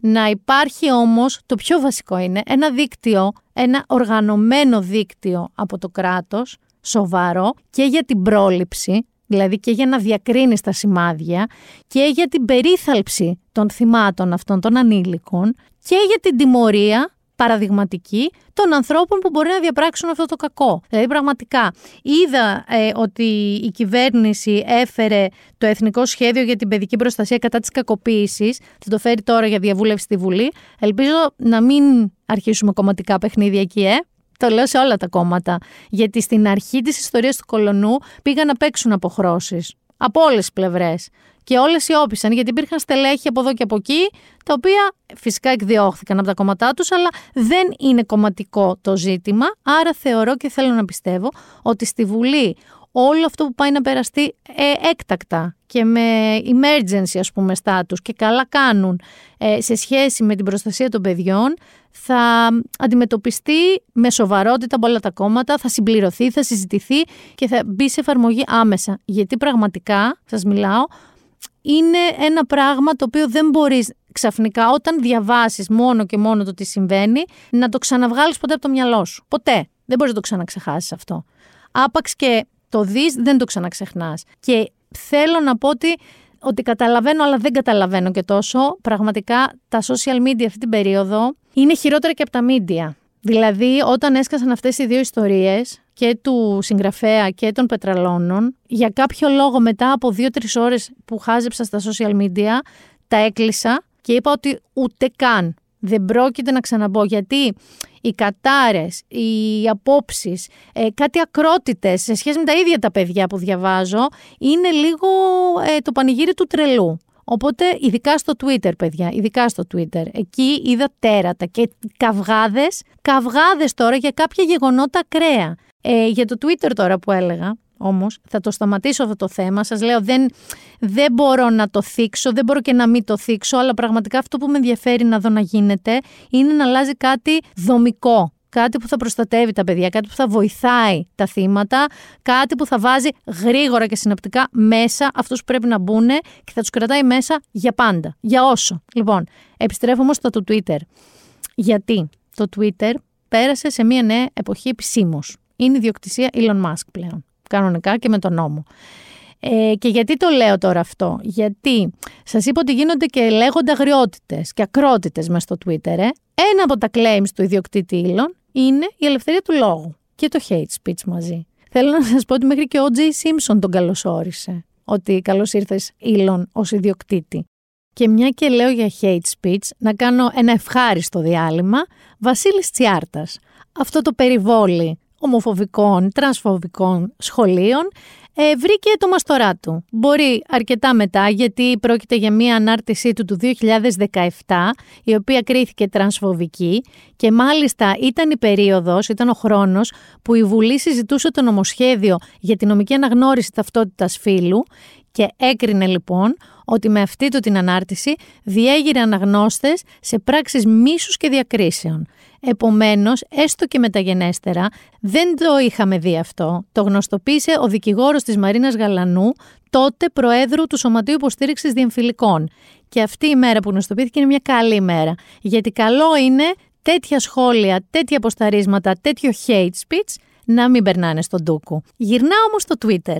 Να υπάρχει όμως, το πιο βασικό είναι, ένα δίκτυο, ένα οργανωμένο δίκτυο από το κράτος, σοβαρό και για την πρόληψη, δηλαδή και για να διακρίνεις τα σημάδια και για την περίθαλψη των θυμάτων αυτών των ανήλικων και για την τιμωρία παραδειγματική των ανθρώπων που μπορεί να διαπράξουν αυτό το κακό. Δηλαδή, πραγματικά, είδα ε, ότι η κυβέρνηση έφερε το Εθνικό Σχέδιο για την Παιδική Προστασία κατά της κακοποίησης. Θα το φέρει τώρα για διαβούλευση στη Βουλή. Ελπίζω να μην αρχίσουμε κομματικά παιχνίδια εκεί, ε. Το λέω σε όλα τα κόμματα. Γιατί στην αρχή της ιστορίας του κολονού πήγαν να παίξουν αποχρώσεις. Από όλες τις πλευρές και όλες σιώπησαν γιατί υπήρχαν στελέχη από εδώ και από εκεί, τα οποία φυσικά εκδιώχθηκαν από τα κόμματά τους, αλλά δεν είναι κομματικό το ζήτημα. Άρα θεωρώ και θέλω να πιστεύω ότι στη Βουλή όλο αυτό που πάει να περαστεί ε, έκτακτα και με emergency ας πούμε status και καλά κάνουν ε, σε σχέση με την προστασία των παιδιών θα αντιμετωπιστεί με σοβαρότητα από όλα τα κόμματα, θα συμπληρωθεί, θα συζητηθεί και θα μπει σε εφαρμογή άμεσα. Γιατί πραγματικά, σας μιλάω, είναι ένα πράγμα το οποίο δεν μπορείς ξαφνικά όταν διαβάσεις μόνο και μόνο το τι συμβαίνει να το ξαναβγάλεις ποτέ από το μυαλό σου. Ποτέ. Δεν μπορείς να το ξαναξεχάσεις αυτό. Άπαξ και το δεις δεν το ξαναξεχνάς. Και θέλω να πω ότι, ότι καταλαβαίνω αλλά δεν καταλαβαίνω και τόσο. Πραγματικά τα social media αυτή την περίοδο είναι χειρότερα και από τα media. Δηλαδή, όταν έσκασαν αυτές οι δύο ιστορίες και του συγγραφέα και των πετραλώνων, για κάποιο λόγο μετά από δύο-τρεις ώρες που χάζεψα στα social media, τα έκλεισα και είπα ότι ούτε καν δεν πρόκειται να ξαναμπω γιατί οι κατάρες, οι απόψεις, ε, κάτι ακρότητες σε σχέση με τα ίδια τα παιδιά που διαβάζω είναι λίγο ε, το πανηγύρι του τρελού. Οπότε, ειδικά στο Twitter, παιδιά, ειδικά στο Twitter, εκεί είδα τέρατα και καυγάδες, καυγάδες τώρα για κάποια γεγονότα ακραία. Ε, για το Twitter τώρα που έλεγα, όμως, θα το σταματήσω αυτό το θέμα. Σας λέω, δεν, δεν μπορώ να το θίξω, δεν μπορώ και να μην το θίξω, αλλά πραγματικά αυτό που με ενδιαφέρει να δω να γίνεται είναι να αλλάζει κάτι δομικό κάτι που θα προστατεύει τα παιδιά, κάτι που θα βοηθάει τα θύματα, κάτι που θα βάζει γρήγορα και συναπτικά μέσα αυτούς που πρέπει να μπουν και θα τους κρατάει μέσα για πάντα, για όσο. Λοιπόν, επιστρέφω όμως στο Twitter. Γιατί το Twitter πέρασε σε μια νέα εποχή επισήμως. Είναι ιδιοκτησία Elon Musk πλέον, κανονικά και με τον νόμο. Ε, και γιατί το λέω τώρα αυτό, Γιατί σας είπα ότι γίνονται και λέγονται αγριότητες και ακρότητες μέσα στο Twitter. Ε. Ένα από τα claims του ιδιοκτήτη Elon είναι η ελευθερία του λόγου και το hate speech μαζί. Θέλω να σας πω ότι μέχρι και ο Jay Simpson τον καλωσόρισε. Ότι καλώς ήρθες Elon ως ιδιοκτήτη. Και μια και λέω για hate speech, να κάνω ένα ευχάριστο διάλειμμα. Βασίλης Τσιάρτας. Αυτό το περιβόλι ομοφοβικών, τρανσφοβικών σχολείων ε, βρήκε το μαστορά του. Μπορεί αρκετά μετά, γιατί πρόκειται για μια ανάρτησή του του 2017, η οποία κρίθηκε τρανσφοβική και μάλιστα ήταν η περίοδος, ήταν ο χρόνος που η Βουλή συζητούσε το νομοσχέδιο για τη νομική αναγνώριση ταυτότητας φύλου και έκρινε λοιπόν ότι με αυτή του την ανάρτηση διέγειρε αναγνώστες σε πράξεις μίσους και διακρίσεων. Επομένως, έστω και μεταγενέστερα, δεν το είχαμε δει αυτό. Το γνωστοποίησε ο δικηγόρος της Μαρίνας Γαλανού, τότε Προέδρου του Σωματείου Υποστήριξης Διεμφυλικών. Και αυτή η μέρα που γνωστοποιήθηκε είναι μια καλή μέρα. Γιατί καλό είναι τέτοια σχόλια, τέτοια αποσταρίσματα, τέτοιο hate speech να μην περνάνε στον Τούκου. Γυρνάω όμως στο Twitter.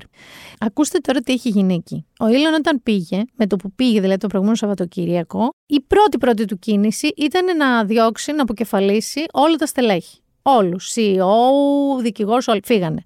Ακούστε τώρα τι έχει γίνει εκεί. Ο Ήλον όταν πήγε, με το που πήγε δηλαδή το προηγούμενο Σαββατοκύριακο, η πρώτη πρώτη του κίνηση ήταν να διώξει, να αποκεφαλίσει όλα τα στελέχη. Όλους. CEO, δικηγόρου, όλοι φύγανε.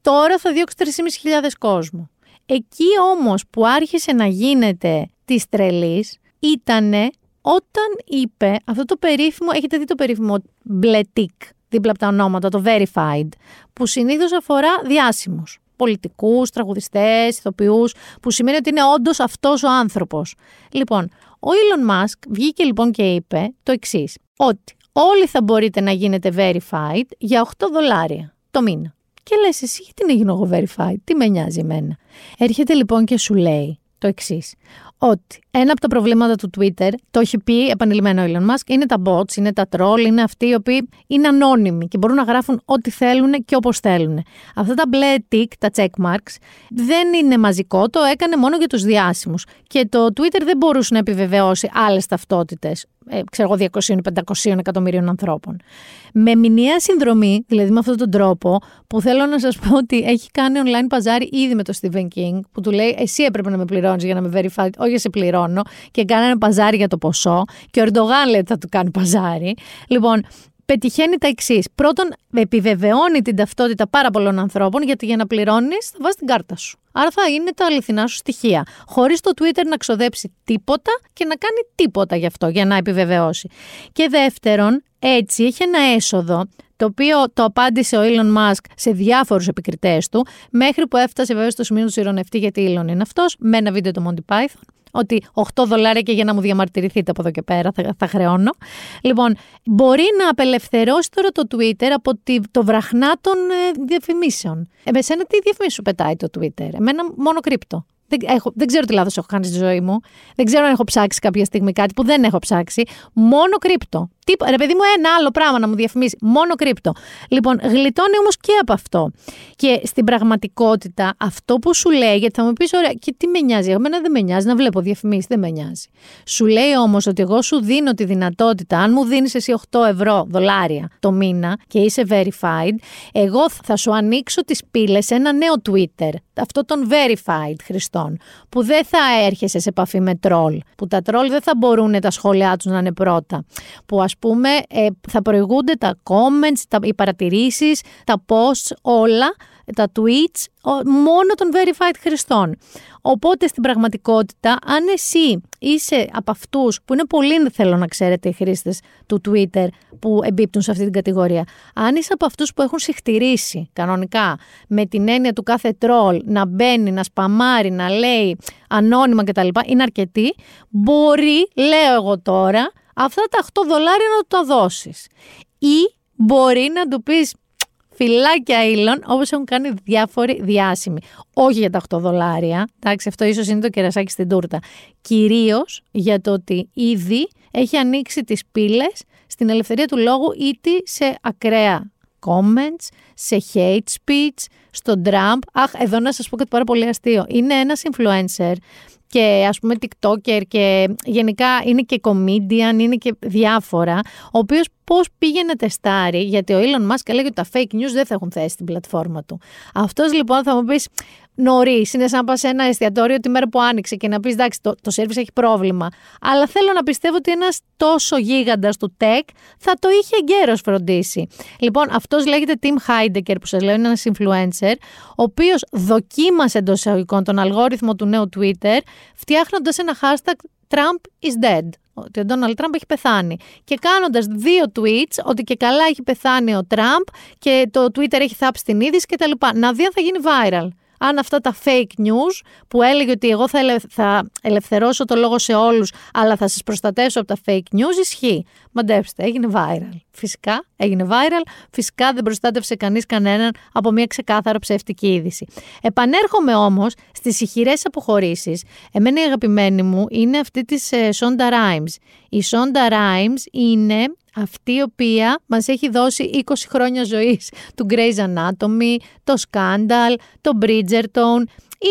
Τώρα θα διώξει 3.500 κόσμο. Εκεί όμως που άρχισε να γίνεται της τρελής, ήτανε όταν είπε αυτό το περίφημο, έχετε δει το περίφημο μπλε τικ δίπλα από τα ονόματα, το verified, που συνήθως αφορά διάσημους, πολιτικούς, τραγουδιστές, ηθοποιούς, που σημαίνει ότι είναι όντως αυτός ο άνθρωπος. Λοιπόν, ο Elon Musk βγήκε λοιπόν και είπε το εξής ότι όλοι θα μπορείτε να γίνετε verified για 8 δολάρια το μήνα. Και λες εσύ γιατί να γίνω εγώ verified, τι με νοιάζει εμένα. Έρχεται λοιπόν και σου λέει το εξής ότι ένα από τα προβλήματα του Twitter, το έχει πει επανειλημμένο ο Elon Musk, είναι τα bots, είναι τα troll, είναι αυτοί οι οποίοι είναι ανώνυμοι και μπορούν να γράφουν ό,τι θέλουν και όπως θέλουν. Αυτά τα μπλε tick, τα check marks, δεν είναι μαζικό, το έκανε μόνο για τους διάσημους. Και το Twitter δεν μπορούσε να επιβεβαιώσει άλλες ταυτότητες, ε, ξέρω εγώ, 200-500 εκατομμυρίων ανθρώπων. Με μηνιαία συνδρομή, δηλαδή με αυτόν τον τρόπο, που θέλω να σας πω ότι έχει κάνει online παζάρι ήδη με τον Stephen King, που του λέει: Εσύ έπρεπε να με πληρώνεις για να με verify, όχι σε πληρώνω, και κάνει ένα παζάρι για το ποσό. Και ο Ερντογάν λέει ότι θα του κάνει παζάρι. Λοιπόν, πετυχαίνει τα εξής. Πρώτον, επιβεβαιώνει την ταυτότητα πάρα πολλών ανθρώπων, γιατί για να πληρώνεις θα βάζεις την κάρτα σου. Άρα θα είναι τα αληθινά σου στοιχεία. Χωρίς το Twitter να ξοδέψει τίποτα και να κάνει τίποτα γι' αυτό, για να επιβεβαιώσει. Και δεύτερον, έτσι έχει ένα έσοδο το οποίο το απάντησε ο Elon Musk σε διάφορους επικριτές του, μέχρι που έφτασε βέβαια στο σημείο του ηρωνευτή, γιατί Elon είναι αυτός, με ένα βίντεο του Monty Python, ότι 8 δολάρια και για να μου διαμαρτυρηθείτε από εδώ και πέρα θα, θα χρεώνω. Λοιπόν, μπορεί να απελευθερώσει τώρα το Twitter από το βραχνά των ε, διαφημίσεων. Εμένα τι διαφημίσει σου πετάει το Twitter; Εμένα μόνο κρύπτο. Δεν, έχω, δεν ξέρω τι λάθος έχω κάνει στη ζωή μου. Δεν ξέρω αν έχω ψάξει κάποια στιγμή κάτι που δεν έχω ψάξει. Μόνο κρύπτο. Τι, ρε παιδί μου, ένα άλλο πράγμα να μου διαφημίσει. Μόνο κρύπτο. Λοιπόν, γλιτώνει όμως και από αυτό. Και στην πραγματικότητα, αυτό που σου λέει, γιατί θα μου πεις, ωραία, και τι με νοιάζει. Εμένα δεν με νοιάζει να βλέπω διαφημίσεις, δεν με νοιάζει. Σου λέει όμως ότι εγώ σου δίνω τη δυνατότητα, αν μου δίνεις εσύ 8 ευρώ δολάρια το μήνα και είσαι verified, εγώ θα σου ανοίξω τις πύλες σε ένα νέο Twitter. Αυτό τον verified Χριστόν. Που δεν θα έρχεσαι σε επαφή με τρόλ. Που τα τρόλ δεν θα μπορούν τα σχόλιά τους να είναι πρώτα. Που ας πούμε ε, θα προηγούνται τα comments, τα, οι παρατηρήσεις, τα posts, όλα, τα tweets, μόνο των verified χρηστών. Οπότε στην πραγματικότητα, αν εσύ είσαι από αυτούς που είναι πολύ θέλω να ξέρετε οι χρήστες του Twitter που εμπίπτουν σε αυτή την κατηγορία, αν είσαι από αυτούς που έχουν συχτηρήσει κανονικά με την έννοια του κάθε τρόλ να μπαίνει, να σπαμάρει, να λέει ανώνυμα κτλ. είναι αρκετοί, μπορεί, λέω εγώ τώρα, αυτά τα 8 δολάρια να του τα δώσεις. Ή μπορεί να του πεις φυλάκια ήλων, όπως έχουν κάνει διάφοροι διάσημοι. Όχι για τα 8 δολάρια, εντάξει, αυτό ίσως είναι το κερασάκι στην τούρτα. Κυρίως για το ότι ήδη έχει ανοίξει τις πύλες στην ελευθερία του λόγου, είτε σε ακραία comments, σε hate speech, στον Trump. Αχ, εδώ να σας πω κάτι πάρα πολύ αστείο. Είναι ένας influencer και ας πούμε TikToker και γενικά είναι και comedian, είναι και διάφορα, ο οποίος πώς πήγε να τεστάρει, γιατί ο Elon Musk έλεγε ότι τα fake news δεν θα έχουν θέση στην πλατφόρμα του. Αυτός λοιπόν θα μου πεις, νωρίς. Είναι σαν να πας σε ένα εστιατόριο τη μέρα που άνοιξε και να πεις: Εντάξει, το, το service έχει πρόβλημα. Αλλά θέλω να πιστεύω ότι ένας τόσο γίγαντας του tech θα το είχε εγκαίρως φροντίσει. Λοιπόν, αυτός λέγεται Tim Heidecker, που σας λέω είναι ένας influencer, ο οποίος δοκίμασε εντός εισαγωγικών τον αλγόριθμο του νέου Twitter, φτιάχνοντας ένα hashtag Trump is dead. Ότι ο Ντόναλτ Τραμπ έχει πεθάνει. Και κάνοντας δύο tweets ότι και καλά έχει πεθάνει ο Τραμπ και το Twitter έχει θάψει την είδηση κτλ. Να δει αν θα γίνει viral αν αυτά τα fake news που έλεγε ότι εγώ θα, θα ελευθερώσω το λόγο σε όλους αλλά θα σας προστατεύσω από τα fake news ισχύει. Μαντέψτε, έγινε viral. Φυσικά έγινε viral, φυσικά δεν προστάτευσε κανείς κανέναν από μια ξεκάθαρα ψεύτικη είδηση. Επανέρχομαι όμως στις ηχηρές αποχωρήσεις. Εμένα η αγαπημένη μου είναι αυτή της ε, Shonda Rhimes. Η Shonda Rhimes είναι αυτή η οποία μας έχει δώσει 20 χρόνια ζωής του Grey's Anatomy, το Scandal, το Bridgerton.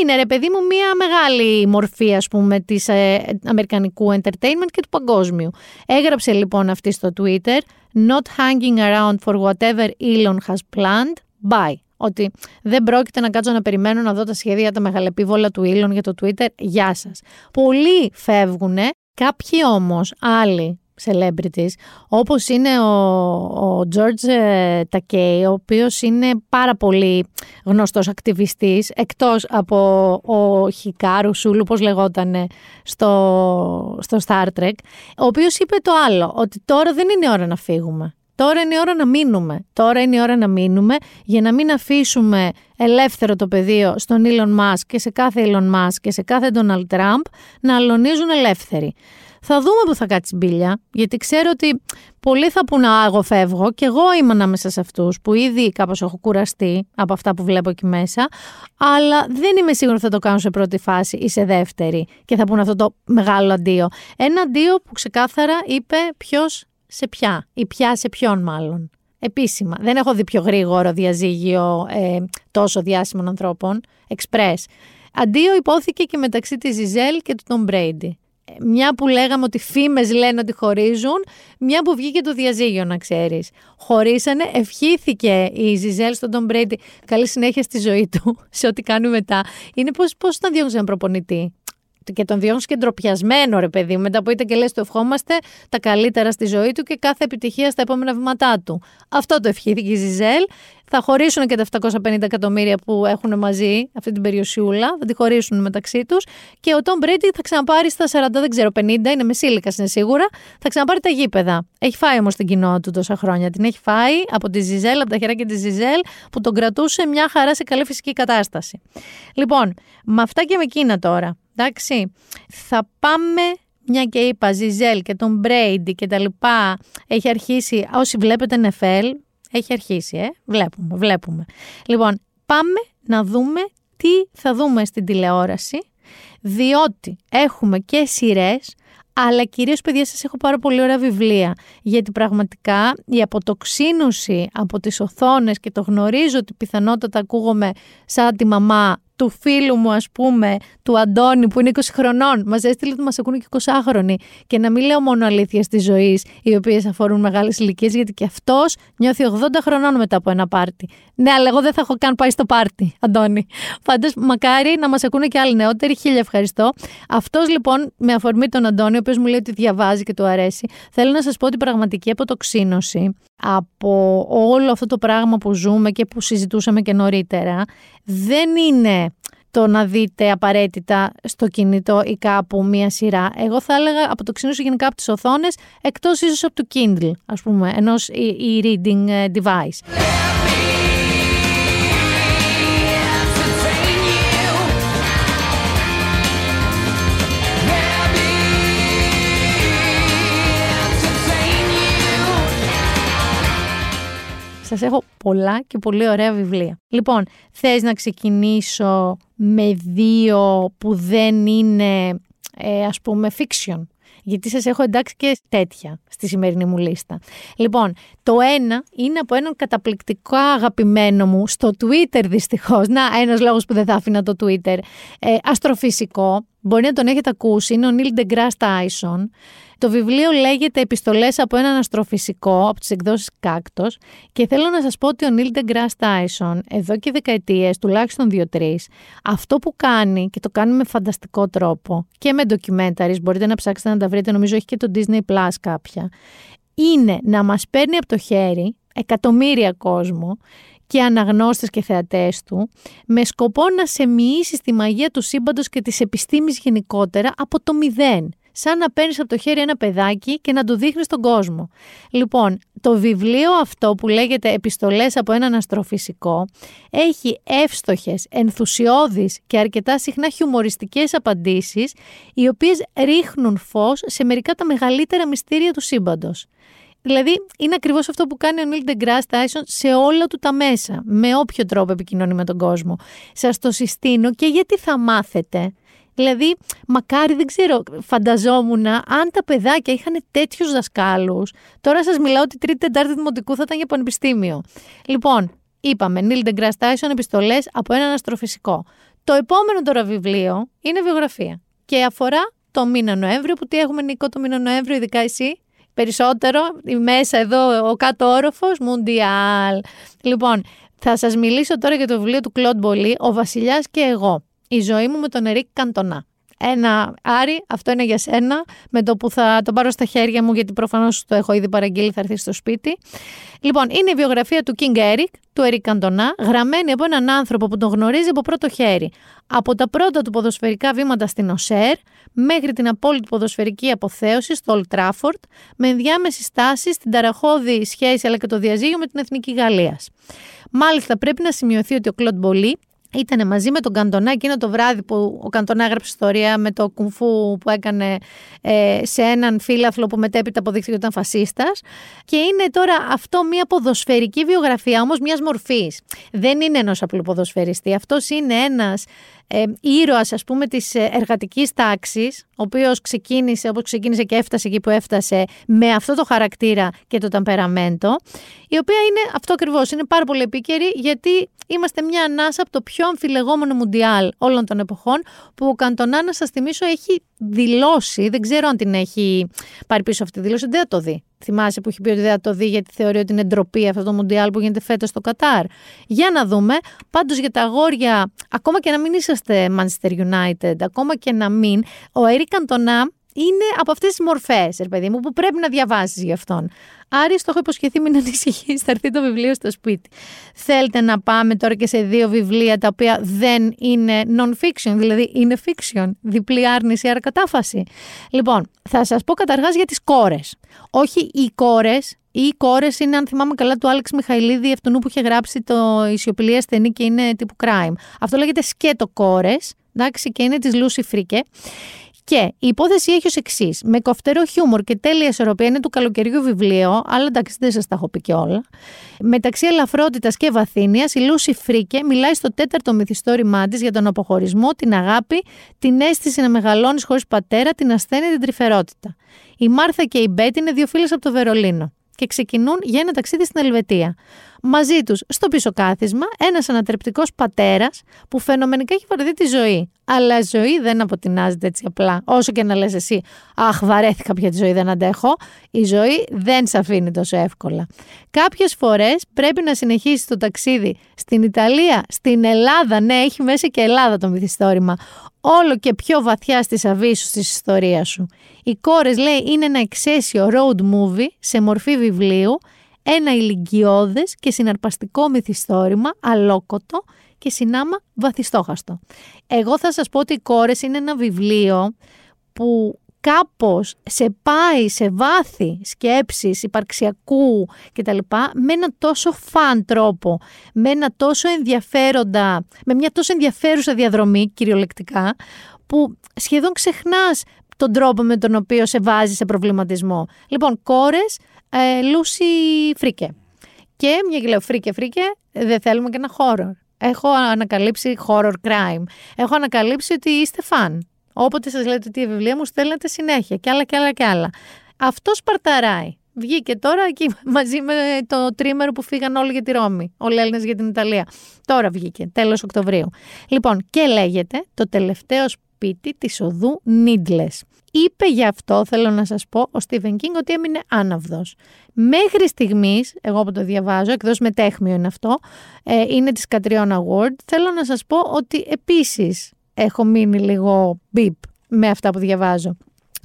Είναι ρε παιδί μου μια μεγάλη μορφή ας πούμε της ε, αμερικανικού entertainment και του παγκόσμιου. Έγραψε λοιπόν αυτή στο Twitter «Not hanging around for whatever Elon has planned, bye». Ότι δεν πρόκειται να κάτσω να περιμένω να δω τα σχέδια τα μεγαλεπίβολα του Elon για το Twitter. Γεια σας. Πολλοί φεύγουνε, κάποιοι όμως άλλοι celebrities, όπως είναι ο, ο George Takei, ο οποίος είναι πάρα πολύ γνωστός ακτιβιστής, εκτός από ο Χικάρου Σούλου, πώς λεγόταν στο, στο Star Trek, ο οποίος είπε το άλλο, ότι τώρα δεν είναι ώρα να φύγουμε. Τώρα είναι η ώρα να μείνουμε. Τώρα είναι η ώρα να μείνουμε για να μην αφήσουμε ελεύθερο το πεδίο στον Elon Musk και σε κάθε Elon Musk και σε κάθε Donald Trump να αλωνίζουν ελεύθεροι. Θα δούμε που θα κάτσει μπίλια, γιατί ξέρω ότι πολλοί θα πούνε Α, εγώ φεύγω και εγώ είμαι ανάμεσα σε αυτούς που ήδη κάπως έχω κουραστεί από αυτά που βλέπω εκεί μέσα. Αλλά δεν είμαι σίγουρη ότι θα το κάνω σε πρώτη φάση ή σε δεύτερη και θα πούνε αυτό το μεγάλο αντίο. Ένα αντίο που ξεκάθαρα είπε ποιος σε ποια ή ποια σε ποιον μάλλον. Επίσημα. Δεν έχω δει πιο γρήγορο διαζύγιο ε, τόσο διάσημων ανθρώπων. Εξπρές. Αντίο υπόθηκε και μεταξύ της Ζιζέλ και του Τον Μπρέιντι μια που λέγαμε ότι φήμες λένε ότι χωρίζουν, μια που βγήκε το διαζύγιο, να ξέρεις. Χωρίσανε, ευχήθηκε η Ζιζέλ στον Τον Μπρέιντι καλή συνέχεια στη ζωή του, σε ό,τι κάνει μετά. Είναι πώς πώς ήταν διώξει έναν προπονητή; Και τον διώχνει και ντροπιασμένο, ρε παιδί Μετά που είτε και λες, το ευχόμαστε τα καλύτερα στη ζωή του και κάθε επιτυχία στα επόμενα βήματά του. Αυτό το ευχήθηκε η Ζιζέλ. Θα χωρίσουν και τα 750 εκατομμύρια που έχουν μαζί αυτή την περιοσιούλα, θα τη χωρίσουν μεταξύ τους. Και ο Τόμ Μπρέιντι θα ξαναπάρει στα 40, δεν ξέρω, 50, είναι μεσήλικας είναι σίγουρα, θα ξαναπάρει τα γήπεδα. Έχει φάει όμως την κοινότητα του τόσα χρόνια. Την έχει φάει από τη Ζιζέλ, από τα χεράκια της Ζιζέλ, που τον κρατούσε μια χαρά σε καλή φυσική κατάσταση. Λοιπόν, με αυτά και με εκείνα τώρα. Εντάξει, θα πάμε μια και είπα Ζιζέλ και τον Μπρέιντι και τα λοιπά, έχει αρχίσει, όσοι βλέπετε NFL, έχει αρχίσει, ε, βλέπουμε, βλέπουμε. Λοιπόν, πάμε να δούμε τι θα δούμε στην τηλεόραση, διότι έχουμε και σειρές, αλλά κυρίως παιδιά σας έχω πάρα πολύ ωραία βιβλία, γιατί πραγματικά η αποτοξίνωση από τις οθόνες και το γνωρίζω ότι πιθανότατα ακούγομαι σαν τη μαμά του φίλου μου, ας πούμε, του Αντώνη, που είναι 20 χρονών. Μας έστειλε ότι μας ακούνε και 20χρονοι. Και να μην λέω μόνο αλήθεια της ζωής, οι οποίες αφορούν μεγάλες ηλικίες, γιατί και αυτός νιώθει 80 χρονών μετά από ένα πάρτι. Ναι, αλλά εγώ δεν θα έχω καν πάει στο πάρτι, Αντώνη. Πάντως, μακάρι να μας ακούνε και άλλοι νεότεροι. Χίλια ευχαριστώ. Αυτός λοιπόν, με αφορμή τον Αντώνη, ο οποίος μου λέει ότι διαβάζει και του αρέσει, θέλω να σας πω ότι πραγματική αποτοξίνωση από όλο αυτό το πράγμα που ζούμε και που συζητούσαμε και νωρίτερα δεν είναι το να δείτε απαραίτητα στο κινητό ή κάπου μία σειρά. Εγώ θα έλεγα από το ξύνωση γενικά από τις οθόνες, εκτός ίσως από το Kindle, ας πούμε, ενός e-reading ε, device. Σας έχω πολλά και πολύ ωραία βιβλία. Λοιπόν, θες να ξεκινήσω με δύο που δεν είναι ε, ας πούμε fiction. Γιατί σας έχω εντάξει και τέτοια στη σημερινή μου λίστα. Λοιπόν, το ένα είναι από έναν καταπληκτικό αγαπημένο μου στο Twitter δυστυχώς. Να, ένας λόγος που δεν θα άφηνα το Twitter. Ε, αστροφυσικό. Μπορεί να τον έχετε ακούσει. Είναι ο Neil deGrasse Tyson. Το βιβλίο λέγεται «Επιστολές από έναν αστροφυσικό» από τις εκδόσεις Κάκτος και θέλω να σας πω ότι ο Νίλ Degrasse Tyson εδώ και δεκαετίες, τουλάχιστον δύο-τρεις, αυτό που κάνει και το κάνει με φανταστικό τρόπο και με ντοκιμένταρις, μπορείτε να ψάξετε να τα βρείτε, νομίζω έχει και το Disney Plus κάποια, είναι να μας παίρνει από το χέρι εκατομμύρια κόσμο και αναγνώστες και θεατές του, με σκοπό να σε μοιήσει στη μαγεία του σύμπαντος και της επιστήμης γενικότερα από το μηδέν σαν να παίρνεις από το χέρι ένα παιδάκι και να του δείχνεις τον κόσμο. Λοιπόν, το βιβλίο αυτό που λέγεται Επιστολές από έναν αστροφυσικό έχει εύστοχες, ενθουσιώδεις και αρκετά συχνά χιουμοριστικές απαντήσεις οι οποίες ρίχνουν φως σε μερικά τα μεγαλύτερα μυστήρια του σύμπαντος. Δηλαδή, είναι ακριβώς αυτό που κάνει ο Νίλ Ντεγκρά Τάισον σε όλα του τα μέσα, με όποιο τρόπο επικοινωνεί με τον κόσμο. Σας το συστήνω και γιατί θα μάθετε. Δηλαδή, μακάρι, δεν ξέρω, φανταζόμουν αν τα παιδάκια είχαν τέτοιους δασκάλους. Τώρα σας μιλάω ότι τρίτη, τετάρτη δημοτικού θα ήταν για πανεπιστήμιο. Λοιπόν, είπαμε, Νίλ Ντεγκρά Τάισον, επιστολές από έναν αστροφυσικό. Το επόμενο τώρα βιβλίο είναι βιογραφία. Και αφορά το μήνα Νοέμβριο, που τι έχουμε Νικό το μήνα Νοέμβριο, ειδικά εσύ; Περισσότερο, η μέσα εδώ, ο κάτω όροφος, Μουντιάλ. Λοιπόν, θα σας μιλήσω τώρα για το βιβλίο του Κλοντ Μπολί, «Ο βασιλιάς και εγώ». Η ζωή μου με τον Ερικ Καντονά. Ένα Άρη, αυτό είναι για σένα, με το που θα το πάρω στα χέρια μου, γιατί προφανώς το έχω ήδη παραγγείλει, θα έρθει στο σπίτι. Λοιπόν, είναι η βιογραφία του King Eric, του Eric Καντονά, γραμμένη από έναν άνθρωπο που τον γνωρίζει από πρώτο χέρι. Από τα πρώτα του ποδοσφαιρικά βήματα στην ΟΣΕΡ, μέχρι την απόλυτη ποδοσφαιρική αποθέωση στο Old Trafford, με ενδιάμεση στάση στην ταραχώδη σχέση αλλά και το διαζύγιο με την Εθνική Γαλλίας. Μάλιστα, πρέπει να σημειωθεί ότι ο Κλοντ Μπολί ήταν μαζί με τον Καντονά εκείνο το βράδυ που ο Καντονά έγραψε ιστορία με το κουμφού που έκανε ε, σε έναν φίλαθλο που μετέπειτα αποδείχθηκε ότι ήταν φασίστας και είναι τώρα αυτό μια ποδοσφαιρική βιογραφία όμως μιας μορφής. Δεν είναι ενός απλού ποδοσφαιριστή, αυτός είναι ένας ε, ήρωας ας πούμε της ε, εργατικής τάξης, ο οποίος ξεκίνησε όπως ξεκίνησε και έφτασε εκεί που έφτασε με αυτό το χαρακτήρα και το ταμπεραμέντο, η οποία είναι αυτό ακριβώς, είναι πάρα πολύ επίκαιρη γιατί είμαστε μια ανάσα από το πιο αμφιλεγόμενο μουντιάλ όλων των εποχών που ο Καντονά να σας θυμίσω έχει δηλώσει, δεν ξέρω αν την έχει πάρει πίσω αυτή τη δήλωση, δεν θα το δει. Θυμάσαι που έχει πει ότι δεν θα το δει γιατί θεωρεί ότι είναι ντροπή αυτό το Μουντιάλ που γίνεται φέτος στο Κατάρ. Για να δούμε. Πάντως για τα αγόρια, ακόμα και να μην είσαστε Manchester United, ακόμα και να μην, ο Έρικ Καντονά είναι από αυτές τις μορφές, ρε παιδί μου, που πρέπει να διαβάσεις γι' αυτόν. Άρη, το έχω υποσχεθεί, μην ανησυχείς, θα έρθει το βιβλίο στο σπίτι. Θέλετε να πάμε τώρα και σε δύο βιβλία τα οποία δεν είναι non-fiction, δηλαδή είναι fiction, διπλή άρνηση, άρα κατάφαση. Λοιπόν, θα σας πω καταρχάς για τις κόρες. Όχι οι κόρες, οι κόρες είναι, αν θυμάμαι καλά, του Άλεξ Μιχαηλίδη, αυτού που είχε γράψει το Η σιωπηλή ασθενή και είναι τύπου crime. Αυτό λέγεται σκέτο κόρες, εντάξει, και είναι της Λούση Φρίκε. Και η υπόθεση έχει ως εξής. Με κοφτερό χιούμορ και τέλεια ισορροπία είναι του καλοκαιριού βιβλίο, αλλά εντάξει δεν σας τα έχω πει και όλα. Μεταξύ ελαφρότητας και βαθύνειας, η Λούση Φρίκε μιλάει στο τέταρτο μυθιστόρημά της για τον αποχωρισμό, την αγάπη, την αίσθηση να μεγαλώνεις χωρίς πατέρα, την ασθένεια, την τρυφερότητα. Η Μάρθα και η Μπέτ είναι δύο φίλες από το Βερολίνο και ξεκινούν για ένα ταξίδι στην Ελβετία. Μαζί τους, στο πίσω κάθισμα, ένας ανατρεπτικός πατέρας που φαινομενικά έχει βαρεθεί τη ζωή. Αλλά η ζωή δεν αποτινάζεται έτσι απλά. Όσο και να λες εσύ, Αχ, βαρέθηκα πια τη ζωή, δεν αντέχω. Η ζωή δεν σε αφήνει τόσο εύκολα. Κάποιες φορές πρέπει να συνεχίσεις το ταξίδι στην Ιταλία, στην Ελλάδα. Ναι, έχει μέσα και Ελλάδα το μυθιστόρημα όλο και πιο βαθιά στις αβύσους της ιστορίας σου. Οι κόρες λέει είναι ένα εξαίσιο road movie σε μορφή βιβλίου, ένα ηλικιώδες και συναρπαστικό μυθιστόρημα, αλόκοτο και συνάμα βαθιστόχαστο. Εγώ θα σας πω ότι οι κόρες είναι ένα βιβλίο που κάπως σε πάει σε βάθη σκέψης υπαρξιακού κτλ. με ένα τόσο φαν τρόπο, με ένα τόσο ενδιαφέροντα, με μια τόσο ενδιαφέρουσα διαδρομή κυριολεκτικά, που σχεδόν ξεχνάς τον τρόπο με τον οποίο σε βάζει σε προβληματισμό. Λοιπόν, κόρες, ε, Λούση Φρίκε. Και μια και λέω φρίκε φρίκε, δεν θέλουμε και ένα horror. Έχω ανακαλύψει horror crime. Έχω ανακαλύψει ότι είστε φαν. Όποτε σας λέτε τι βιβλία μου στέλνετε συνέχεια και άλλα και άλλα και άλλα. Αυτό σπαρταράει. Βγήκε τώρα εκεί μαζί με το τρίμερο που φύγαν όλοι για τη Ρώμη. Όλοι Έλληνες για την Ιταλία. Τώρα βγήκε, τέλος Οκτωβρίου. Λοιπόν, και λέγεται το τελευταίο σπίτι της οδού Νίτλε. Είπε γι' αυτό, θέλω να σας πω, ο Στίβεν Κίνγκ ότι έμεινε άναυδος. Μέχρι στιγμής, εγώ που το διαβάζω, εκδός μετέχμιο είναι αυτό, ε, είναι της Κατριώνα Award, θέλω να σας πω ότι επίσης έχω μείνει λίγο μπιπ με αυτά που διαβάζω.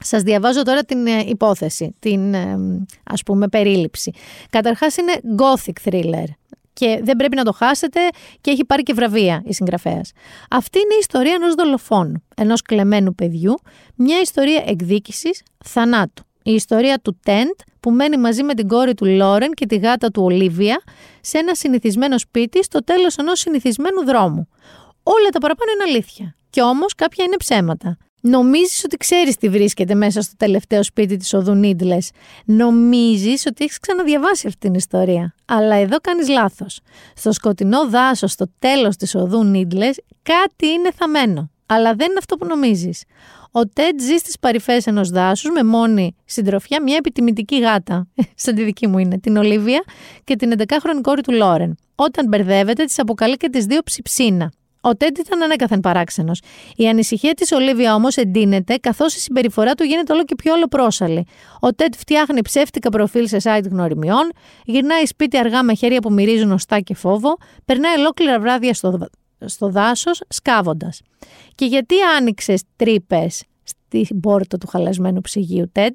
Σας διαβάζω τώρα την ε, υπόθεση, την ε, ας πούμε περίληψη. Καταρχάς είναι gothic thriller. Και δεν πρέπει να το χάσετε και έχει πάρει και βραβεία η συγγραφέας. Αυτή είναι η ιστορία ενός δολοφόνου, ενός κλεμμένου παιδιού, μια ιστορία εκδίκησης θανάτου. Η ιστορία του Τέντ που μένει μαζί με την κόρη του Λόρεν και τη γάτα του Ολίβια σε ένα συνηθισμένο σπίτι στο τέλος ενός συνηθισμένου δρόμου. Όλα τα παραπάνω είναι αλήθεια. Και όμως κάποια είναι ψέματα. Νομίζεις ότι ξέρεις τι βρίσκεται μέσα στο τελευταίο σπίτι της οδού Νίτλες. Νομίζεις ότι έχεις ξαναδιαβάσει αυτή την ιστορία. Αλλά εδώ κάνεις λάθος. Στο σκοτεινό δάσος, στο τέλος της οδού Νίτλες, κάτι είναι θαμένο. Αλλά δεν είναι αυτό που νομίζεις. Ο Τέντ ζει στις παρυφές ενός δάσους με μόνη συντροφιά μια επιτιμητική γάτα. Σαν τη δική μου είναι, την Ολίβια και την 11χρονη κόρη του Λόρεν. Όταν μπερδεύεται, της αποκαλεί και τις δύο ψιψίνα. Ο Τέντ ήταν ανέκαθεν παράξενος. Η ανησυχία της Ολίβια όμως εντείνεται, καθώς η συμπεριφορά του γίνεται όλο και πιο ολοπρόσαλη. Ο Τέντ φτιάχνει ψεύτικα προφίλ σε site γνωριμιών, γυρνάει σπίτι αργά με χέρια που μυρίζουν οστά και φόβο, περνάει ολόκληρα βράδια στο, στο δάσος σκάβοντας. Και γιατί άνοιξε τρύπες στην πόρτα του χαλασμένου ψυγείου Τέντ,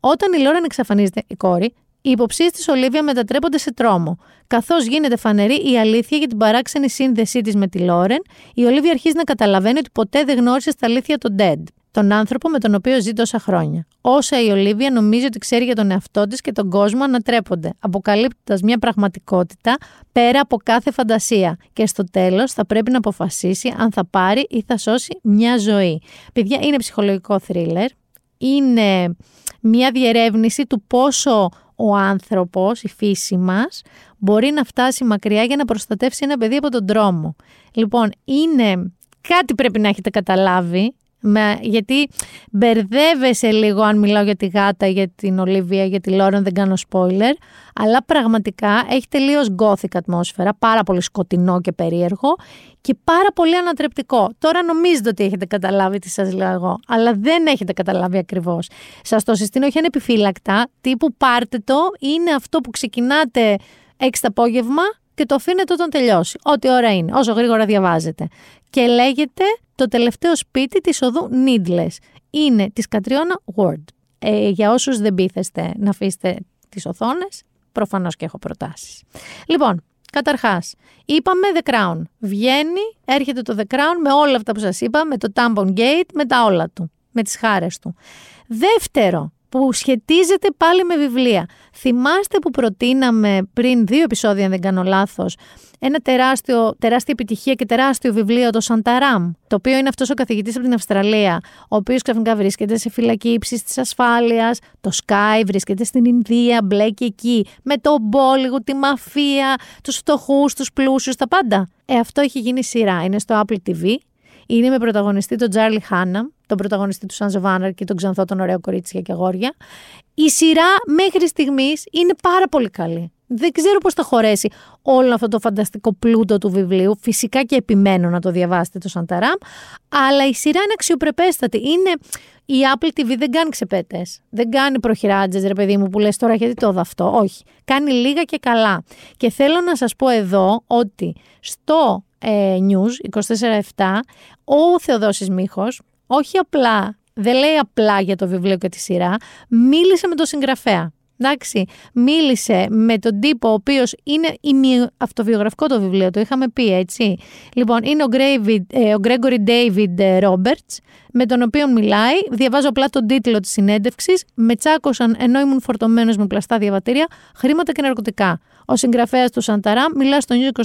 όταν η Λόραν εξαφανίζεται η κόρη, οι υποψίες της Ολίβια μετατρέπονται σε τρόμο. Καθώς γίνεται φανερή η αλήθεια για την παράξενη σύνδεσή της με τη Λόρεν, η Ολίβια αρχίζει να καταλαβαίνει ότι ποτέ δεν γνώρισε στα αλήθεια τον Ντέντ, τον άνθρωπο με τον οποίο ζει τόσα χρόνια. Όσα η Ολίβια νομίζει ότι ξέρει για τον εαυτό της και τον κόσμο ανατρέπονται, αποκαλύπτοντας μια πραγματικότητα πέρα από κάθε φαντασία. Και στο τέλος θα πρέπει να αποφασίσει αν θα πάρει ή θα σώσει μια ζωή. Παιδιά, είναι ψυχολογικό θρίλερ. Είναι μια διερεύνηση του πόσο ο άνθρωπος, η φύση μας, μπορεί να φτάσει μακριά για να προστατεύσει ένα παιδί από τον τρόμο. Λοιπόν, είναι κάτι πρέπει να έχετε καταλάβει με, γιατί μπερδεύεσαι λίγο αν μιλάω για τη γάτα, για την Ολίβια, για τη Λόρεν, δεν κάνω spoiler. Αλλά πραγματικά έχει τελείως gothic ατμόσφαιρα, πάρα πολύ σκοτεινό και περίεργο και πάρα πολύ ανατρεπτικό. Τώρα νομίζετε ότι έχετε καταλάβει τι σας λέω εγώ, αλλά δεν έχετε καταλάβει ακριβώς. Σας το συστήνω όχι ανεπιφύλακτα, τύπου πάρτε το, είναι αυτό που ξεκινάτε έξι το απόγευμα και το αφήνετε όταν τελειώσει. Ό,τι ώρα είναι, όσο γρήγορα διαβάζετε. Και λέγεται το τελευταίο σπίτι της οδού Needless. Είναι της Κατριώνα Ward. Ε, για όσους δεν πείθεστε να αφήσετε τις οθόνες, προφανώς και έχω προτάσεις. Λοιπόν, καταρχάς, είπαμε The Crown. Βγαίνει, έρχεται το The Crown με όλα αυτά που σας είπα, με το Tampon Gate, με τα όλα του, με τις χάρες του. Δεύτερο, που σχετίζεται πάλι με βιβλία. Θυμάστε που προτείναμε πριν δύο επεισόδια, αν δεν κάνω λάθος, ένα τεράστιο, τεράστια επιτυχία και τεράστιο βιβλίο, το Σανταράμ, το οποίο είναι αυτός ο καθηγητής από την Αυστραλία, ο οποίος ξαφνικά βρίσκεται σε φυλακή ύψης της ασφάλειας. Το Sky βρίσκεται στην Ινδία, μπλέκει εκεί, με το Μπόλιγου, τη μαφία, τους φτωχούς, τους πλούσιους, τα πάντα. Ε, αυτό έχει γίνει σειρά. Είναι στο Apple TV. Είναι με πρωταγωνιστή τον Τζάρλι Χάναμ, τον πρωταγωνιστή του Σάνζο Βάναρ και τον Ξανθό των Ωραίο Κορίτσια και Αγόρια. Η σειρά μέχρι στιγμής είναι πάρα πολύ καλή. Δεν ξέρω πώς θα χωρέσει όλο αυτό το φανταστικό πλούτο του βιβλίου. Φυσικά και επιμένω να το διαβάσετε το Σανταράμ. Αλλά η σειρά είναι αξιοπρεπέστατη. Είναι... Η Apple TV δεν κάνει ξεπέτες. Δεν κάνει προχειράτζε, ρε παιδί μου, που λες τώρα γιατί το αυτό. Όχι. Κάνει λίγα και καλά. Και θέλω να σας πω εδώ ότι στο ε, News 24-7 ο Θεοδόσης Μίχος όχι απλά, δεν λέει απλά για το βιβλίο και τη σειρά, μίλησε με τον συγγραφέα. Εντάξει, μίλησε με τον τύπο ο οποίος είναι αυτοβιογραφικό το βιβλίο, το είχαμε πει έτσι. Λοιπόν, είναι ο, Γκρέιβι, ε, ο Gregory David Roberts, με τον οποίο μιλάει. Διαβάζω απλά τον τίτλο της συνέντευξης. Με τσάκωσαν ενώ ήμουν φορτωμένος με πλαστά διαβατήρια, χρήματα και ναρκωτικά. Ο συγγραφέας του Σανταρά μιλά στο News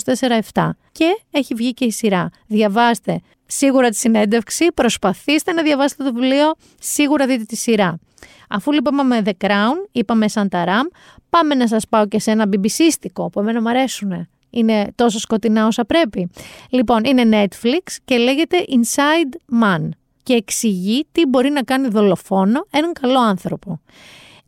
24-7 και έχει βγει και η σειρά. Διαβάστε σίγουρα τη συνέντευξη, προσπαθήστε να διαβάσετε το βιβλίο, σίγουρα δείτε τη σειρά. Αφού λοιπόν με The Crown, είπαμε Σανταράμ, πάμε να σας πάω και σε ένα BBC που εμένα μου αρέσουν. Είναι τόσο σκοτεινά όσα πρέπει. Λοιπόν, είναι Netflix και λέγεται Inside Man και εξηγεί τι μπορεί να κάνει δολοφόνο έναν καλό άνθρωπο.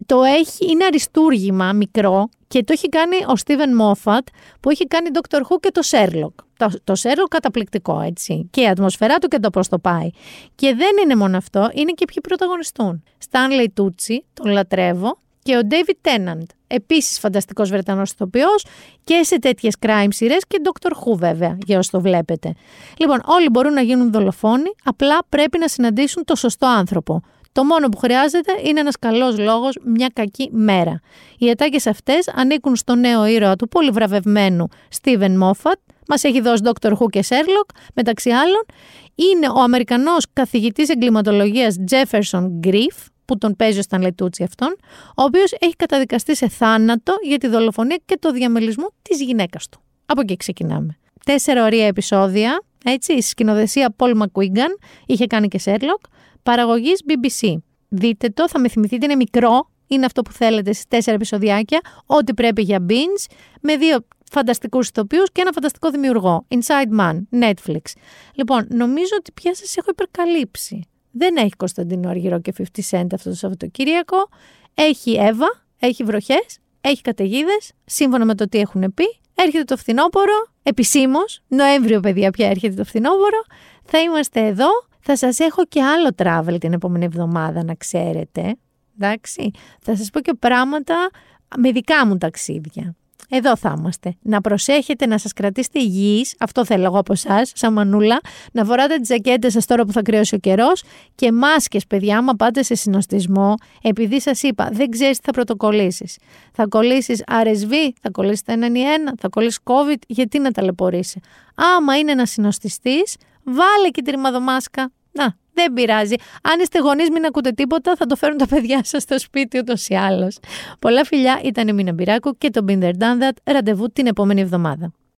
Το έχει, είναι αριστούργημα μικρό και το έχει κάνει ο Στίβεν Μόφατ που έχει κάνει Doctor Who και το Sherlock. Το, το Sherlock καταπληκτικό έτσι και η ατμοσφαιρά του και το πώς το πάει. Και δεν είναι μόνο αυτό, είναι και ποιοι πρωταγωνιστούν. Stanley Tucci, τον λατρεύω, και ο David Tennant, επίσης φανταστικός Βρετανός ηθοποιός και σε τέτοιες crime σειρές και Doctor Who βέβαια, για όσοι το βλέπετε. Λοιπόν, όλοι μπορούν να γίνουν δολοφόνοι, απλά πρέπει να συναντήσουν το σωστό άνθρωπο Το μόνο που χρειάζεται είναι ένας καλός λόγος, μια κακή μέρα. Οι ατάκες αυτές ανήκουν στο νέο ήρωα του πολύ βραβευμένου Στίβεν Μόφατ. Μας έχει δώσει Dr. Who και Sherlock, μεταξύ άλλων. Είναι ο Αμερικανός καθηγητής εγκληματολογίας Jefferson Griff, που τον παίζει ο Στανλετούτσι αυτόν, ο οποίος έχει καταδικαστεί σε θάνατο για τη δολοφονία και το διαμελισμό της γυναίκας του. Από εκεί ξεκινάμε. Τέσσερα ωραία επεισόδια, έτσι, η σκηνοθεσία Paul McQuiggan, είχε κάνει και Sherlock, παραγωγής BBC. Δείτε το, θα με θυμηθείτε, είναι μικρό, είναι αυτό που θέλετε στι τέσσερα επεισοδιάκια, ό,τι πρέπει για binge, με δύο φανταστικούς ηθοποιούς και ένα φανταστικό δημιουργό. Inside Man, Netflix. Λοιπόν, νομίζω ότι πια σας έχω υπερκαλύψει. Δεν έχει Κωνσταντίνο Αργυρό και 50 Cent αυτό το Σαββατοκύριακο. Έχει Εύα, έχει βροχές, έχει καταιγίδες, σύμφωνα με το τι έχουν πει. Έρχεται το φθινόπωρο, επισήμως, Νοέμβριο, παιδιά, πια έρχεται το φθινόπωρο. Θα είμαστε εδώ. Θα σας έχω και άλλο travel την επόμενη εβδομάδα, να ξέρετε. Εντάξει. Θα σας πω και πράγματα με δικά μου ταξίδια. Εδώ θα είμαστε. Να προσέχετε, να σας κρατήσετε υγιείς. Αυτό θέλω εγώ από εσάς, σαν μανούλα. Να φοράτε τις ζακέτες σας τώρα που θα κρυώσει ο καιρός. Και μάσκες, παιδιά, άμα πάτε σε συνοστισμό, επειδή σας είπα, δεν ξέρεις τι θα πρωτοκολλήσεις. Θα κολλήσεις RSV, θα κολλήσεις τα 1 θα κολλήσεις COVID. Γιατί να ταλαιπωρήσει. Άμα είναι να συνοστιστείς, βάλε και τη ρημαδομάσκα. Να, δεν πειράζει. Αν είστε γονείς, μην ακούτε τίποτα, θα το φέρουν τα παιδιά σας στο σπίτι ούτως ή άλλως. Πολλά φιλιά, ήταν η Μίνα Μπυράκου και το Binder Done That. Ραντεβού την επόμενη εβδομάδα.